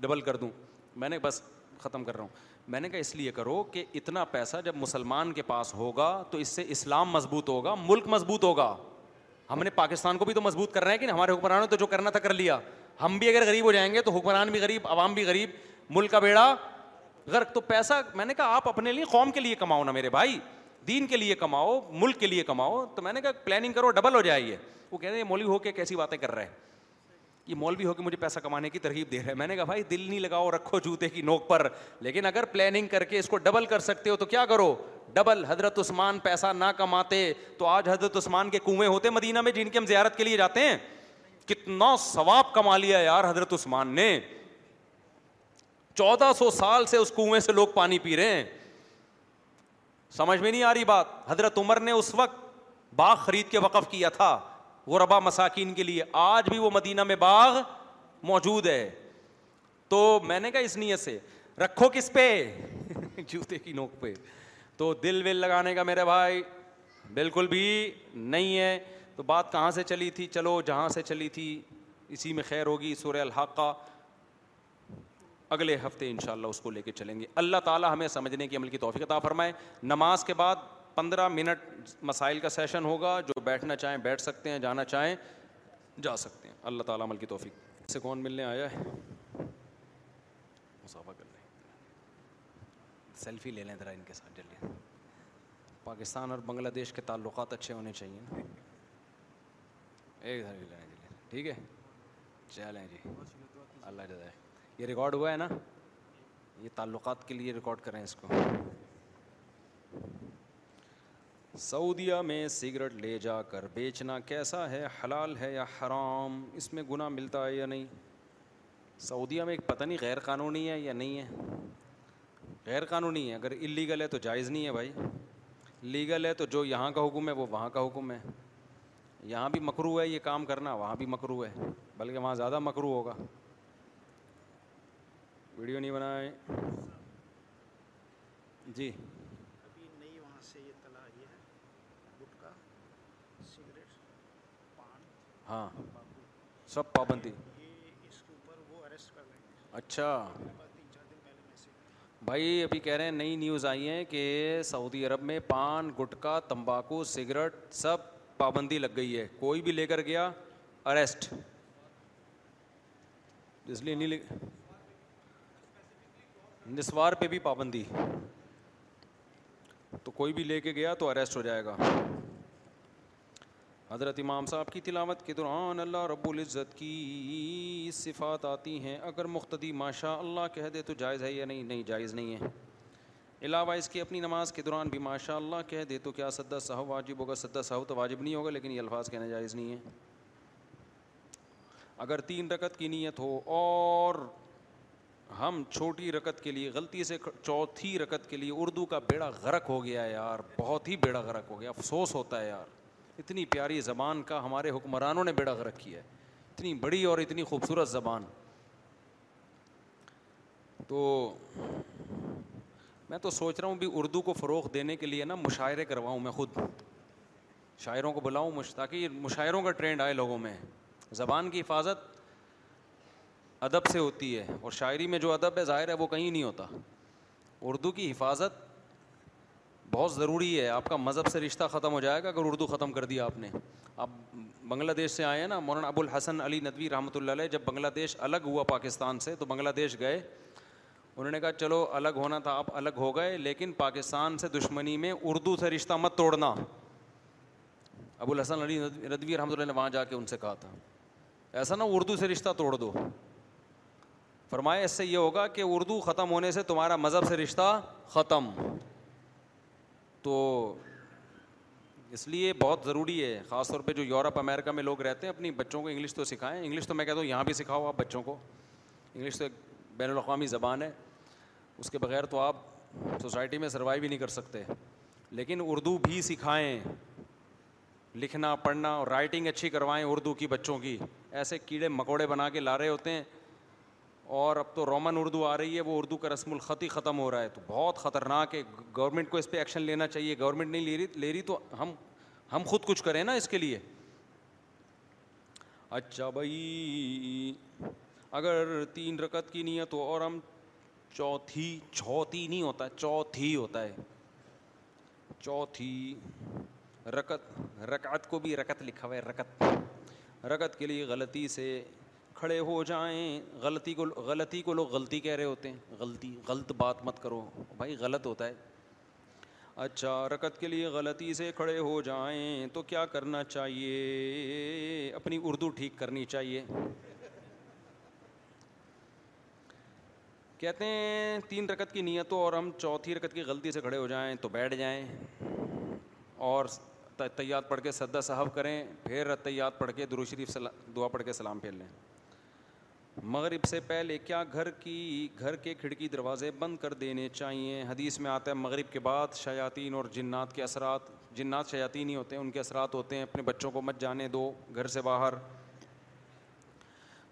A: ڈبل کر دوں میں نے بس ختم کر رہا ہوں میں نے کہا اس لیے کرو کہ اتنا پیسہ جب مسلمان کے پاس ہوگا تو اس سے اسلام مضبوط ہوگا ملک مضبوط ہوگا ہم نے پاکستان کو بھی تو مضبوط کر رہے ہیں کہ ہمارے حکمرانوں نے تو جو کرنا تھا کر لیا ہم بھی اگر غریب ہو جائیں گے تو حکمران بھی غریب عوام بھی غریب ملک کا بیڑا غرق تو پیسہ میں نے کہا آپ اپنے لیے قوم کے لیے کماؤ نا میرے بھائی دین کے لیے کماؤ ملک کے لیے کماؤ تو میں نے کہا پلاننگ کرو ڈبل ہو جائے یہ وہ کہہ رہے ہیں مولوی ہو کے کیسی باتیں کر رہے ہیں یہ مولوی ہو کے مجھے پیسہ کمانے کی ترغیب دے رہے ہیں میں نے کہا بھائی دل نہیں لگاؤ رکھو جوتے کی نوک پر لیکن اگر پلاننگ کر کے اس کو ڈبل کر سکتے ہو تو کیا کرو ڈبل حضرت عثمان پیسہ نہ کماتے تو آج حضرت عثمان کے کنویں ہوتے مدینہ میں جن کی ہم زیارت کے لیے جاتے ہیں کتنا ثواب کما لیا یار حضرت عثمان نے چودہ سو سال سے اس کنویں سے لوگ پانی پی رہے ہیں سمجھ میں نہیں آ رہی بات حضرت عمر نے اس وقت باغ خرید کے وقف کیا تھا وہ ربا مساکین کے لیے آج بھی وہ مدینہ میں باغ موجود ہے تو میں نے کہا اس نیت سے رکھو کس پہ جوتے کی نوک پہ تو دل ول لگانے کا میرے بھائی بالکل بھی نہیں ہے تو بات کہاں سے چلی تھی چلو جہاں سے چلی تھی اسی میں خیر ہوگی سورہ الحقہ اگلے ہفتے ان شاء اللہ اس کو لے کے چلیں گے اللہ تعالیٰ ہمیں سمجھنے کی عمل کی توفیق عطا فرمائے نماز کے بعد پندرہ منٹ مسائل کا سیشن ہوگا جو بیٹھنا چاہیں بیٹھ سکتے ہیں جانا چاہیں جا سکتے ہیں اللہ تعالیٰ عمل کی توفیق سے کون ملنے آیا ہے مسافہ کر لیں سیلفی لے لیں ذرا ان کے ساتھ جلدی پاکستان اور بنگلہ دیش کے تعلقات اچھے ہونے چاہیے ایک ٹھیک ہے چلیں جی اللہ جزائے یہ ریکارڈ ہوا ہے نا یہ تعلقات کے لیے ریکارڈ کریں اس کو سعودیہ میں سگریٹ لے جا کر بیچنا کیسا ہے حلال ہے یا حرام اس میں گناہ ملتا ہے یا نہیں سعودیہ میں ایک پتہ نہیں غیر قانونی ہے یا نہیں ہے غیر قانونی ہے اگر اللیگل ہے تو جائز نہیں ہے بھائی لیگل ہے تو جو یہاں کا حکم ہے وہ وہاں کا حکم ہے یہاں بھی مکرو ہے یہ کام کرنا وہاں بھی مکرو ہے بلکہ وہاں زیادہ مکرو ہوگا ویڈیو نہیں بنائے جی ہاں سب پابندی اچھا بھائی ابھی کہہ رہے ہیں نئی نیوز آئی ہیں کہ سعودی عرب میں پان گٹکا تمباکو سگریٹ سب پابندی لگ گئی ہے کوئی بھی لے کر گیا اریسٹ اس لیے نہیں لے نسوار پہ بھی پابندی تو کوئی بھی لے کے گیا تو اریسٹ ہو جائے گا حضرت امام صاحب کی تلاوت کے دوران اللہ رب العزت کی صفات آتی ہیں اگر مختدی ماشاء اللہ کہہ دے تو جائز ہے یا نہیں نہیں جائز نہیں ہے علاوہ اس کی اپنی نماز کے دوران بھی ماشاء اللہ کہہ دے تو کیا سدا صاحب واجب ہوگا سدا صاحب تو واجب نہیں ہوگا لیکن یہ الفاظ کہنا جائز نہیں ہے اگر تین رکت کی نیت ہو اور ہم چھوٹی رکت کے لیے غلطی سے چوتھی رکت کے لیے اردو کا بیڑا غرق ہو گیا یار بہت ہی بیڑا غرق ہو گیا افسوس ہوتا ہے یار اتنی پیاری زبان کا ہمارے حکمرانوں نے بیڑا غرق کیا ہے اتنی بڑی اور اتنی خوبصورت زبان تو میں تو سوچ رہا ہوں بھی اردو کو فروغ دینے کے لیے نا مشاعرے کرواؤں میں خود شاعروں کو بلاؤں مش تاکہ مشاعروں کا ٹرینڈ آئے لوگوں میں زبان کی حفاظت ادب سے ہوتی ہے اور شاعری میں جو ادب ہے ظاہر ہے وہ کہیں نہیں ہوتا اردو کی حفاظت بہت ضروری ہے آپ کا مذہب سے رشتہ ختم ہو جائے گا اگر اردو ختم کر دیا آپ نے آپ بنگلہ دیش سے آئے ہیں نا مولانا ابو الحسن علی ندوی رحمۃ اللہ علیہ جب بنگلہ دیش الگ ہوا پاکستان سے تو بنگلہ دیش گئے انہوں نے کہا چلو الگ ہونا تھا آپ الگ ہو گئے لیکن پاکستان سے دشمنی میں اردو سے رشتہ مت توڑنا ابو الحسن علی ندوی رحمۃ اللہ نے وہاں جا کے ان سے کہا تھا ایسا نہ اردو سے رشتہ توڑ دو فرمایا اس سے یہ ہوگا کہ اردو ختم ہونے سے تمہارا مذہب سے رشتہ ختم تو اس لیے بہت ضروری ہے خاص طور پہ جو یورپ امیرکا میں لوگ رہتے ہیں اپنی بچوں کو انگلش تو سکھائیں انگلش تو میں کہتا ہوں یہاں بھی سکھاؤ آپ بچوں کو انگلش تو ایک بین الاقوامی زبان ہے اس کے بغیر تو آپ سوسائٹی میں سروائیو ہی نہیں کر سکتے لیکن اردو بھی سکھائیں لکھنا پڑھنا اور رائٹنگ اچھی کروائیں اردو کی بچوں کی ایسے کیڑے مکوڑے بنا کے لا رہے ہوتے ہیں اور اب تو رومن اردو آ رہی ہے وہ اردو کا رسم الخط ہی ختم ہو رہا ہے تو بہت خطرناک ہے گورنمنٹ کو اس پہ ایکشن لینا چاہیے گورنمنٹ نہیں لے رہی لے رہی تو ہم ہم خود کچھ کریں نا اس کے لیے اچھا بھائی اگر تین رکت کی نہیں تو اور ہم چوتھی چوتھی نہیں ہوتا چوتھی ہوتا ہے چوتھی رکت رکعت کو بھی رکت لکھا ہوا ہے رکت رکت کے لیے غلطی سے کھڑے ہو جائیں غلطی کو غلطی کو لوگ غلطی کہہ رہے ہوتے ہیں غلطی غلط بات مت کرو بھائی غلط ہوتا ہے اچھا رکت کے لیے غلطی سے کھڑے ہو جائیں تو کیا کرنا چاہیے اپنی اردو ٹھیک کرنی چاہیے کہتے ہیں تین رکت کی نیتوں اور ہم چوتھی رکت کی غلطی سے کھڑے ہو جائیں تو بیٹھ جائیں اور تیات پڑھ کے سدا صاحب کریں پھر تیات پڑھ کے دروشریف شریف دعا پڑھ کے سلام پھیر لیں مغرب سے پہلے کیا گھر کی گھر کے کھڑکی دروازے بند کر دینے چاہیے حدیث میں آتا ہے مغرب کے بعد شیاطین اور جنات کے اثرات جنات شیاطین ہی ہوتے ہیں ان کے اثرات ہوتے ہیں اپنے بچوں کو مت جانے دو گھر سے باہر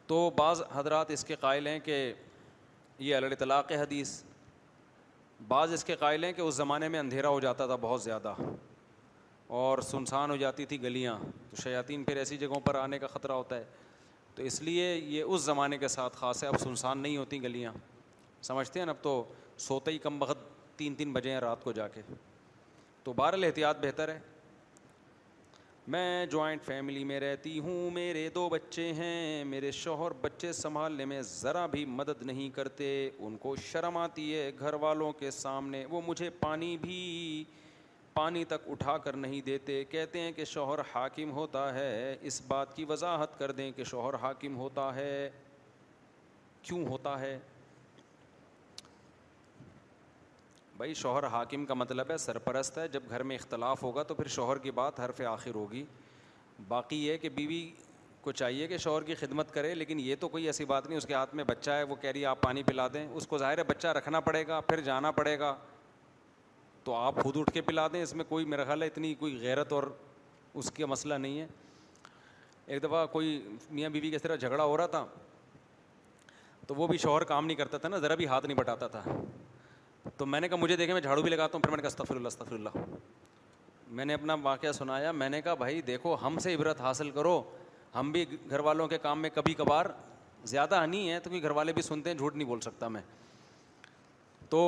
A: تو بعض حضرات اس کے قائل ہیں کہ یہ الڑ طلاق حدیث بعض اس کے قائل ہیں کہ اس زمانے میں اندھیرا ہو جاتا تھا بہت زیادہ اور سنسان ہو جاتی تھی گلیاں تو شیاطین پھر ایسی جگہوں پر آنے کا خطرہ ہوتا ہے تو اس لیے یہ اس زمانے کے ساتھ خاص ہے اب سنسان نہیں ہوتی گلیاں سمجھتے ہیں نا اب تو سوتے ہی کم وقت تین تین بجے ہیں رات کو جا کے تو بہرحال احتیاط بہتر ہے میں جوائنٹ فیملی میں رہتی ہوں میرے دو بچے ہیں میرے شوہر بچے سنبھالنے میں ذرا بھی مدد نہیں کرتے ان کو شرم آتی ہے گھر والوں کے سامنے وہ مجھے پانی بھی پانی تک اٹھا کر نہیں دیتے کہتے ہیں کہ شوہر حاکم ہوتا ہے اس بات کی وضاحت کر دیں کہ شوہر حاکم ہوتا ہے کیوں ہوتا ہے بھائی شوہر حاکم کا مطلب ہے سرپرست ہے جب گھر میں اختلاف ہوگا تو پھر شوہر کی بات حرف آخر ہوگی باقی یہ کہ بیوی کو چاہیے کہ شوہر کی خدمت کرے لیکن یہ تو کوئی ایسی بات نہیں اس کے ہاتھ میں بچہ ہے وہ کہہ رہی ہے آپ پانی پلا دیں اس کو ظاہر ہے بچہ رکھنا پڑے گا پھر جانا پڑے گا تو آپ خود اٹھ کے پلا دیں اس میں کوئی میرا خیال ہے اتنی کوئی غیرت اور اس کا مسئلہ نہیں ہے ایک دفعہ کوئی میاں بیوی کی طرح جھگڑا ہو رہا تھا تو وہ بھی شوہر کام نہیں کرتا تھا نا ذرا بھی ہاتھ نہیں بٹاتا تھا تو میں نے کہا مجھے دیکھے میں جھاڑو بھی لگاتا ہوں پھر میں نے کہا استفر اللہ استفر اللہ میں نے اپنا واقعہ سنایا میں نے کہا بھائی دیکھو ہم سے عبرت حاصل کرو ہم بھی گھر والوں کے کام میں کبھی کبھار زیادہ نہیں ہے تو گھر والے بھی سنتے ہیں جھوٹ نہیں بول سکتا میں تو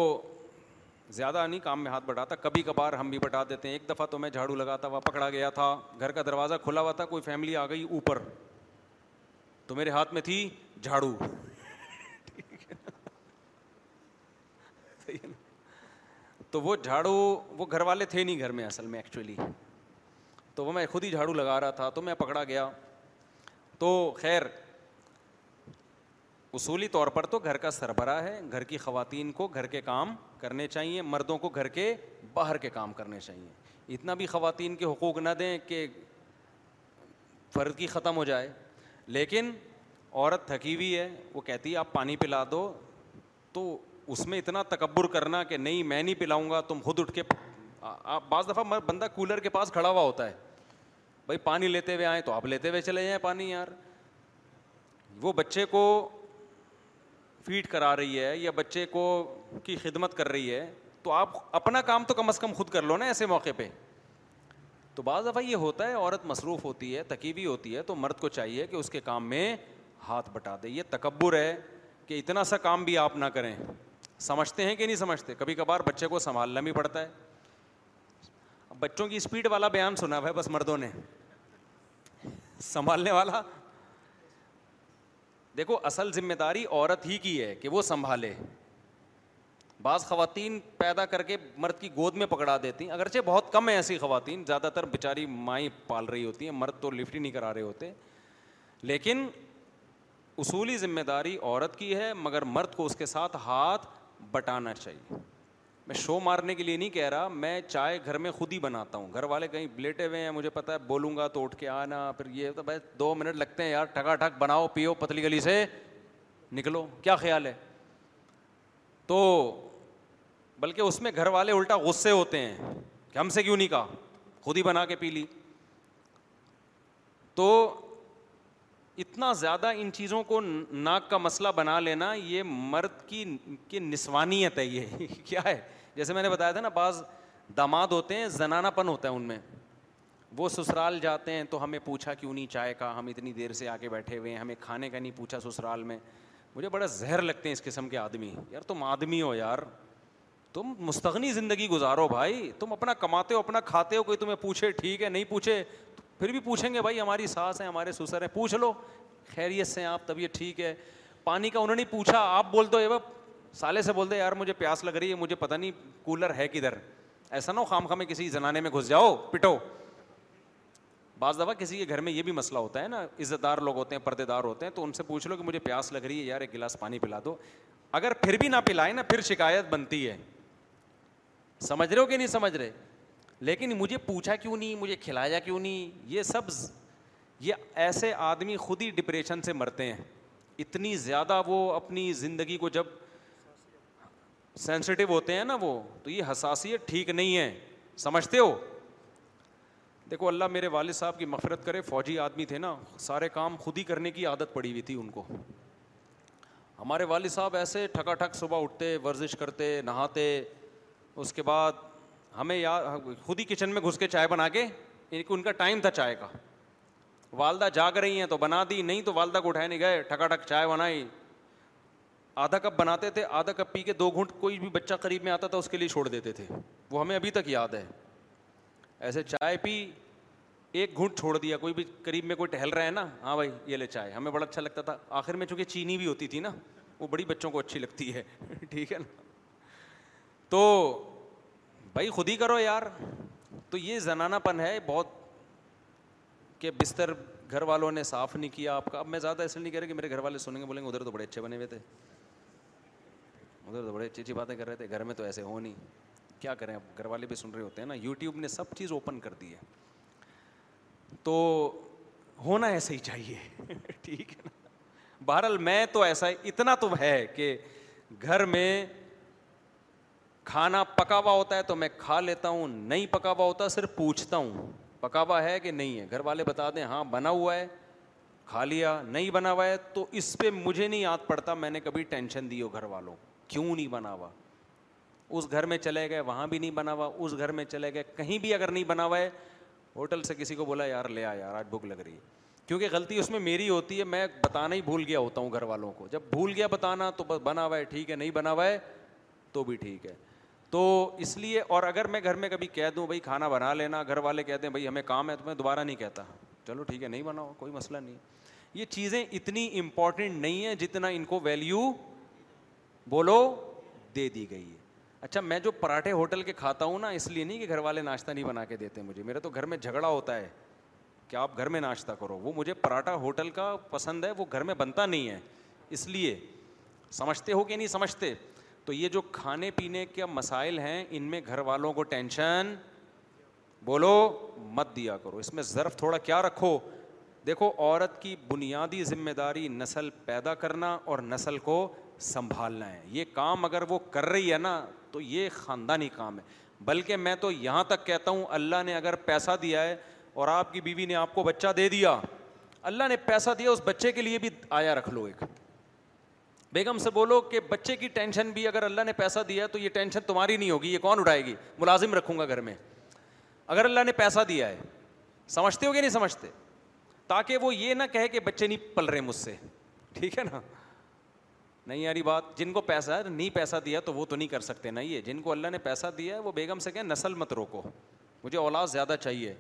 A: زیادہ نہیں کام میں ہاتھ بٹاتا کبھی کبھار ہم بھی بٹا دیتے ہیں ایک دفعہ تو میں جھاڑو لگاتا ہوا پکڑا گیا تھا گھر کا دروازہ کھلا ہوا تھا کوئی فیملی آ گئی اوپر تو میرے ہاتھ میں تھی جھاڑو تو وہ جھاڑو وہ گھر والے تھے نہیں گھر میں اصل میں ایکچولی تو وہ میں خود ہی جھاڑو لگا رہا تھا تو میں پکڑا گیا تو خیر اصولی طور پر تو گھر کا سربراہ ہے گھر کی خواتین کو گھر کے کام کرنے چاہیے مردوں کو گھر کے باہر کے کام کرنے چاہیے اتنا بھی خواتین کے حقوق نہ دیں کہ فرد کی ختم ہو جائے لیکن عورت تھکی ہوئی ہے وہ کہتی ہے آپ پانی پلا دو تو اس میں اتنا تکبر کرنا کہ نہیں میں نہیں پلاؤں گا تم خود اٹھ کے آپ بعض دفعہ بندہ کولر کے پاس کھڑا ہوا ہوتا ہے بھائی پانی لیتے ہوئے آئیں تو آپ لیتے ہوئے چلے جائیں پانی یار وہ بچے کو فیڈ کرا رہی ہے یا بچے کو کی خدمت کر رہی ہے تو آپ اپنا کام تو کم از کم خود کر لو نا ایسے موقع پہ تو بعض دفعہ یہ ہوتا ہے عورت مصروف ہوتی ہے تکیبی ہوتی ہے تو مرد کو چاہیے کہ اس کے کام میں ہاتھ بٹا دے یہ تکبر ہے کہ اتنا سا کام بھی آپ نہ کریں سمجھتے ہیں کہ نہیں سمجھتے کبھی کبھار بچے کو سنبھالنا بھی پڑتا ہے بچوں کی اسپیڈ والا بیان سنا بھائی بس مردوں نے سنبھالنے والا دیکھو اصل ذمہ داری عورت ہی کی ہے کہ وہ سنبھالے بعض خواتین پیدا کر کے مرد کی گود میں پکڑا دیتی ہیں اگرچہ بہت کم ہیں ایسی خواتین زیادہ تر بیچاری مائیں پال رہی ہوتی ہیں مرد تو لفٹ ہی نہیں کرا رہے ہوتے لیکن اصولی ذمہ داری عورت کی ہے مگر مرد کو اس کے ساتھ ہاتھ بٹانا چاہیے میں شو مارنے کے لیے نہیں کہہ رہا میں چائے گھر میں خود ہی بناتا ہوں گھر والے کہیں لیٹے ہوئے ہیں مجھے پتا ہے بولوں گا تو اٹھ کے آنا پھر یہ تو بھائی دو منٹ لگتے ہیں یار ٹھگا ٹھک بناؤ پیو پتلی گلی سے نکلو کیا خیال ہے تو بلکہ اس میں گھر والے الٹا غصے ہوتے ہیں کہ ہم سے کیوں نہیں کہا خود ہی بنا کے پی لی تو اتنا زیادہ ان چیزوں کو ناک کا مسئلہ بنا لینا یہ مرد کی کی نسوانیت ہے یہ کیا ہے جیسے میں نے بتایا تھا نا بعض داماد ہوتے ہیں زنانہ پن ہوتا ہے ان میں وہ سسرال جاتے ہیں تو ہمیں پوچھا کیوں نہیں چائے کا ہم اتنی دیر سے آ کے بیٹھے ہوئے ہیں ہمیں کھانے کا نہیں پوچھا سسرال میں مجھے بڑا زہر لگتے ہیں اس قسم کے آدمی یار تم آدمی ہو یار تم مستغنی زندگی گزارو بھائی تم اپنا کماتے ہو اپنا کھاتے ہو کوئی تمہیں پوچھے ٹھیک ہے نہیں پوچھے پھر بھی پوچھیں گے بھائی ہماری ساس ہیں ہمارے سسر ہیں پوچھ لو خیریت سے آپ طبیعت ٹھیک ہے پانی کا انہوں نے پوچھا آپ بول دو ای سالے سے بول دے یار مجھے پیاس لگ رہی ہے مجھے پتا نہیں کولر ہے کدھر ایسا نہ ہو خام خامے کسی زنانے میں گھس جاؤ پٹو بعض دفعہ کسی کے گھر میں یہ بھی مسئلہ ہوتا ہے نا عزت دار لوگ ہوتے ہیں پردے دار ہوتے ہیں تو ان سے پوچھ لو کہ مجھے پیاس لگ رہی ہے یار ایک گلاس پانی پلا دو اگر پھر بھی نہ پلائے نا پھر شکایت بنتی ہے سمجھ رہے ہو کہ نہیں سمجھ رہے لیکن مجھے پوچھا کیوں نہیں مجھے کھلایا کیوں نہیں یہ سب یہ ایسے آدمی خود ہی ڈپریشن سے مرتے ہیں اتنی زیادہ وہ اپنی زندگی کو جب سینسٹیو ہوتے ہیں نا وہ تو یہ حساسیت ٹھیک نہیں ہے سمجھتے ہو دیکھو اللہ میرے والد صاحب کی مفرت کرے فوجی آدمی تھے نا سارے کام خود ہی کرنے کی عادت پڑی ہوئی تھی ان کو ہمارے والد صاحب ایسے ٹھکا ٹھک صبح اٹھتے ورزش کرتے نہاتے اس کے بعد ہمیں یا خود ہی کچن میں گھس کے چائے بنا کے ان کو ان کا ٹائم تھا چائے کا والدہ جاگ رہی ہیں تو بنا دی نہیں تو والدہ کو اٹھائے نہیں گئے ٹھکا ٹھک چائے بنائی آدھا کپ بناتے تھے آدھا کپ پی کے دو گھونٹ کوئی بھی بچہ قریب میں آتا تھا اس کے لیے چھوڑ دیتے تھے وہ ہمیں ابھی تک یاد ہے ایسے چائے پی ایک گھونٹ چھوڑ دیا کوئی بھی قریب میں کوئی ٹہل رہا ہے نا ہاں بھائی یہ لے چائے ہمیں بڑا اچھا لگتا تھا آخر میں چونکہ چینی بھی ہوتی تھی نا وہ بڑی بچوں کو اچھی لگتی ہے ٹھیک ہے نا تو بھائی خود ہی کرو یار تو یہ زنانہ پن ہے بہت کہ بستر گھر والوں نے صاف نہیں کیا آپ کا اب میں زیادہ ایسے نہیں کہہ رہا کہ میرے گھر والے سنیں گے بولیں گے ادھر تو بڑے اچھے بنے ہوئے تھے ادھر تو بڑے اچھی اچھی باتیں کر رہے تھے گھر میں تو ایسے ہو نہیں کیا کریں اب گھر والے بھی سن رہے ہوتے ہیں نا یوٹیوب نے سب چیز اوپن کر دی ہے تو ہونا ایسے ہی چاہیے ٹھیک ہے نا بہرحال میں تو ایسا اتنا تو ہے کہ گھر میں کھانا پکا ہوا ہوتا ہے تو میں کھا لیتا ہوں نہیں پکا ہوا ہوتا صرف پوچھتا ہوں پکا ہوا ہے کہ نہیں ہے گھر والے بتا دیں ہاں بنا ہوا ہے کھا لیا نہیں بنا ہوا ہے تو اس پہ مجھے نہیں یاد پڑتا میں نے کبھی ٹینشن دی ہو گھر والوں کو کیوں نہیں بنا ہوا اس گھر میں چلے گئے وہاں بھی نہیں بنا ہوا اس گھر میں چلے گئے کہیں بھی اگر نہیں بنا ہوا ہے ہوٹل سے کسی کو بولا یار لے آیا یار آج بھوک لگ رہی ہے کیونکہ غلطی اس میں میری ہوتی ہے میں بتانا ہی بھول گیا ہوتا ہوں گھر والوں کو جب بھول گیا بتانا تو بس بنا ہوا ہے ٹھیک ہے نہیں بنا ہوا ہے تو بھی ٹھیک ہے تو اس لیے اور اگر میں گھر میں کبھی کہہ دوں بھائی کھانا بنا لینا گھر والے کہتے ہیں بھائی ہمیں کام ہے تو میں دوبارہ نہیں کہتا چلو ٹھیک ہے نہیں بناؤ کوئی مسئلہ نہیں یہ چیزیں اتنی امپورٹنٹ نہیں ہیں جتنا ان کو ویلیو بولو دے دی گئی ہے اچھا میں جو پراٹھے ہوٹل کے کھاتا ہوں نا اس لیے نہیں کہ گھر والے ناشتہ نہیں بنا کے دیتے مجھے میرا تو گھر میں جھگڑا ہوتا ہے کہ آپ گھر میں ناشتہ کرو وہ مجھے پراٹھا ہوٹل کا پسند ہے وہ گھر میں بنتا نہیں ہے اس لیے سمجھتے ہو کہ نہیں سمجھتے تو یہ جو کھانے پینے کے مسائل ہیں ان میں گھر والوں کو ٹینشن بولو مت دیا کرو اس میں ضرف تھوڑا کیا رکھو دیکھو عورت کی بنیادی ذمہ داری نسل پیدا کرنا اور نسل کو سنبھالنا ہے یہ کام اگر وہ کر رہی ہے نا تو یہ خاندانی کام ہے بلکہ میں تو یہاں تک کہتا ہوں اللہ نے اگر پیسہ دیا ہے اور آپ کی بیوی نے آپ کو بچہ دے دیا اللہ نے پیسہ دیا اس بچے کے لیے بھی آیا رکھ لو ایک بیگم سے بولو کہ بچے کی ٹینشن بھی اگر اللہ نے پیسہ دیا تو یہ ٹینشن تمہاری نہیں ہوگی یہ کون اٹھائے گی ملازم رکھوں گا گھر میں اگر اللہ نے پیسہ دیا ہے سمجھتے ہو کہ نہیں سمجھتے تاکہ وہ یہ نہ کہے کہ بچے نہیں پل رہے مجھ سے ٹھیک ہے نا نہیں یاری بات جن کو پیسہ ہے نہیں پیسہ دیا تو وہ تو نہیں کر سکتے نہیں یہ جن کو اللہ نے پیسہ دیا ہے وہ بیگم سے کہیں نسل مت روکو مجھے اولاد زیادہ چاہیے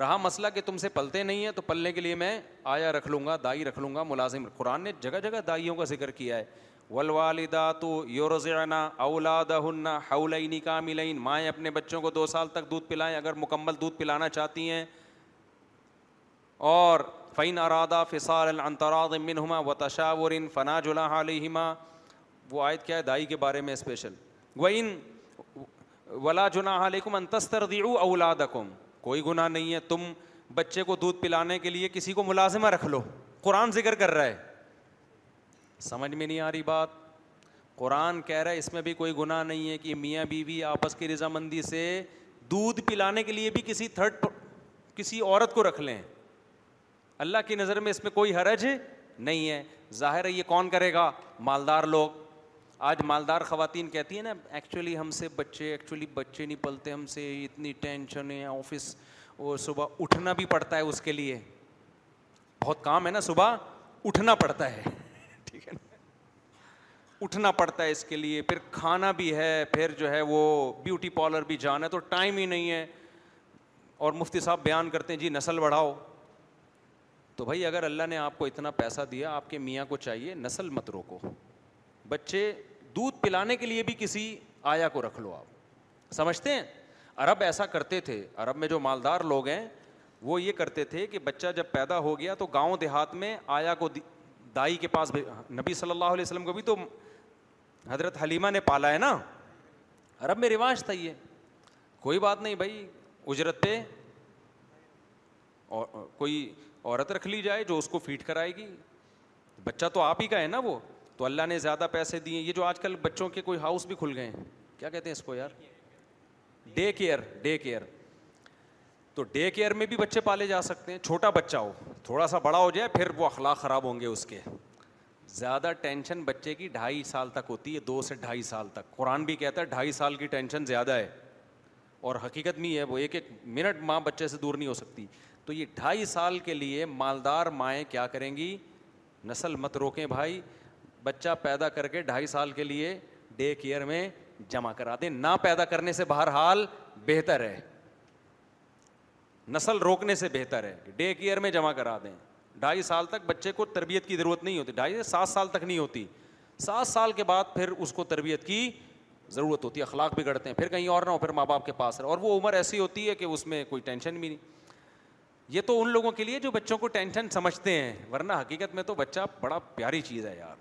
A: رہا مسئلہ کہ تم سے پلتے نہیں ہیں تو پلنے کے لیے میں آیا رکھ لوں گا دائی رکھ لوں گا ملازم قرآن نے جگہ جگہ دائیوں کا ذکر کیا ہے ول دا تو یور اولاد ہُنا اولین کاملین مائیں اپنے بچوں کو دو سال تک دودھ پلائیں اگر مکمل دودھ پلانا چاہتی ہیں اور فعین ارادہ فصال منہما و تشاور فنا جلا علیہما وہ آیت کیا ہے دائی کے بارے میں اسپیشل وعین ولا جنا علیکم انتستر تَستر دی اولادم کوئی گناہ نہیں ہے تم بچے کو دودھ پلانے کے لیے کسی کو ملازمہ رکھ لو قرآن ذکر کر رہا ہے سمجھ میں نہیں آ رہی بات قرآن کہہ رہا ہے اس میں بھی کوئی گناہ نہیں ہے کہ میاں بیوی آپس کی رضامندی سے دودھ پلانے کے لیے بھی کسی تھرڈ کسی عورت کو رکھ لیں اللہ کی نظر میں اس میں کوئی حرج نہیں ہے ظاہر ہے یہ کون کرے گا مالدار لوگ آج مالدار خواتین کہتی ہیں نا ایکچولی ہم سے بچے ایکچولی بچے نہیں پلتے ہم سے اتنی ٹینشن ہے آفس وہ صبح اٹھنا بھی پڑتا ہے اس کے لیے بہت کام ہے نا صبح اٹھنا پڑتا ہے ٹھیک ہے نا اٹھنا پڑتا ہے اس کے لیے پھر کھانا بھی ہے پھر جو ہے وہ بیوٹی پارلر بھی جانا ہے تو ٹائم ہی نہیں ہے اور مفتی صاحب بیان کرتے ہیں جی نسل بڑھاؤ تو بھائی اگر اللہ نے آپ کو اتنا پیسہ دیا آپ کے میاں کو چاہیے نسل مت روکو بچے دودھ پلانے کے لیے بھی کسی آیا کو رکھ لو آپ سمجھتے ہیں عرب ایسا کرتے تھے عرب میں جو مالدار لوگ ہیں وہ یہ کرتے تھے کہ بچہ جب پیدا ہو گیا تو گاؤں دیہات میں آیا کو دائی کے پاس نبی صلی اللہ علیہ وسلم کو بھی تو حضرت حلیمہ نے پالا ہے نا عرب میں رواج تھا یہ کوئی بات نہیں بھائی اجرت پہ اور کوئی عورت رکھ لی جائے جو اس کو فیٹ کرائے گی بچہ تو آپ ہی کا ہے نا وہ تو اللہ نے زیادہ پیسے دیے یہ جو آج کل بچوں کے کوئی ہاؤس بھی کھل گئے ہیں کیا کہتے ہیں اس کو یار ڈے کیئر ڈے کیئر تو ڈے کیئر میں بھی بچے پالے جا سکتے ہیں چھوٹا بچہ ہو تھوڑا سا بڑا ہو جائے پھر وہ اخلاق خراب ہوں گے اس کے زیادہ ٹینشن بچے کی ڈھائی سال تک ہوتی ہے دو سے ڈھائی سال تک قرآن بھی کہتا ہے ڈھائی سال کی ٹینشن زیادہ ہے اور حقیقت نہیں ہے وہ ایک ایک منٹ ماں بچے سے دور نہیں ہو سکتی تو یہ ڈھائی سال کے لیے مالدار مائیں کیا کریں گی نسل مت روکیں بھائی بچہ پیدا کر کے ڈھائی سال کے لیے ڈے کیئر میں جمع کرا دیں نہ پیدا کرنے سے بہرحال بہتر ہے نسل روکنے سے بہتر ہے ڈے کیئر میں جمع کرا دیں ڈھائی سال تک بچے کو تربیت کی ضرورت نہیں ہوتی ڈھائی سات سال تک نہیں ہوتی سات سال کے بعد پھر اس کو تربیت کی ضرورت ہوتی ہے اخلاق بگڑتے ہیں پھر کہیں اور نہ ہو پھر ماں باپ کے پاس رہے اور وہ عمر ایسی ہوتی ہے کہ اس میں کوئی ٹینشن بھی نہیں یہ تو ان لوگوں کے لیے جو بچوں کو ٹینشن سمجھتے ہیں ورنہ حقیقت میں تو بچہ بڑا پیاری چیز ہے یار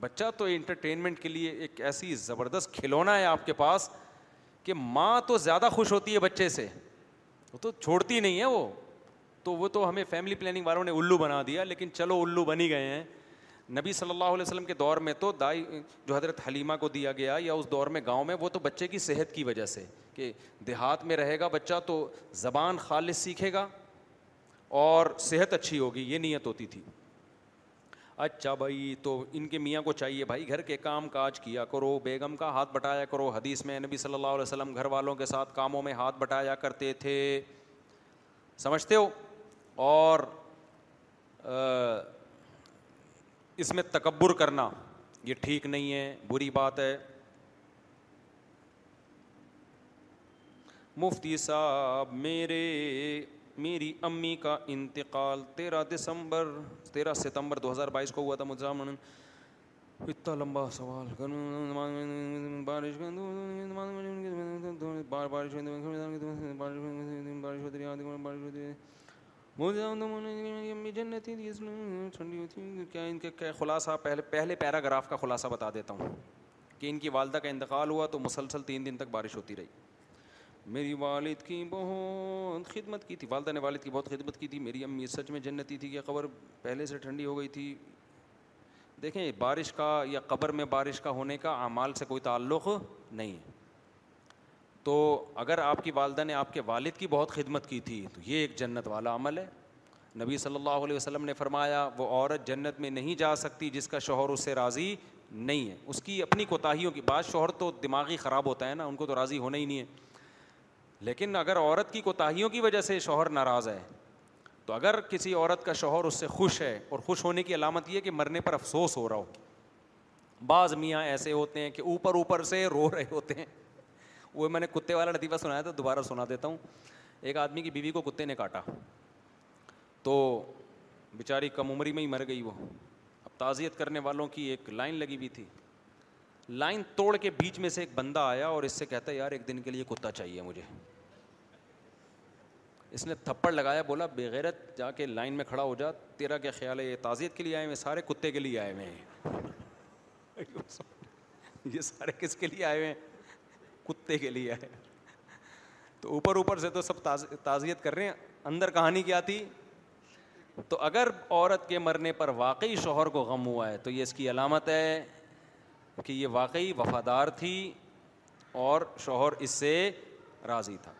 A: بچہ تو انٹرٹینمنٹ کے لیے ایک ایسی زبردست کھلونا ہے آپ کے پاس کہ ماں تو زیادہ خوش ہوتی ہے بچے سے وہ تو چھوڑتی نہیں ہے وہ تو وہ تو ہمیں فیملی پلاننگ والوں نے الو بنا دیا لیکن چلو الو بنی گئے ہیں نبی صلی اللہ علیہ وسلم کے دور میں تو دائی جو حضرت حلیمہ کو دیا گیا یا اس دور میں گاؤں میں وہ تو بچے کی صحت کی وجہ سے کہ دیہات میں رہے گا بچہ تو زبان خالص سیکھے گا اور صحت اچھی ہوگی یہ نیت ہوتی تھی اچھا بھائی تو ان کے میاں کو چاہیے بھائی گھر کے کام کاج کیا کرو بیگم کا ہاتھ بٹایا کرو حدیث میں نبی صلی اللہ علیہ وسلم گھر والوں کے ساتھ کاموں میں ہاتھ بٹایا کرتے تھے سمجھتے ہو اور اس میں تکبر کرنا یہ ٹھیک نہیں ہے بری بات ہے مفتی صاحب میرے میری امی کا انتقال تیرہ دسمبر تیرہ ستمبر دو ہزار بائیس کو ہوا تھا کیا ان خلاصہ پہلے خلاصہ پیراگراف کا خلاصہ بتا دیتا ہوں کہ ان کی والدہ کا انتقال ہوا تو مسلسل تین دن تک بارش ہوتی رہی میری والد کی بہت خدمت کی تھی والدہ نے والد کی بہت خدمت کی تھی میری امی سچ میں جنتی تھی کہ قبر پہلے سے ٹھنڈی ہو گئی تھی دیکھیں بارش کا یا قبر میں بارش کا ہونے کا اعمال سے کوئی تعلق نہیں ہے تو اگر آپ کی والدہ نے آپ کے والد کی بہت خدمت کی تھی تو یہ ایک جنت والا عمل ہے نبی صلی اللہ علیہ وسلم نے فرمایا وہ عورت جنت میں نہیں جا سکتی جس کا شوہر اس سے راضی نہیں ہے اس کی اپنی کوتاہیوں کی بعض شوہر تو دماغی خراب ہوتا ہے نا ان کو تو راضی ہونا ہی نہیں ہے لیکن اگر عورت کی کوتاہیوں کی وجہ سے شوہر ناراض ہے تو اگر کسی عورت کا شوہر اس سے خوش ہے اور خوش ہونے کی علامت یہ کہ مرنے پر افسوس ہو رہا ہو بعض میاں ایسے ہوتے ہیں کہ اوپر اوپر سے رو رہے ہوتے ہیں وہ میں نے کتے والا لطیفہ سنایا تھا دوبارہ سنا دیتا ہوں ایک آدمی کی بیوی کو کتے نے کاٹا تو بیچاری کم عمری میں ہی مر گئی وہ اب تعزیت کرنے والوں کی ایک لائن لگی ہوئی تھی لائن توڑ کے بیچ میں سے ایک بندہ آیا اور اس سے کہتا ہے یار ایک دن کے لیے کتا چاہیے مجھے اس نے تھپڑ لگایا بولا بغیرت جا کے لائن میں کھڑا ہو جا تیرا کیا خیال ہے یہ تعزیت کے لیے آئے ہوئے سارے کتے کے لیے آئے ہوئے ہیں یہ سارے کس کے لیے آئے ہوئے ہیں کتے کے لیے آئے تو اوپر اوپر سے تو سب تعزیت کر رہے ہیں اندر کہانی کیا تھی تو اگر عورت کے مرنے پر واقعی شوہر کو غم ہوا ہے تو یہ اس کی علامت ہے کہ یہ واقعی وفادار تھی اور شوہر اس سے راضی تھا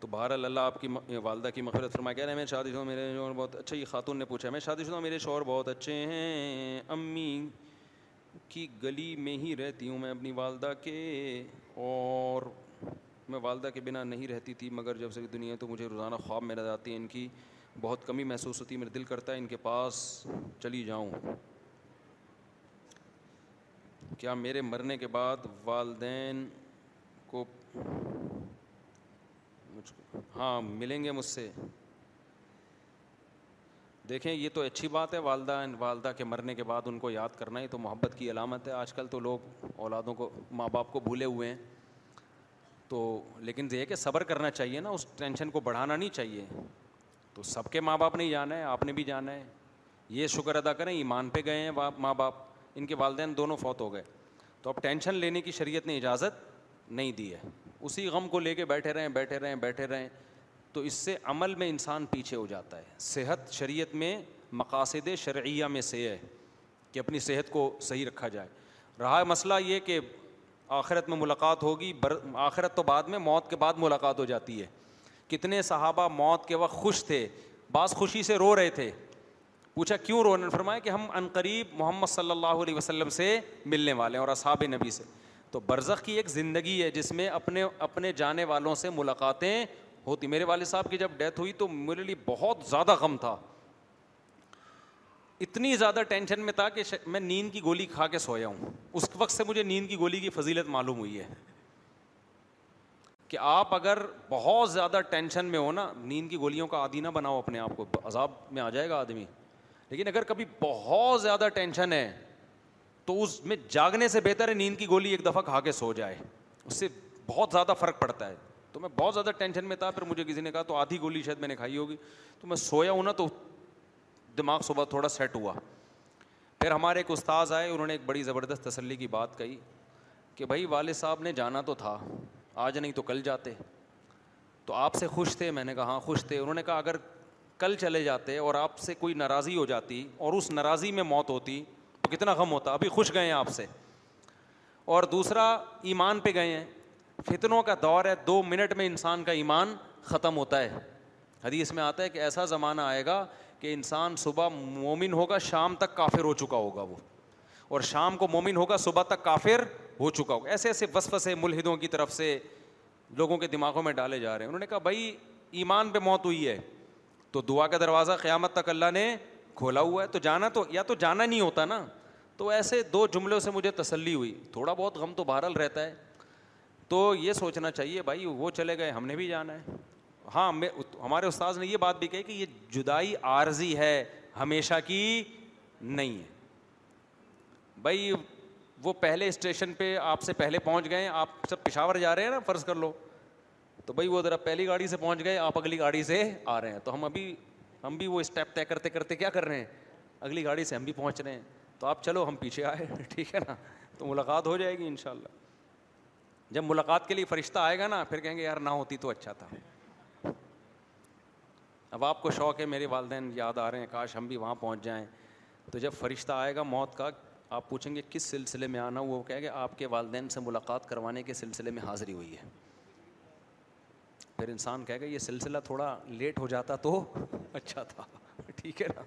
A: تو بہر اللہ آپ کی والدہ کی مغفرت فرمائے کہہ رہے ہیں میں شادی شدہ میرے شوہر بہت اچھا یہ خاتون نے پوچھا میں شادی شدہ میرے شوہر بہت اچھے ہیں امی کی گلی میں ہی رہتی ہوں میں اپنی والدہ کے اور میں والدہ کے بنا نہیں رہتی تھی مگر جب سے دنیا تو مجھے روزانہ خواب میں نظر جاتی ہے ان کی بہت کمی محسوس ہوتی ہے میرا دل کرتا ہے ان کے پاس چلی جاؤں کیا میرے مرنے کے بعد والدین کو ہاں ملیں گے مجھ سے دیکھیں یہ تو اچھی بات ہے والدہ والدہ کے مرنے کے بعد ان کو یاد کرنا یہ تو محبت کی علامت ہے آج کل تو لوگ اولادوں کو ماں باپ کو بھولے ہوئے ہیں تو لیکن یہ ہے کہ صبر کرنا چاہیے نا اس ٹینشن کو بڑھانا نہیں چاہیے تو سب کے ماں باپ نہیں جانا ہے آپ نے بھی جانا ہے یہ شکر ادا کریں ایمان پہ گئے ہیں ماں باپ ان کے والدین دونوں فوت ہو گئے تو اب ٹینشن لینے کی شریعت نے اجازت نہیں دی ہے اسی غم کو لے کے بیٹھے رہیں بیٹھے رہیں بیٹھے رہیں تو اس سے عمل میں انسان پیچھے ہو جاتا ہے صحت شریعت میں مقاصد شرعیہ میں سے ہے کہ اپنی صحت کو صحیح رکھا جائے رہا مسئلہ یہ کہ آخرت میں ملاقات ہوگی بر آخرت تو بعد میں موت کے بعد ملاقات ہو جاتی ہے کتنے صحابہ موت کے وقت خوش تھے بعض خوشی سے رو رہے تھے پوچھا کیوں فرمایا کہ ہم عنقریب محمد صلی اللہ علیہ وسلم سے ملنے والے ہیں اور اصحاب نبی سے تو برزخ کی ایک زندگی ہے جس میں اپنے اپنے جانے والوں سے ملاقاتیں ہوتی میرے والد صاحب کی جب ڈیتھ ہوئی تو میرے لیے بہت زیادہ غم تھا اتنی زیادہ ٹینشن میں تھا کہ میں نیند کی گولی کھا کے سویا ہوں اس وقت سے مجھے نیند کی گولی کی فضیلت معلوم ہوئی ہے کہ آپ اگر بہت زیادہ ٹینشن میں ہو نا نیند کی گولیوں کا عادی نہ بناؤ اپنے آپ کو عذاب میں آ جائے گا آدمی لیکن اگر کبھی بہت زیادہ ٹینشن ہے تو اس میں جاگنے سے بہتر ہے نیند کی گولی ایک دفعہ کھا کے سو جائے اس سے بہت زیادہ فرق پڑتا ہے تو میں بہت زیادہ ٹینشن میں تھا پھر مجھے کسی نے کہا تو آدھی گولی شاید میں نے کھائی ہوگی تو میں سویا ہوں نا تو دماغ صبح تھوڑا سیٹ ہوا پھر ہمارے ایک استاذ آئے انہوں نے ایک بڑی زبردست تسلی کی بات کہی کہ بھائی والد صاحب نے جانا تو تھا آج نہیں تو کل جاتے تو آپ سے خوش تھے میں نے کہا ہاں خوش تھے انہوں نے کہا اگر کل چلے جاتے اور آپ سے کوئی ناراضی ہو جاتی اور اس ناراضی میں موت ہوتی کتنا غم ہوتا ابھی خوش گئے ہیں آپ سے اور دوسرا ایمان پہ گئے ہیں فتنوں کا دور ہے دو منٹ میں انسان کا ایمان ختم ہوتا ہے حدیث میں آتا ہے کہ ایسا زمانہ آئے گا کہ انسان صبح مومن ہوگا شام تک کافر ہو چکا ہوگا وہ اور شام کو مومن ہوگا صبح تک کافر ہو چکا ہوگا ایسے ایسے وصف سے ملحدوں کی طرف سے لوگوں کے دماغوں میں ڈالے جا رہے ہیں انہوں نے کہا بھائی ایمان پہ موت ہوئی ہے تو دعا کا دروازہ قیامت تک اللہ نے کھولا ہوا ہے تو جانا تو یا تو جانا نہیں ہوتا نا تو ایسے دو جملوں سے مجھے تسلی ہوئی تھوڑا بہت غم تو بہرحال رہتا ہے تو یہ سوچنا چاہیے بھائی وہ چلے گئے ہم نے بھی جانا ہے ہاں ہمارے استاذ نے یہ بات بھی کہی کہ یہ جدائی عارضی ہے ہمیشہ کی نہیں ہے بھائی وہ پہلے اسٹیشن پہ آپ سے پہلے پہنچ گئے آپ سب پشاور جا رہے ہیں نا فرض کر لو تو بھائی وہ ذرا پہلی گاڑی سے پہنچ گئے آپ اگلی گاڑی سے آ رہے ہیں تو ہم ابھی ہم بھی وہ اسٹیپ طے کرتے کرتے کیا کر رہے ہیں اگلی گاڑی سے ہم بھی پہنچ رہے ہیں تو آپ چلو ہم پیچھے آئے ٹھیک ہے نا تو ملاقات ہو جائے گی ان شاء اللہ جب ملاقات کے لیے فرشتہ آئے گا نا پھر کہیں گے یار نہ ہوتی تو اچھا تھا اب آپ کو شوق ہے میرے والدین یاد آ رہے ہیں کاش ہم بھی وہاں پہنچ جائیں تو جب فرشتہ آئے گا موت کا آپ پوچھیں گے کس سلسلے میں آنا وہ کہیں گے آپ کے والدین سے ملاقات کروانے کے سلسلے میں حاضری ہوئی ہے پھر انسان کہے گا یہ سلسلہ تھوڑا لیٹ ہو جاتا تو اچھا تھا ٹھیک ہے نا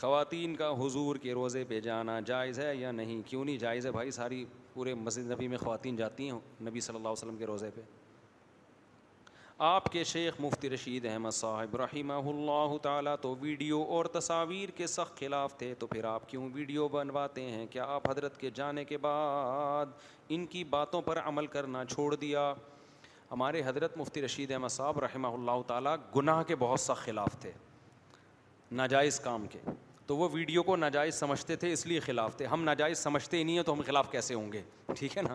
A: خواتین کا حضور کے روزے پہ جانا جائز ہے یا نہیں کیوں نہیں جائز ہے بھائی ساری پورے مسجد نبی میں خواتین جاتی ہیں نبی صلی اللہ علیہ وسلم کے روزے پہ آپ کے شیخ مفتی رشید احمد صاحب رحمہ اللہ تعالیٰ تو ویڈیو اور تصاویر کے سخت خلاف تھے تو پھر آپ کیوں ویڈیو بنواتے ہیں کیا آپ حضرت کے جانے کے بعد ان کی باتوں پر عمل کرنا چھوڑ دیا ہمارے حضرت مفتی رشید احمد صاحب رحمہ اللہ تعالیٰ گناہ کے بہت سخت خلاف تھے ناجائز کام کے تو وہ ویڈیو کو ناجائز سمجھتے تھے اس لیے خلاف تھے ہم ناجائز سمجھتے ہی نہیں ہیں تو ہم خلاف کیسے ہوں گے ٹھیک ہے نا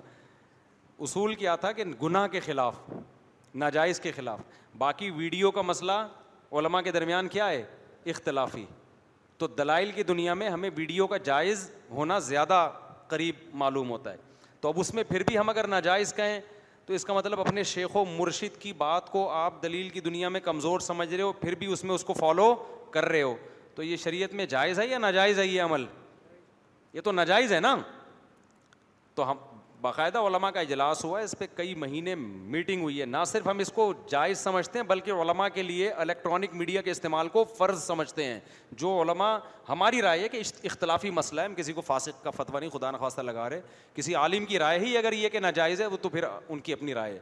A: اصول کیا تھا کہ گناہ کے خلاف ناجائز کے خلاف باقی ویڈیو کا مسئلہ علماء کے درمیان کیا ہے اختلافی تو دلائل کی دنیا میں ہمیں ویڈیو کا جائز ہونا زیادہ قریب معلوم ہوتا ہے تو اب اس میں پھر بھی ہم اگر ناجائز کہیں تو اس کا مطلب اپنے شیخ و مرشد کی بات کو آپ دلیل کی دنیا میں کمزور سمجھ رہے ہو پھر بھی اس میں اس کو فالو کر رہے ہو تو یہ شریعت میں جائز ہے یا ناجائز ہے یہ عمل یہ تو ناجائز ہے نا تو ہم باقاعدہ علماء کا اجلاس ہوا ہے اس پہ کئی مہینے میٹنگ ہوئی ہے نہ صرف ہم اس کو جائز سمجھتے ہیں بلکہ علماء کے لیے الیکٹرانک میڈیا کے استعمال کو فرض سمجھتے ہیں جو علماء ہماری رائے ہے کہ اختلافی مسئلہ ہے ہم کسی کو فاسق کا فتویٰ نہیں خدا نخواستہ لگا رہے کسی عالم کی رائے ہی اگر یہ کہ ناجائز ہے وہ تو پھر ان کی اپنی رائے ہے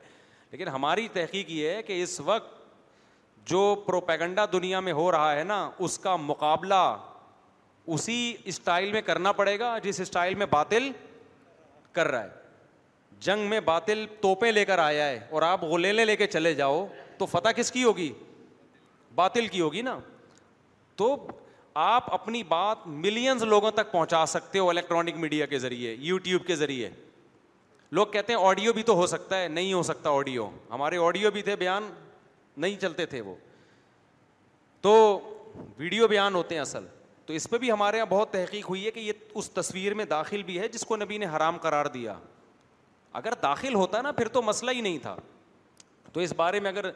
A: لیکن ہماری تحقیق یہ ہے کہ اس وقت جو پروپیگنڈا دنیا میں ہو رہا ہے نا اس کا مقابلہ اسی اسٹائل میں کرنا پڑے گا جس اسٹائل میں باطل کر رہا ہے جنگ میں باطل توپیں لے کر آیا ہے اور آپ غلیلیں لے کے چلے جاؤ تو فتح کس کی ہوگی باطل کی ہوگی نا تو آپ اپنی بات ملینز لوگوں تک پہنچا سکتے ہو الیکٹرانک میڈیا کے ذریعے یوٹیوب کے ذریعے لوگ کہتے ہیں آڈیو بھی تو ہو سکتا ہے نہیں ہو سکتا آڈیو ہمارے آڈیو بھی تھے بیان نہیں چلتے تھے وہ تو ویڈیو بیان ہوتے ہیں اصل تو اس پہ بھی ہمارے یہاں بہت تحقیق ہوئی ہے کہ یہ اس تصویر میں داخل بھی ہے جس کو نبی نے حرام قرار دیا اگر داخل ہوتا نا پھر تو مسئلہ ہی نہیں تھا تو اس بارے میں اگر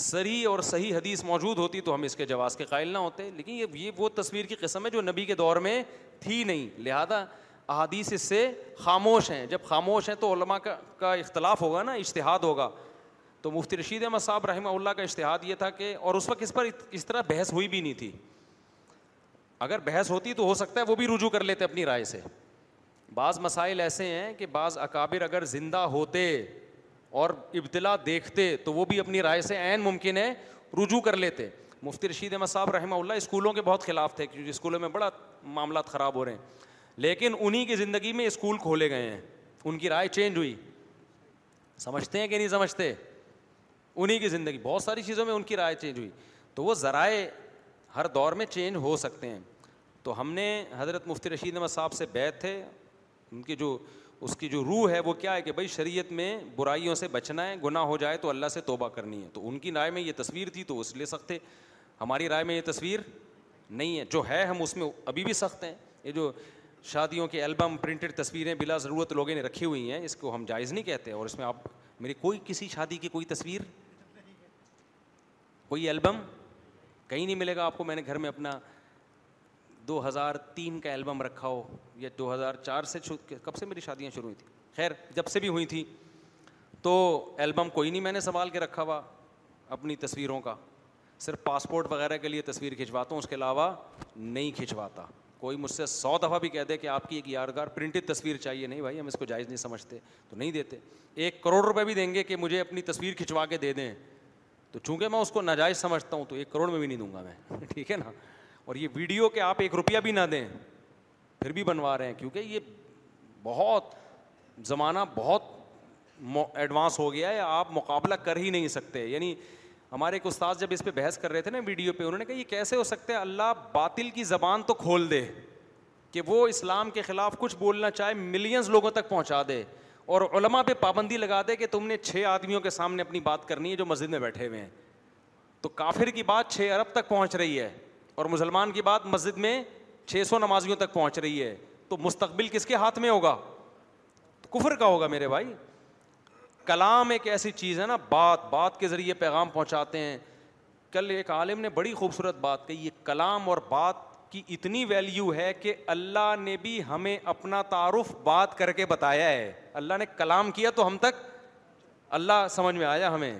A: سری اور صحیح حدیث موجود ہوتی تو ہم اس کے جواز کے قائل نہ ہوتے لیکن یہ یہ وہ تصویر کی قسم ہے جو نبی کے دور میں تھی نہیں لہذا احادیث اس سے خاموش ہیں جب خاموش ہیں تو کا کا اختلاف ہوگا نا اشتہاد ہوگا تو مفتی رشید احمد صاحب رحمہ اللہ کا اشتہاد یہ تھا کہ اور اس وقت اس پر اس طرح بحث ہوئی بھی نہیں تھی اگر بحث ہوتی تو ہو سکتا ہے وہ بھی رجوع کر لیتے اپنی رائے سے بعض مسائل ایسے ہیں کہ بعض اکابر اگر زندہ ہوتے اور ابتلا دیکھتے تو وہ بھی اپنی رائے سے عین ممکن ہے رجوع کر لیتے مفتی رشید احمد صاحب رحمہ اللہ اسکولوں کے بہت خلاف تھے کیونکہ اسکولوں میں بڑا معاملات خراب ہو رہے ہیں لیکن انہیں کی زندگی میں اسکول کھولے گئے ہیں ان کی رائے چینج ہوئی سمجھتے ہیں کہ نہیں سمجھتے انہیں کی زندگی بہت ساری چیزوں میں ان کی رائے چینج ہوئی تو وہ ذرائع ہر دور میں چینج ہو سکتے ہیں تو ہم نے حضرت مفتی رشید احمد صاحب سے بیت تھے ان کی جو اس کی جو روح ہے وہ کیا ہے کہ بھائی شریعت میں برائیوں سے بچنا ہے گناہ ہو جائے تو اللہ سے توبہ کرنی ہے تو ان کی رائے میں یہ تصویر تھی تو اس لے سخت ہے ہماری رائے میں یہ تصویر نہیں ہے جو ہے ہم اس میں ابھی بھی سخت ہیں یہ جو شادیوں کے البم پرنٹڈ تصویریں بلا ضرورت لوگوں نے رکھی ہوئی ہیں اس کو ہم جائز نہیں کہتے اور اس میں آپ میری کوئی کسی شادی کی کوئی تصویر کوئی البم کہیں نہیں ملے گا آپ کو میں نے گھر میں اپنا دو ہزار تین کا البم رکھا ہو یا دو ہزار چار سے کب سے میری شادیاں شروع ہوئی تھیں خیر جب سے بھی ہوئی تھیں تو البم کوئی نہیں میں نے سنبھال کے رکھا ہوا اپنی تصویروں کا صرف پاسپورٹ وغیرہ کے لیے تصویر کھنچواتا ہوں اس کے علاوہ نہیں کھنچواتا کوئی مجھ سے سو دفعہ بھی کہہ دے کہ آپ کی ایک یادگار پرنٹڈ تصویر چاہیے نہیں بھائی ہم اس کو جائز نہیں سمجھتے تو نہیں دیتے ایک کروڑ روپے بھی دیں گے کہ مجھے اپنی تصویر کھنچوا کے دے دیں تو چونکہ میں اس کو ناجائز سمجھتا ہوں تو ایک کروڑ میں بھی نہیں دوں گا میں ٹھیک ہے نا اور یہ ویڈیو کہ آپ ایک روپیہ بھی نہ دیں پھر بھی بنوا رہے ہیں کیونکہ یہ بہت زمانہ بہت ایڈوانس ہو گیا ہے آپ مقابلہ کر ہی نہیں سکتے یعنی ہمارے ایک استاد جب اس پہ بحث کر رہے تھے نا ویڈیو پہ انہوں نے کہا یہ کیسے ہو سکتے اللہ باطل کی زبان تو کھول دے کہ وہ اسلام کے خلاف کچھ بولنا چاہے ملینز لوگوں تک پہنچا دے اور علماء پہ پابندی لگا دے کہ تم نے چھ آدمیوں کے سامنے اپنی بات کرنی ہے جو مسجد میں بیٹھے ہوئے ہیں تو کافر کی بات چھ ارب تک پہنچ رہی ہے اور مسلمان کی بات مسجد میں چھ سو نمازیوں تک پہنچ رہی ہے تو مستقبل کس کے ہاتھ میں ہوگا تو کفر کا ہوگا میرے بھائی کلام ایک ایسی چیز ہے نا بات بات کے ذریعے پیغام پہنچاتے ہیں کل ایک عالم نے بڑی خوبصورت بات کہی یہ کلام اور بات کی اتنی ویلیو ہے کہ اللہ نے بھی ہمیں اپنا تعارف بات کر کے بتایا ہے اللہ نے کلام کیا تو ہم تک اللہ سمجھ میں آیا ہمیں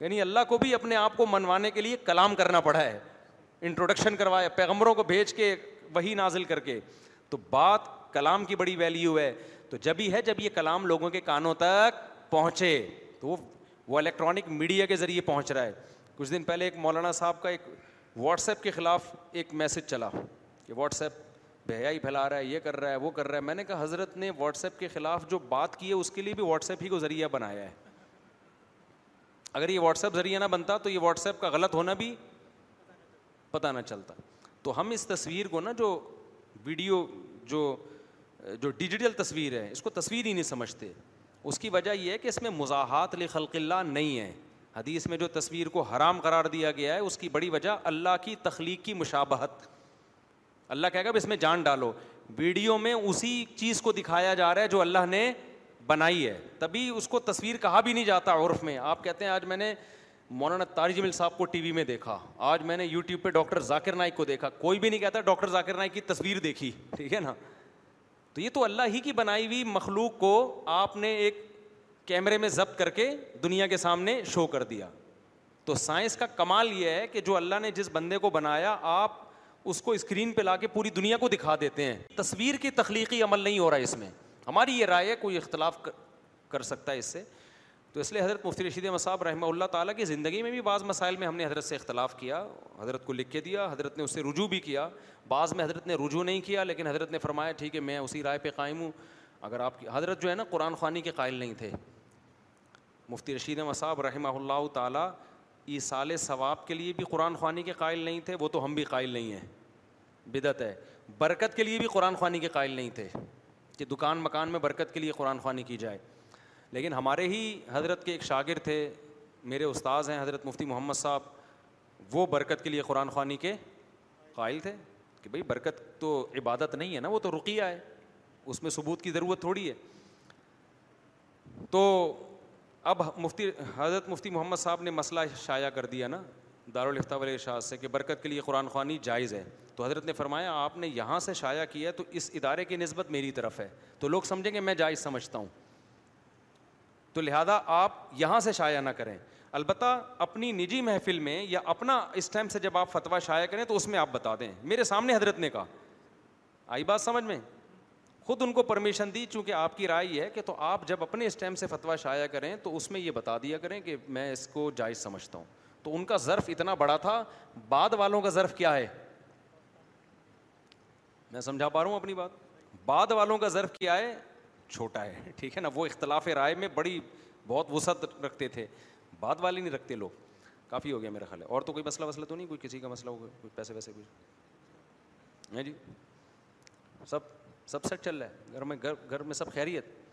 A: یعنی اللہ کو بھی اپنے آپ کو منوانے کے لیے کلام کرنا پڑا ہے انٹروڈکشن کروایا پیغمبروں کو بھیج کے وہی نازل کر کے تو بات کلام کی بڑی ویلیو ہے تو جب ہی ہے جب یہ کلام لوگوں کے کانوں تک پہنچے تو وہ الیکٹرانک میڈیا کے ذریعے پہنچ رہا ہے کچھ دن پہلے ایک مولانا صاحب کا ایک واٹس ایپ کے خلاف ایک میسج چلا کہ واٹس ایپ بھیا ہی پھیلا رہا ہے یہ کر رہا ہے وہ کر رہا ہے میں نے کہا حضرت نے واٹس ایپ کے خلاف جو بات کی ہے اس کے لیے بھی واٹس ایپ ہی کو ذریعہ بنایا ہے اگر یہ واٹس ایپ ذریعہ نہ بنتا تو یہ واٹس ایپ کا غلط ہونا بھی پتہ نہ چلتا تو ہم اس تصویر کو نا جو ویڈیو جو جو ڈیجیٹل تصویر ہے اس کو تصویر ہی نہیں سمجھتے اس کی وجہ یہ ہے کہ اس میں مزاحات خلق اللہ نہیں ہے حدیث میں جو تصویر کو حرام قرار دیا گیا ہے اس کی بڑی وجہ اللہ کی تخلیق کی مشابہت اللہ کہے گا اس میں جان ڈالو ویڈیو میں اسی چیز کو دکھایا جا رہا ہے جو اللہ نے بنائی ہے تبھی اس کو تصویر کہا بھی نہیں جاتا عرف میں آپ کہتے ہیں آج میں نے مولانا تاج بل صاحب کو ٹی وی میں دیکھا آج میں نے یوٹیوب پہ ڈاکٹر ذاکر نائک کو دیکھا کوئی بھی نہیں کہتا ڈاکٹر ذاکر نائک کی تصویر دیکھی ٹھیک ہے نا تو یہ تو اللہ ہی کی بنائی ہوئی مخلوق کو آپ نے ایک کیمرے میں ضبط کر کے دنیا کے سامنے شو کر دیا تو سائنس کا کمال یہ ہے کہ جو اللہ نے جس بندے کو بنایا آپ اس کو اسکرین پہ لا کے پوری دنیا کو دکھا دیتے ہیں تصویر کی تخلیقی عمل نہیں ہو رہا ہے اس میں ہماری یہ رائے ہے کوئی اختلاف کر سکتا ہے اس سے تو اس لیے حضرت مفتی رشید مصعب رحمہ اللہ تعالیٰ کی زندگی میں بھی بعض مسائل میں ہم نے حضرت سے اختلاف کیا حضرت کو لکھ کے دیا حضرت نے اس سے رجوع بھی کیا بعض میں حضرت نے رجوع نہیں کیا لیکن حضرت نے فرمایا ٹھیک ہے میں اسی رائے پہ قائم ہوں اگر آپ کی حضرت جو ہے نا قرآن خوانی کے قائل نہیں تھے مفتی رشید مصعب رحمہ اللہ تعالیٰ ای ثواب کے لیے بھی قرآن خوانی کے قائل نہیں تھے وہ تو ہم بھی قائل نہیں ہیں بدت ہے برکت کے لیے بھی قرآن خوانی کے قائل نہیں تھے کہ دکان مکان میں برکت کے لیے قرآن خوانی کی جائے لیکن ہمارے ہی حضرت کے ایک شاگرد تھے میرے استاذ ہیں حضرت مفتی محمد صاحب وہ برکت کے لیے قرآن خوانی کے قائل تھے کہ بھائی برکت تو عبادت نہیں ہے نا وہ تو رقیہ ہے اس میں ثبوت کی ضرورت تھوڑی ہے تو اب مفتی حضرت مفتی محمد صاحب نے مسئلہ شائع کر دیا نا دارالفتہ والے اشاعت سے کہ برکت کے لیے قرآن خوانی جائز ہے تو حضرت نے فرمایا آپ نے یہاں سے شائع کیا تو اس ادارے کی نسبت میری طرف ہے تو لوگ سمجھیں گے میں جائز سمجھتا ہوں تو لہذا آپ یہاں سے شائع نہ کریں البتہ اپنی نجی محفل میں یا اپنا اس ٹائم سے جب آپ فتویٰ شائع کریں تو اس میں آپ بتا دیں میرے سامنے حضرت نے کہا آئی بات سمجھ میں خود ان کو پرمیشن دی چونکہ آپ کی رائے یہ ہے کہ تو آپ جب اپنے اس ٹائم سے فتویٰ شائع کریں تو اس میں یہ بتا دیا کریں کہ میں اس کو جائز سمجھتا ہوں تو ان کا ظرف اتنا بڑا تھا بعد والوں کا ظرف کیا ہے میں سمجھا پا رہا ہوں اپنی بات بعد والوں کا ظرف کیا ہے چھوٹا ہے ٹھیک ہے نا وہ اختلاف رائے میں بڑی بہت وسعت رکھتے تھے بعد والے نہیں رکھتے لوگ کافی ہو گیا میرا خیال ہے اور تو کوئی مسئلہ وسلہ تو نہیں کوئی کسی کا مسئلہ ہوگا کوئی پیسے ویسے جی سب سب سیٹ چل رہا ہے گھر میں گھر میں سب خیریت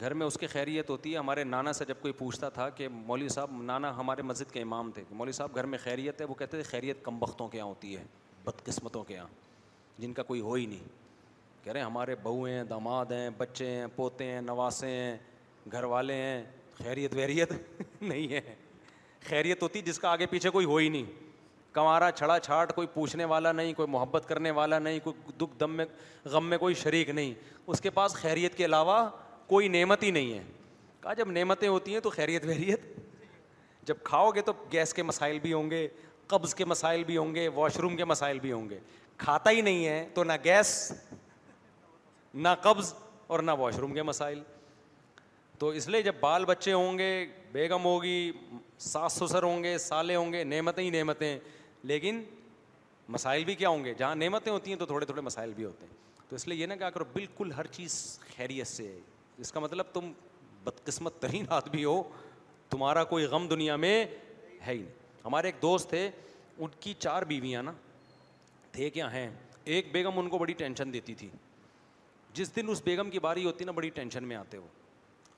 A: گھر میں اس کی خیریت ہوتی ہے ہمارے نانا سے جب کوئی پوچھتا تھا کہ مولوی صاحب نانا ہمارے مسجد کے امام تھے مولوی صاحب گھر میں خیریت ہے وہ کہتے تھے خیریت کم بختوں کے یہاں ہوتی ہے بدقسمتوں کے یہاں جن کا کوئی ہو ہی نہیں کہہ رہے ہیں ہمارے بہو ہیں داماد ہیں بچے ہیں پوتے ہیں نواسے ہیں گھر والے ہیں خیریت ویریت نہیں ہے خیریت ہوتی جس کا آگے پیچھے کوئی ہو ہی نہیں کمارا چھڑا چھاٹ کوئی پوچھنے والا نہیں کوئی محبت کرنے والا نہیں کوئی دکھ دم میں غم میں کوئی شریک نہیں اس کے پاس خیریت کے علاوہ کوئی نعمت ہی نہیں ہے کہا جب نعمتیں ہوتی ہیں تو خیریت ویریت جب کھاؤ گے تو گیس کے مسائل بھی ہوں گے قبض کے مسائل بھی ہوں گے واش روم کے مسائل بھی ہوں گے کھاتا ہی نہیں ہے تو نہ گیس نہ قبض اور نہ واش روم کے مسائل تو اس لیے جب بال بچے ہوں گے بیگم ہوگی ساس سسر ہوں گے سالے ہوں گے نعمتیں ہی نعمتیں لیکن مسائل بھی کیا ہوں گے جہاں نعمتیں ہوتی ہیں تو تھوڑے تھوڑے مسائل بھی ہوتے ہیں تو اس لیے یہ نہ کہا کرو بالکل ہر چیز خیریت سے ہے اس کا مطلب تم بدقسمت ترین آدمی ہو تمہارا کوئی غم دنیا میں ہے ہی نہیں ہمارے ایک دوست تھے ان کی چار بیویاں نا تھے کیا ہیں ایک بیگم ان کو بڑی ٹینشن دیتی تھی جس دن اس بیگم کی باری ہوتی نا بڑی ٹینشن میں آتے وہ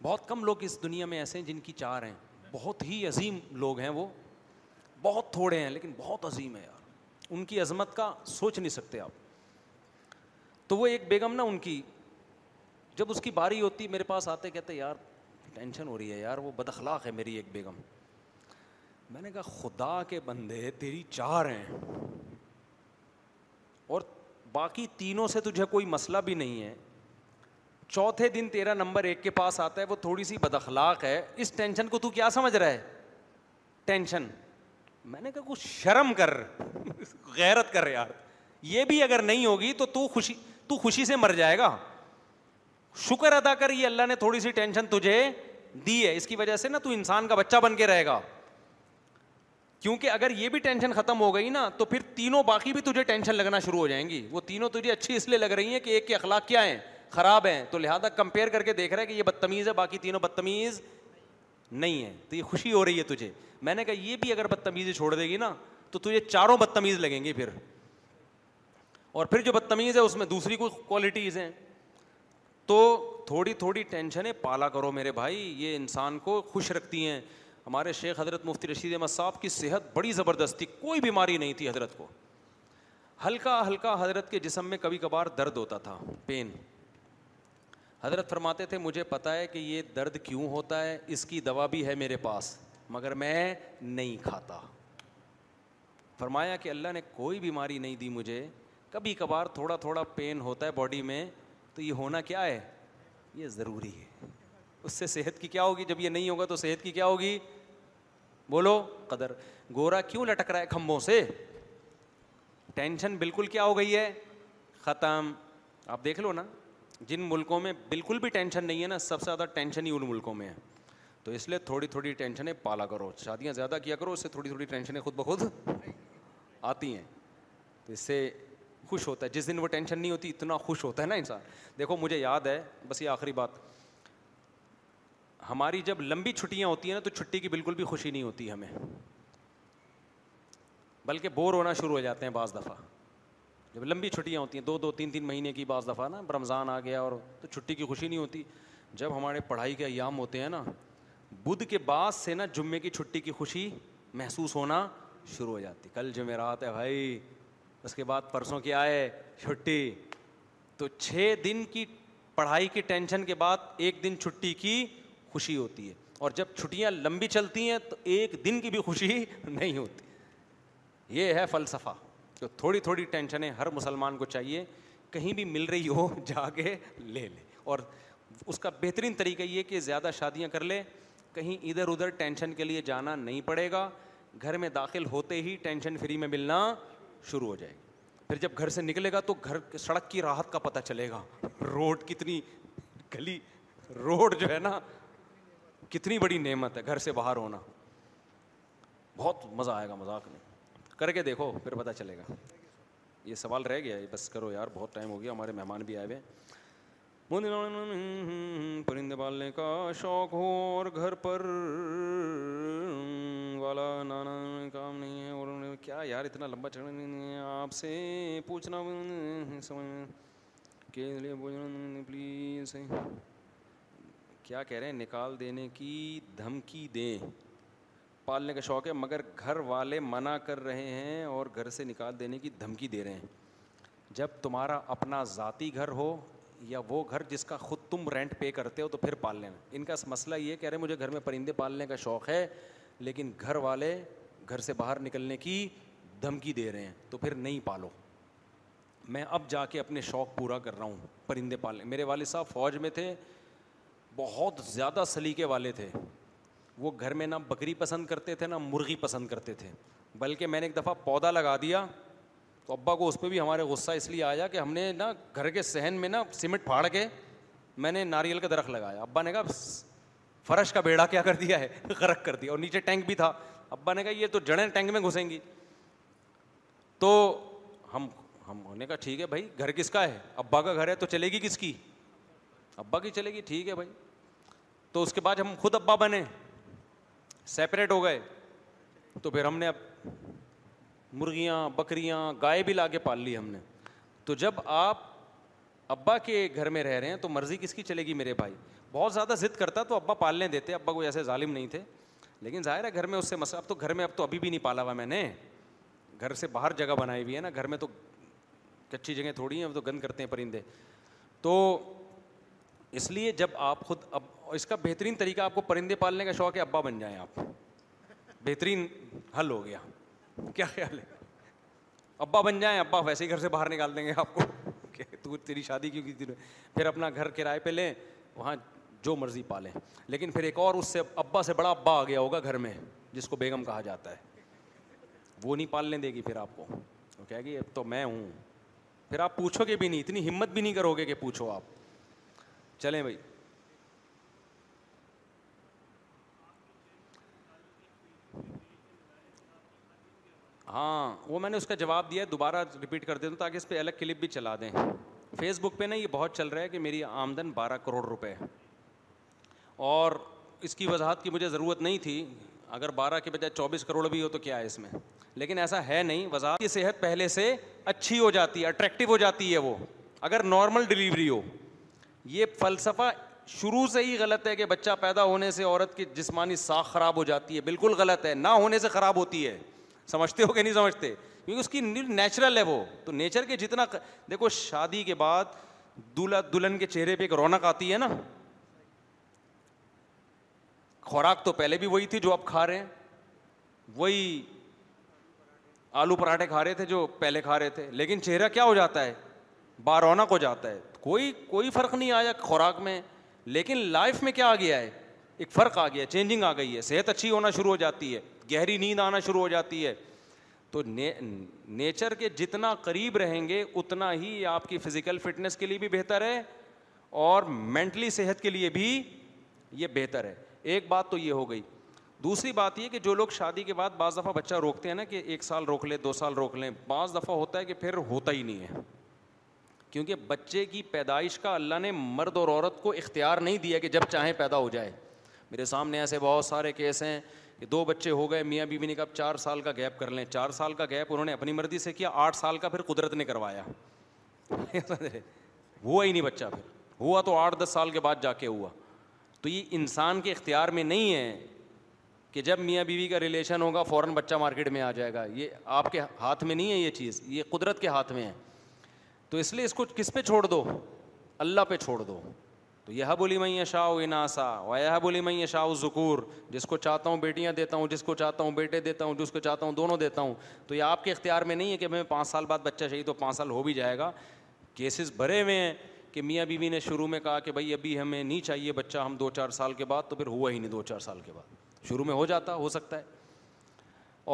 A: بہت کم لوگ اس دنیا میں ایسے ہیں جن کی چار ہیں بہت ہی عظیم لوگ ہیں وہ بہت تھوڑے ہیں لیکن بہت عظیم ہیں یار ان کی عظمت کا سوچ نہیں سکتے آپ تو وہ ایک بیگم نا ان کی جب اس کی باری ہوتی میرے پاس آتے کہتے یار ٹینشن ہو رہی ہے یار وہ بد اخلاق ہے میری ایک بیگم میں نے کہا خدا کے بندے تیری چار ہیں اور باقی تینوں سے تجھے کوئی مسئلہ بھی نہیں ہے چوتھے دن تیرا نمبر ایک کے پاس آتا ہے وہ تھوڑی سی بد اخلاق ہے اس ٹینشن کو تو کیا سمجھ رہا ہے ٹینشن میں نے کہا کچھ شرم کر غیرت کر یار یہ بھی اگر نہیں ہوگی تو تو خوشی تو خوشی سے مر جائے گا شکر ادا کر یہ اللہ نے تھوڑی سی ٹینشن تجھے دی ہے اس کی وجہ سے نا تو انسان کا بچہ بن کے رہے گا کیونکہ اگر یہ بھی ٹینشن ختم ہو گئی نا تو پھر تینوں باقی بھی تجھے ٹینشن لگنا شروع ہو جائیں گی وہ تینوں تجھے اچھی اس لیے لگ رہی ہیں کہ ایک کے اخلاق کیا ہیں خراب ہیں تو لہٰذا کمپیئر کر کے دیکھ رہا ہے کہ یہ بدتمیز ہے باقی تینوں بدتمیز نہیں ہے تو یہ خوشی ہو رہی ہے تجھے میں نے کہا یہ بھی اگر بدتمیزی چھوڑ دے گی نا تو تجھے چاروں بدتمیز لگیں گی پھر اور پھر جو بدتمیز ہے اس میں دوسری کوئی کوالٹیز ہیں تو تھوڑی تھوڑی ٹینشنیں پالا کرو میرے بھائی یہ انسان کو خوش رکھتی ہیں ہمارے شیخ حضرت مفتی رشید احمد صاحب کی صحت بڑی زبردست تھی کوئی بیماری نہیں تھی حضرت کو ہلکا ہلکا حضرت کے جسم میں کبھی کبھار درد ہوتا تھا پین حضرت فرماتے تھے مجھے پتا ہے کہ یہ درد کیوں ہوتا ہے اس کی دوا بھی ہے میرے پاس مگر میں نہیں کھاتا فرمایا کہ اللہ نے کوئی بیماری نہیں دی مجھے کبھی کبھار تھوڑا تھوڑا پین ہوتا ہے باڈی میں تو یہ ہونا کیا ہے یہ ضروری ہے اس سے صحت کی کیا ہوگی جب یہ نہیں ہوگا تو صحت کی کیا ہوگی بولو قدر گورا کیوں لٹک رہا ہے کھمبوں سے ٹینشن بالکل کیا ہو گئی ہے ختم آپ دیکھ لو نا جن ملکوں میں بالکل بھی ٹینشن نہیں ہے نا سب سے زیادہ ٹینشن ہی ان ملکوں میں ہے تو اس لیے تھوڑی تھوڑی ٹینشنیں پالا کرو شادیاں زیادہ کیا کرو اس سے تھوڑی تھوڑی ٹینشنیں خود بخود آتی ہیں تو اس سے خوش ہوتا ہے جس دن وہ ٹینشن نہیں ہوتی اتنا خوش ہوتا ہے نا انسان دیکھو مجھے یاد ہے بس یہ آخری بات ہماری جب لمبی چھٹیاں ہوتی ہیں نا تو چھٹی کی بالکل بھی خوشی نہیں ہوتی ہمیں بلکہ بور ہونا شروع ہو جاتے ہیں بعض دفعہ جب لمبی چھٹیاں ہوتی ہیں دو دو تین تین مہینے کی بعض دفعہ نا رمضان آ گیا اور تو چھٹی کی خوشی نہیں ہوتی جب ہمارے پڑھائی کے ایام ہوتے ہیں نا بدھ کے بعد سے نا جمعے کی چھٹی کی خوشی محسوس ہونا شروع ہو جاتی کل جمعرات ہے بھائی اس کے بعد پرسوں کے آئے چھٹی تو چھ دن کی پڑھائی کی ٹینشن کے بعد ایک دن چھٹی کی خوشی ہوتی ہے اور جب چھٹیاں لمبی چلتی ہیں تو ایک دن کی بھی خوشی نہیں ہوتی یہ ہے فلسفہ تو تھوڑی تھوڑی ٹینشنیں ہر مسلمان کو چاہیے کہیں بھی مل رہی ہو جا کے لے لے اور اس کا بہترین طریقہ یہ کہ زیادہ شادیاں کر لے کہیں ادھر ادھر ٹینشن کے لیے جانا نہیں پڑے گا گھر میں داخل ہوتے ہی ٹینشن فری میں ملنا شروع ہو جائے گی پھر جب گھر سے نکلے گا تو گھر سڑک کی راحت کا پتہ چلے گا روڈ کتنی گلی روڈ جو ہے نا کتنی بڑی نعمت ہے گھر سے باہر ہونا بہت مزہ آئے گا مذاق میں کر کے دیکھو پھر پتہ چلے گا یہ سوال رہ گیا بس کرو یار بہت ٹائم ہو گیا ہمارے مہمان بھی آئے ہوئے پرندے پالنے کا شوق ہو اور گھر پر والا نانا کام نہیں ہے اور کیا یار اتنا لمبا چڑھنا نہیں ہے آپ سے پوچھنا سمجھ کے لیے پوچھنا پلیز کیا کہہ رہے ہیں نکال دینے کی دھمکی دیں پالنے کا شوق ہے مگر گھر والے منع کر رہے ہیں اور گھر سے نکال دینے کی دھمکی دے رہے ہیں جب تمہارا اپنا ذاتی گھر ہو یا وہ گھر جس کا خود تم رینٹ پے کرتے ہو تو پھر پال لینا ان کا مسئلہ یہ کہہ رہے ہیں مجھے گھر میں پرندے پالنے کا شوق ہے لیکن گھر والے گھر سے باہر نکلنے کی دھمکی دے رہے ہیں تو پھر نہیں پالو میں اب جا کے اپنے شوق پورا کر رہا ہوں پرندے پالنے میرے والد صاحب فوج میں تھے بہت زیادہ سلیقے والے تھے وہ گھر میں نہ بکری پسند کرتے تھے نہ مرغی پسند کرتے تھے بلکہ میں نے ایک دفعہ پودا لگا دیا تو ابا کو اس پہ بھی ہمارے غصہ اس لیے آیا کہ ہم نے نا گھر کے صحن میں نا سمٹ پھاڑ کے میں نے ناریل کا درخت لگایا ابا نے کہا فرش کا بیڑا کیا کر دیا ہے غرق کر دیا اور نیچے ٹینک بھی تھا ابا نے کہا یہ تو جڑیں ٹینک میں گھسیں گی تو ہم ہم نے کہا ٹھیک ہے بھائی گھر کس کا ہے ابا کا گھر ہے تو چلے گی کس کی ابا کی چلے گی ٹھیک ہے بھائی تو اس کے بعد ہم خود ابا بنے سیپریٹ ہو گئے تو پھر ہم نے اب مرغیاں بکریاں گائے بھی لا کے پال لی ہم نے تو جب آپ ابا کے گھر میں رہ رہے ہیں تو مرضی کس کی چلے گی میرے بھائی بہت زیادہ ضد کرتا تو ابا پالنے دیتے ابا کوئی ایسے ظالم نہیں تھے لیکن ظاہر ہے گھر میں اس سے مسئلہ اب تو گھر میں اب تو ابھی بھی نہیں پالا ہوا میں نے گھر سے باہر جگہ بنائی ہوئی ہے نا گھر میں تو کچی جگہیں تھوڑی ہیں اب تو گند کرتے ہیں پرندے تو اس لیے جب آپ خود اب اس کا بہترین طریقہ آپ کو پرندے پالنے کا شوق ہے ابا بن جائیں آپ بہترین حل ہو گیا کیا خیال ہے ابا بن جائیں ابا ویسے ہی گھر سے باہر نکال دیں گے آپ کو کہ تیری شادی کیوں کی پھر اپنا گھر کرائے پہ لیں وہاں جو مرضی پالیں لیکن پھر ایک اور اس سے ابا سے بڑا ابا آ گیا ہوگا گھر میں جس کو بیگم کہا جاتا ہے وہ نہیں پالنے دے گی پھر آپ کو وہ کہے گی اب تو میں ہوں پھر آپ پوچھو گے بھی نہیں اتنی ہمت بھی نہیں کرو گے کہ پوچھو آپ چلیں بھائی ہاں وہ میں نے اس کا جواب دیا دوبارہ رپیٹ کر دیتا ہوں تاکہ اس پہ الگ کلپ بھی چلا دیں فیس بک پہ نا یہ بہت چل رہا ہے کہ میری آمدن بارہ کروڑ روپے ہے اور اس کی وضاحت کی مجھے ضرورت نہیں تھی اگر بارہ کے بجائے چوبیس کروڑ بھی ہو تو کیا ہے اس میں لیکن ایسا ہے نہیں وضاحت کی صحت پہلے سے اچھی ہو جاتی ہے اٹریکٹو ہو جاتی ہے وہ اگر نارمل ڈلیوری ہو یہ فلسفہ شروع سے ہی غلط ہے کہ بچہ پیدا ہونے سے عورت کی جسمانی ساخ خراب ہو جاتی ہے بالکل غلط ہے نہ ہونے سے خراب ہوتی ہے سمجھتے ہو کہ نہیں سمجھتے کیونکہ اس کی نیچرل ہے وہ تو نیچر کے جتنا دیکھو شادی کے بعد دلہا دلہن کے چہرے پہ ایک رونق آتی ہے نا خوراک تو پہلے بھی وہی تھی جو آپ کھا رہے ہیں وہی آلو پراٹھے کھا رہے تھے جو پہلے کھا رہے تھے لیکن چہرہ کیا ہو جاتا ہے بار رونق ہو جاتا ہے کوئی کوئی فرق نہیں آیا خوراک میں لیکن لائف میں کیا آ گیا ہے ایک فرق آ گیا چینجنگ آ گئی ہے صحت اچھی ہونا شروع ہو جاتی ہے گہری نیند آنا شروع ہو جاتی ہے تو نیچر کے جتنا قریب رہیں گے اتنا ہی آپ کی فزیکل فٹنس کے لیے بھی بہتر ہے اور مینٹلی صحت کے لیے بھی یہ بہتر ہے ایک بات تو یہ ہو گئی دوسری بات یہ کہ جو لوگ شادی کے بعد بعض دفعہ بچہ روکتے ہیں نا کہ ایک سال روک لیں دو سال روک لیں بعض دفعہ ہوتا ہے کہ پھر ہوتا ہی نہیں ہے کیونکہ بچے کی پیدائش کا اللہ نے مرد اور عورت کو اختیار نہیں دیا کہ جب چاہیں پیدا ہو جائے میرے سامنے ایسے بہت سارے کیس ہیں کہ دو بچے ہو گئے میاں بیوی نے کہا چار سال کا گیپ کر لیں چار سال کا گیپ انہوں نے اپنی مرضی سے کیا آٹھ سال کا پھر قدرت نے کروایا ہوا ہی نہیں بچہ پھر ہوا تو آٹھ دس سال کے بعد جا کے ہوا تو یہ انسان کے اختیار میں نہیں ہے کہ جب میاں بیوی کا ریلیشن ہوگا فوراً بچہ مارکیٹ میں آ جائے گا یہ آپ کے ہاتھ میں نہیں ہے یہ چیز یہ قدرت کے ہاتھ میں ہے تو اس لیے اس کو کس پہ چھوڑ دو اللہ پہ چھوڑ دو تو یہ بولی میں شاہ و اناسا و یہ بولی میں و ذکور جس کو چاہتا ہوں بیٹیاں دیتا ہوں جس کو چاہتا ہوں بیٹے دیتا ہوں جس کو چاہتا ہوں دونوں دیتا ہوں تو یہ آپ کے اختیار میں نہیں ہے کہ میں پانچ سال بعد بچہ چاہیے تو پانچ سال ہو بھی جائے گا کیسز بھرے ہوئے ہیں کہ میاں بیوی نے شروع میں کہا کہ بھائی ابھی ہمیں نہیں چاہیے بچہ ہم دو چار سال کے بعد تو پھر ہوا ہی نہیں دو چار سال کے بعد شروع میں ہو جاتا ہو سکتا ہے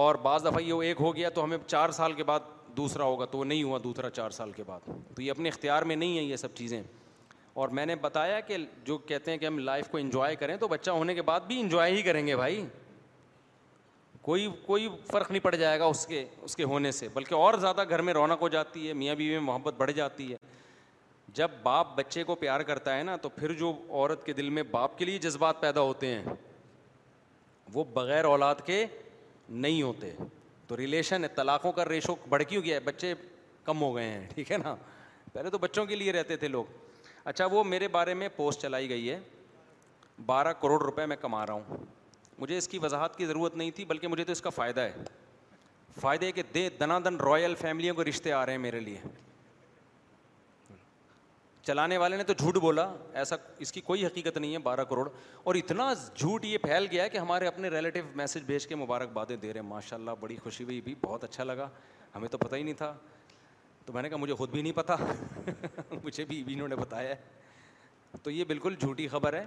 A: اور بعض دفعہ یہ ایک ہو گیا تو ہمیں چار سال کے بعد دوسرا ہوگا تو وہ نہیں ہوا دوسرا چار سال کے بعد تو یہ اپنے اختیار میں نہیں ہے یہ سب چیزیں اور میں نے بتایا کہ جو کہتے ہیں کہ ہم لائف کو انجوائے کریں تو بچہ ہونے کے بعد بھی انجوائے ہی کریں گے بھائی کوئی کوئی فرق نہیں پڑ جائے گا اس کے اس کے ہونے سے بلکہ اور زیادہ گھر میں رونق ہو جاتی ہے میاں بیوی میں محبت بڑھ جاتی ہے جب باپ بچے کو پیار کرتا ہے نا تو پھر جو عورت کے دل میں باپ کے لیے جذبات پیدا ہوتے ہیں وہ بغیر اولاد کے نہیں ہوتے تو ریلیشن ہے طلاقوں کا ریشو بڑھ کیوں گیا ہے بچے کم ہو گئے ہیں ٹھیک ہے نا پہلے تو بچوں کے لیے رہتے تھے لوگ اچھا وہ میرے بارے میں پوسٹ چلائی گئی ہے بارہ کروڑ روپے میں کما رہا ہوں مجھے اس کی وضاحت کی ضرورت نہیں تھی بلکہ مجھے تو اس کا فائدہ ہے فائدے کہ دے دنا دن رائل فیملیوں کے رشتے آ رہے ہیں میرے لیے چلانے والے نے تو جھوٹ بولا ایسا اس کی کوئی حقیقت نہیں ہے بارہ کروڑ اور اتنا جھوٹ یہ پھیل گیا ہے کہ ہمارے اپنے ریلیٹیو میسج بھیج کے مبارکبادیں دے رہے ہیں ماشاء اللہ بڑی خوشی ہوئی بھی بہت اچھا لگا ہمیں تو پتہ ہی نہیں تھا تو میں نے کہا مجھے خود بھی نہیں پتا مجھے بھی انہوں نے بتایا ہے تو یہ بالکل جھوٹی خبر ہے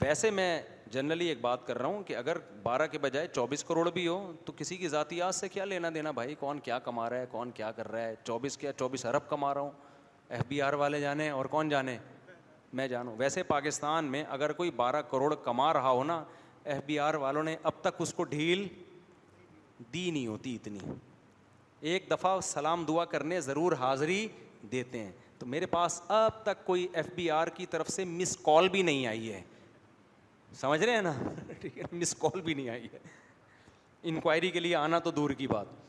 A: ویسے میں جنرلی ایک بات کر رہا ہوں کہ اگر بارہ کے بجائے چوبیس کروڑ بھی ہو تو کسی کی ذاتی سے کیا لینا دینا بھائی کون کیا کما رہا ہے کون کیا کر رہا ہے چوبیس کیا چوبیس ارب کما رہا ہوں ایف بی آر والے جانے اور کون جانے میں جانوں ویسے پاکستان میں اگر کوئی بارہ کروڑ کما رہا ہو نا ایف بی آر والوں نے اب تک اس کو ڈھیل دی نہیں ہوتی اتنی ایک دفعہ سلام دعا کرنے ضرور حاضری دیتے ہیں تو میرے پاس اب تک کوئی ایف بی آر کی طرف سے مس کال بھی نہیں آئی ہے سمجھ رہے ہیں نا ٹھیک ہے مس کال بھی نہیں آئی ہے انکوائری کے لیے آنا تو دور کی بات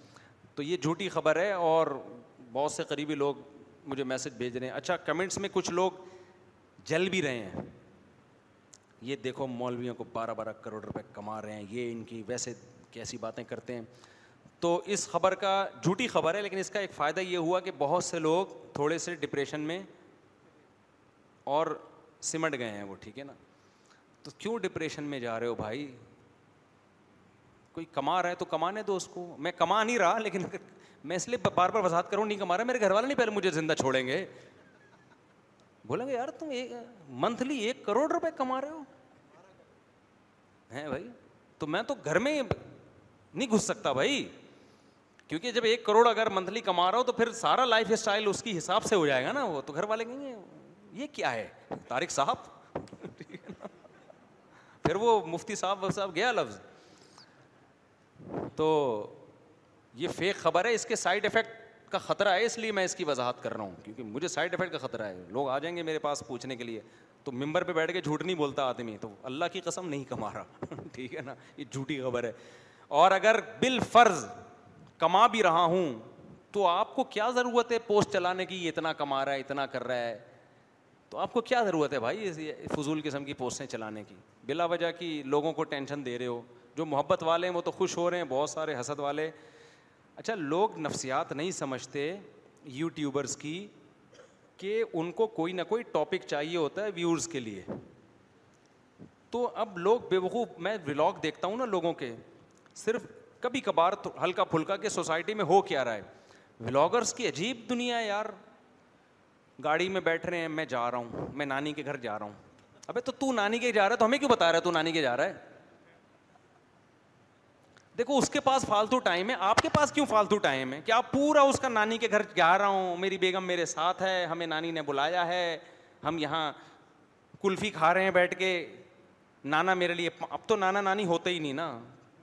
A: تو یہ جھوٹی خبر ہے اور بہت سے قریبی لوگ مجھے میسج بھیج رہے ہیں اچھا کمنٹس میں کچھ لوگ جل بھی رہے ہیں یہ دیکھو مولویوں کو بارہ بارہ کروڑ روپے کما رہے ہیں یہ ان کی ویسے کیسی باتیں کرتے ہیں تو اس خبر کا جھوٹی خبر ہے لیکن اس کا ایک فائدہ یہ ہوا کہ بہت سے لوگ تھوڑے سے ڈپریشن میں اور سمٹ گئے ہیں وہ ٹھیک ہے نا تو کیوں ڈپریشن میں جا رہے ہو بھائی کوئی کما رہا ہے تو کمانے دو اس کو میں کما نہیں رہا لیکن میں اس لیے بار بار وضاحت کروں نہیں کما رہا میرے گھر والے نہیں پہلے مجھے زندہ چھوڑیں گے بولیں گے یار تم ایک منتھلی ایک کروڑ روپئے کما رہے ہو ہیں بھائی تو میں تو گھر میں نہیں گھس سکتا بھائی کیونکہ جب ایک کروڑ اگر منتھلی کما رہا ہو تو پھر سارا لائف اسٹائل اس کی حساب سے ہو جائے گا نا وہ تو گھر والے کہیں گے یہ کیا ہے طارق صاحب پھر وہ مفتی صاحب صاحب گیا لفظ تو یہ فیک خبر ہے اس کے سائڈ افیکٹ کا خطرہ ہے اس لیے میں اس کی وضاحت کر رہا ہوں کیونکہ مجھے سائڈ افیکٹ کا خطرہ ہے لوگ آ جائیں گے میرے پاس پوچھنے کے لیے تو ممبر پہ بیٹھ کے جھوٹ نہیں بولتا آدمی تو اللہ کی قسم نہیں کما رہا ٹھیک ہے نا یہ جھوٹی خبر ہے اور اگر بال فرض کما بھی رہا ہوں تو آپ کو کیا ضرورت ہے پوسٹ چلانے کی اتنا کما رہا ہے اتنا کر رہا ہے تو آپ کو کیا ضرورت ہے بھائی فضول قسم کی پوسٹیں چلانے کی بلا وجہ کی لوگوں کو ٹینشن دے رہے ہو جو محبت والے ہیں وہ تو خوش ہو رہے ہیں بہت سارے حسد والے اچھا لوگ نفسیات نہیں سمجھتے یوٹیوبرس کی کہ ان کو کوئی نہ کوئی ٹاپک چاہیے ہوتا ہے ویورس کے لیے تو اب لوگ بے وقوف میں ولاگ دیکھتا ہوں نا لوگوں کے صرف کبھی کبھار ہلکا پھلکا کہ سوسائٹی میں ہو کیا رہا ہے ولاگرس کی عجیب دنیا ہے یار گاڑی میں بیٹھ رہے ہیں میں جا رہا ہوں میں نانی کے گھر جا رہا ہوں ابھی تو تو نانی کے جا رہا ہے تو ہمیں کیوں بتا رہا ہے تو نانی کے جا رہا ہے دیکھو اس کے پاس فالتو ٹائم ہے آپ کے پاس کیوں فالتو ٹائم ہے کہ آپ پورا اس کا نانی کے گھر جا رہا ہوں میری بیگم میرے ساتھ ہے ہمیں نانی نے بلایا ہے ہم یہاں کلفی کھا رہے ہیں بیٹھ کے نانا میرے لیے اب تو نانا نانی ہوتے ہی نہیں نا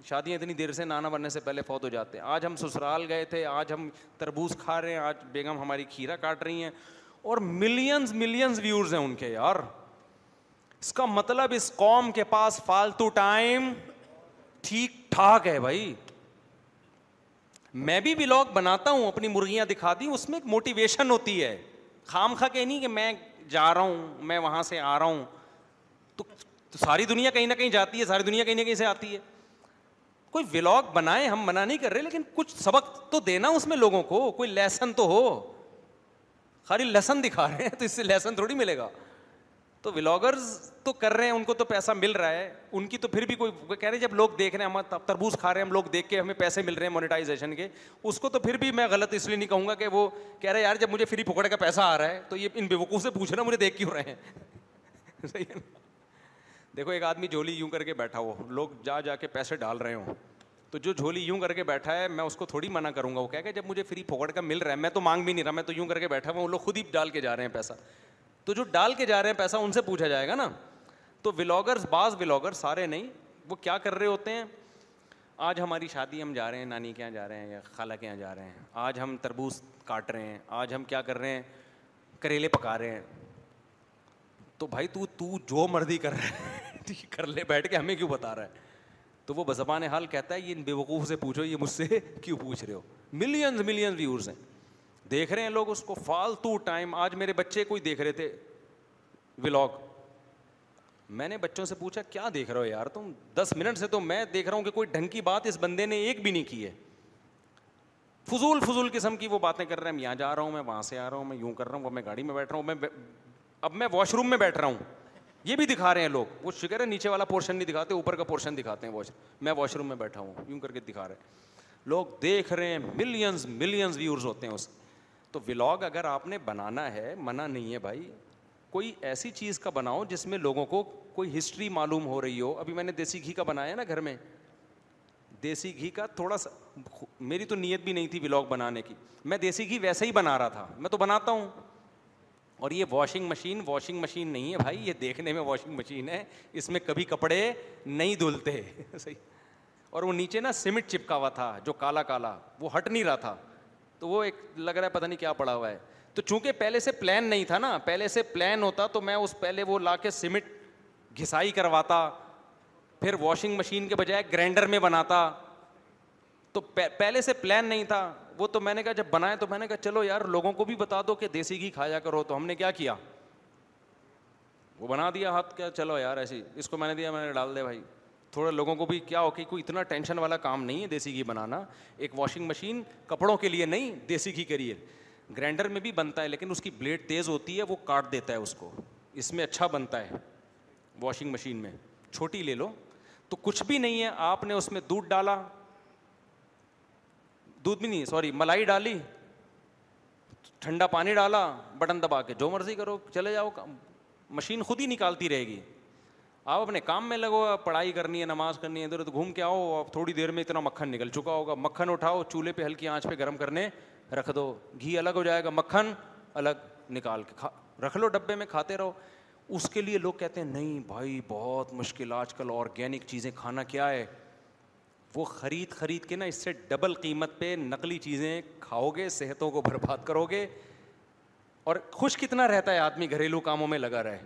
A: شادیاں اتنی دیر سے نانا بننے سے پہلے فوت ہو جاتے ہیں آج ہم سسرال گئے تھے آج ہم تربوز کھا رہے ہیں آج بیگم ہماری کھیرا کاٹ رہی ہیں اور ملینز ملینز ویورز ہیں ان کے یار اس کا مطلب اس قوم کے پاس فالتو ٹائم ٹھیک ٹھاک ہے بھائی میں بھی بلاگ بناتا ہوں اپنی مرغیاں دکھاتی ہوں اس میں ایک موٹیویشن ہوتی ہے خام خا کہ نہیں کہ میں جا رہا ہوں میں وہاں سے آ رہا ہوں تو ساری دنیا کہیں نہ کہیں جاتی ہے ساری دنیا کہیں نہ کہیں سے آتی ہے کوئی ولاگ بنائے ہم منع نہیں کر رہے لیکن کچھ سبق تو دینا اس میں لوگوں کو کوئی لیسن تو ہو خالی لیسن دکھا رہے ہیں تو اس سے لیسن تھوڑی ملے گا تو ولاگرز تو کر رہے ہیں ان کو تو پیسہ مل رہا ہے ان کی تو پھر بھی کوئی کہہ رہے ہیں جب لوگ دیکھ رہے ہیں ہم تربوز کھا رہے ہیں ہم لوگ دیکھ کے ہمیں پیسے مل رہے ہیں مونیٹائزیشن کے اس کو تو پھر بھی میں غلط اس لیے نہیں کہوں گا کہ وہ کہہ رہے ہیں یار جب مجھے فری پھکڑ کا پیسہ آ رہا ہے تو یہ ان بیوقوف سے پوچھنا مجھے دیکھ کیوں رہے ہیں دیکھو ایک آدمی جھولی یوں کر کے بیٹھا ہو لوگ جا جا کے پیسے ڈال رہے ہوں تو جو جھولی یوں کر کے بیٹھا ہے میں اس کو تھوڑی منع کروں گا وہ کہہ کہ جب مجھے فری پکڑ کا مل رہا ہے میں تو مانگ بھی نہیں رہا میں تو یوں کر کے بیٹھا ہوں وہ لوگ خود ہی ڈال کے جا رہے ہیں پیسہ تو جو ڈال کے جا رہے ہیں پیسہ ان سے پوچھا جائے گا نا تو ولاگرس بعض ولاگر سارے نہیں وہ کیا کر رہے ہوتے ہیں آج ہماری شادی ہم جا رہے ہیں نانی کے یہاں جا رہے ہیں یا خالہ کے یہاں جا رہے ہیں آج ہم تربوز کاٹ رہے ہیں آج ہم کیا کر رہے ہیں کریلے پکا رہے ہیں تو بھائی تو تو جو مرضی کر رہے ہیں کر لے بیٹھ کے ہمیں کیوں بتا رہا ہے تو وہ بزبان حال کہتا ہے یہ بے وقوف سے پوچھو یہ مجھ سے کیوں پوچھ رہے ہو ملینز ملینز ویورز ہیں دیکھ رہے ہیں لوگ اس کو فالتو ٹائم آج میرے بچے کوئی دیکھ رہے تھے ولاگ میں نے بچوں سے پوچھا کیا دیکھ رہے ہو یار تم دس منٹ سے تو میں دیکھ رہا ہوں کہ کوئی ڈھنگ کی بات اس بندے نے ایک بھی نہیں کی ہے فضول فضول قسم کی وہ باتیں کر رہے ہیں یہاں جا رہا ہوں میں وہاں سے آ رہا ہوں میں یوں کر رہا ہوں میں گاڑی میں بیٹھ رہا ہوں میں اب میں واش روم میں بیٹھ رہا ہوں یہ بھی دکھا رہے ہیں لوگ وہ شکر ہے نیچے والا پورشن نہیں دکھاتے اوپر کا پورشن دکھاتے ہیں واش روم میں بیٹھا ہوں یوں کر کے دکھا رہے ہیں لوگ دیکھ رہے ہیں ملینز ملینز ویورز ہوتے ہیں اس تو ولاگ اگر آپ نے بنانا ہے منع نہیں ہے بھائی کوئی ایسی چیز کا بناؤ جس میں لوگوں کو کوئی ہسٹری معلوم ہو رہی ہو ابھی میں نے دیسی گھی کا بنایا نا گھر میں دیسی گھی کا تھوڑا سا میری تو نیت بھی نہیں تھی ولاگ بنانے کی میں دیسی گھی ویسے ہی بنا رہا تھا میں تو بناتا ہوں اور یہ واشنگ مشین واشنگ مشین نہیں ہے بھائی یہ دیکھنے میں واشنگ مشین ہے اس میں کبھی کپڑے نہیں دھلتے صحیح اور وہ نیچے نا سیمنٹ چپکا ہوا تھا جو کالا کالا وہ ہٹ نہیں رہا تھا تو وہ ایک لگ رہا ہے پتہ نہیں کیا پڑا ہوا ہے تو چونکہ پہلے سے پلان نہیں تھا نا پہلے سے پلان ہوتا تو میں اس پہلے وہ لا کے سیمنٹ گھسائی کرواتا پھر واشنگ مشین کے بجائے گرینڈر میں بناتا تو پہلے سے پلان نہیں تھا وہ تو میں نے کہا جب بنایا تو میں نے کہا چلو یار لوگوں کو بھی بتا دو کہ دیسی گھی کھایا کرو تو ہم نے کیا کیا وہ بنا دیا ہاتھ کیا چلو یار ایسی اس کو میں نے دیا میں نے ڈال دیا بھائی تھوڑا لوگوں کو بھی کیا ہو کہ کوئی اتنا ٹینشن والا کام نہیں ہے دیسی گھی بنانا ایک واشنگ مشین کپڑوں کے لیے نہیں دیسی گھی کے لیے میں بھی بنتا ہے لیکن اس کی بلیڈ تیز ہوتی ہے وہ کاٹ دیتا ہے اس کو اس میں اچھا بنتا ہے واشنگ مشین میں چھوٹی لے لو تو کچھ بھی نہیں ہے آپ نے اس میں دودھ ڈالا دودھ بھی نہیں سوری ملائی ڈالی ٹھنڈا پانی ڈالا بٹن دبا کے جو مرضی کرو چلے جاؤ مشین خود ہی نکالتی رہے گی آپ اپنے کام میں لگو آپ پڑھائی کرنی ہے نماز کرنی ہے ادھر ادھر گھوم کے آؤ آپ تھوڑی دیر میں اتنا مکھن نکل چکا ہوگا مکھن اٹھاؤ چولہے پہ ہلکی آنچ پہ گرم کرنے رکھ دو گھی الگ ہو جائے گا مکھن الگ نکال کے کھا رکھ لو ڈبے میں کھاتے رہو اس کے لیے لوگ کہتے ہیں نہیں بھائی بہت مشکل آج کل آرگینک چیزیں کھانا کیا ہے وہ خرید خرید کے نا اس سے ڈبل قیمت پہ نقلی چیزیں کھاؤ گے صحتوں کو برباد کرو گے اور خوش کتنا رہتا ہے آدمی گھریلو کاموں میں لگا رہے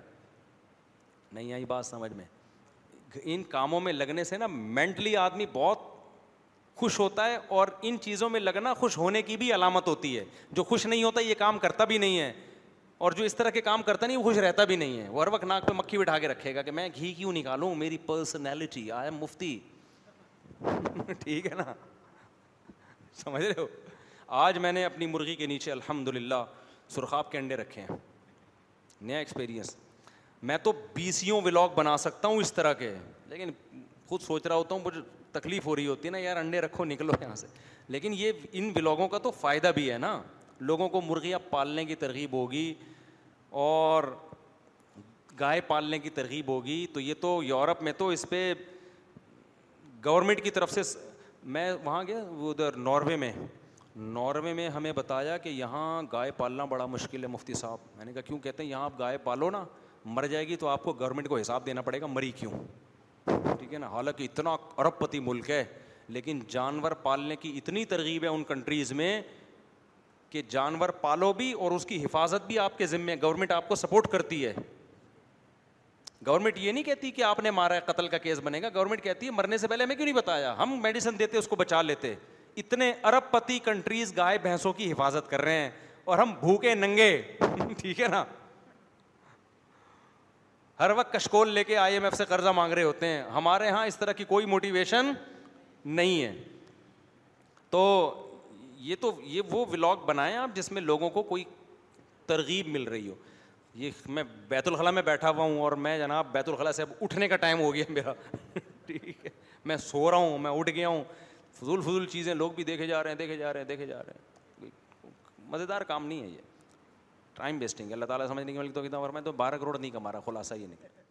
A: نہیں آئی بات سمجھ میں ان کاموں میں لگنے سے نا مینٹلی آدمی بہت خوش ہوتا ہے اور ان چیزوں میں لگنا خوش ہونے کی بھی علامت ہوتی ہے جو خوش نہیں ہوتا یہ کام کرتا بھی نہیں ہے اور جو اس طرح کے کام کرتا نہیں وہ خوش رہتا بھی نہیں ہے وہ ہر وقت ناک پہ مکھی بٹھا کے رکھے گا کہ میں گھی کیوں نکالوں میری پرسنالٹی آئی ایم مفتی ٹھیک ہے نا سمجھ رہے ہو آج میں نے اپنی مرغی کے نیچے الحمد للہ سرخاب کے انڈے رکھے ہیں نیا ایکسپیرئنس میں تو بی سیوں ولاگ بنا سکتا ہوں اس طرح کے لیکن خود سوچ رہا ہوتا ہوں مجھے تکلیف ہو رہی ہوتی ہے نا یار انڈے رکھو نکلو یہاں سے لیکن یہ ان ولاگوں کا تو فائدہ بھی ہے نا لوگوں کو مرغیاں پالنے کی ترغیب ہوگی اور گائے پالنے کی ترغیب ہوگی تو یہ تو یورپ میں تو اس پہ گورنمنٹ کی طرف سے میں وہاں گیا ادھر ناروے میں ناروے میں ہمیں بتایا کہ یہاں گائے پالنا بڑا مشکل ہے مفتی صاحب میں نے کہا کیوں کہتے ہیں یہاں آپ گائے پالو نا مر جائے گی تو آپ کو گورنمنٹ کو حساب دینا پڑے گا مری کیوں ٹھیک ہے نا حالانکہ اتنا ارب پتی ملک ہے لیکن جانور پالنے کی اتنی ترغیب ہے ان کنٹریز میں کہ جانور پالو بھی اور اس کی حفاظت بھی آپ کے ذمے گورنمنٹ آپ کو سپورٹ کرتی ہے گورنمنٹ یہ نہیں کہتی کہ آپ نے مارا ہے قتل کا کیس بنے گا گورنمنٹ کہتی ہے مرنے سے پہلے ہمیں کیوں نہیں بتایا ہم میڈیسن دیتے اس کو بچا لیتے اتنے ارب پتی کنٹریز گائے بھینسوں کی حفاظت کر رہے ہیں اور ہم بھوکے ننگے ٹھیک ہے نا ہر وقت کشکول لے کے آئی ایم ایف سے قرضہ مانگ رہے ہوتے ہیں ہمارے یہاں اس طرح کی کوئی موٹیویشن نہیں ہے تو یہ تو یہ وہ ولاگ بنائیں آپ جس میں لوگوں کو کوئی ترغیب مل رہی ہو یہ میں بیت الخلاء میں بیٹھا ہوا ہوں اور میں جناب بیت الخلاء سے اب اٹھنے کا ٹائم ہو گیا میرا ٹھیک ہے میں سو رہا ہوں میں اٹھ گیا ہوں فضول فضول چیزیں لوگ بھی دیکھے جا رہے ہیں دیکھے جا رہے ہیں دیکھے جا رہے ہیں مزیدار کام نہیں ہے یہ ٹائم ویسٹنگ ہے اللہ تعالیٰ سمجھنے کی ملک تو کتنا فرمائے تو بارہ کروڑ نہیں کما رہا خلاصہ یہ نہیں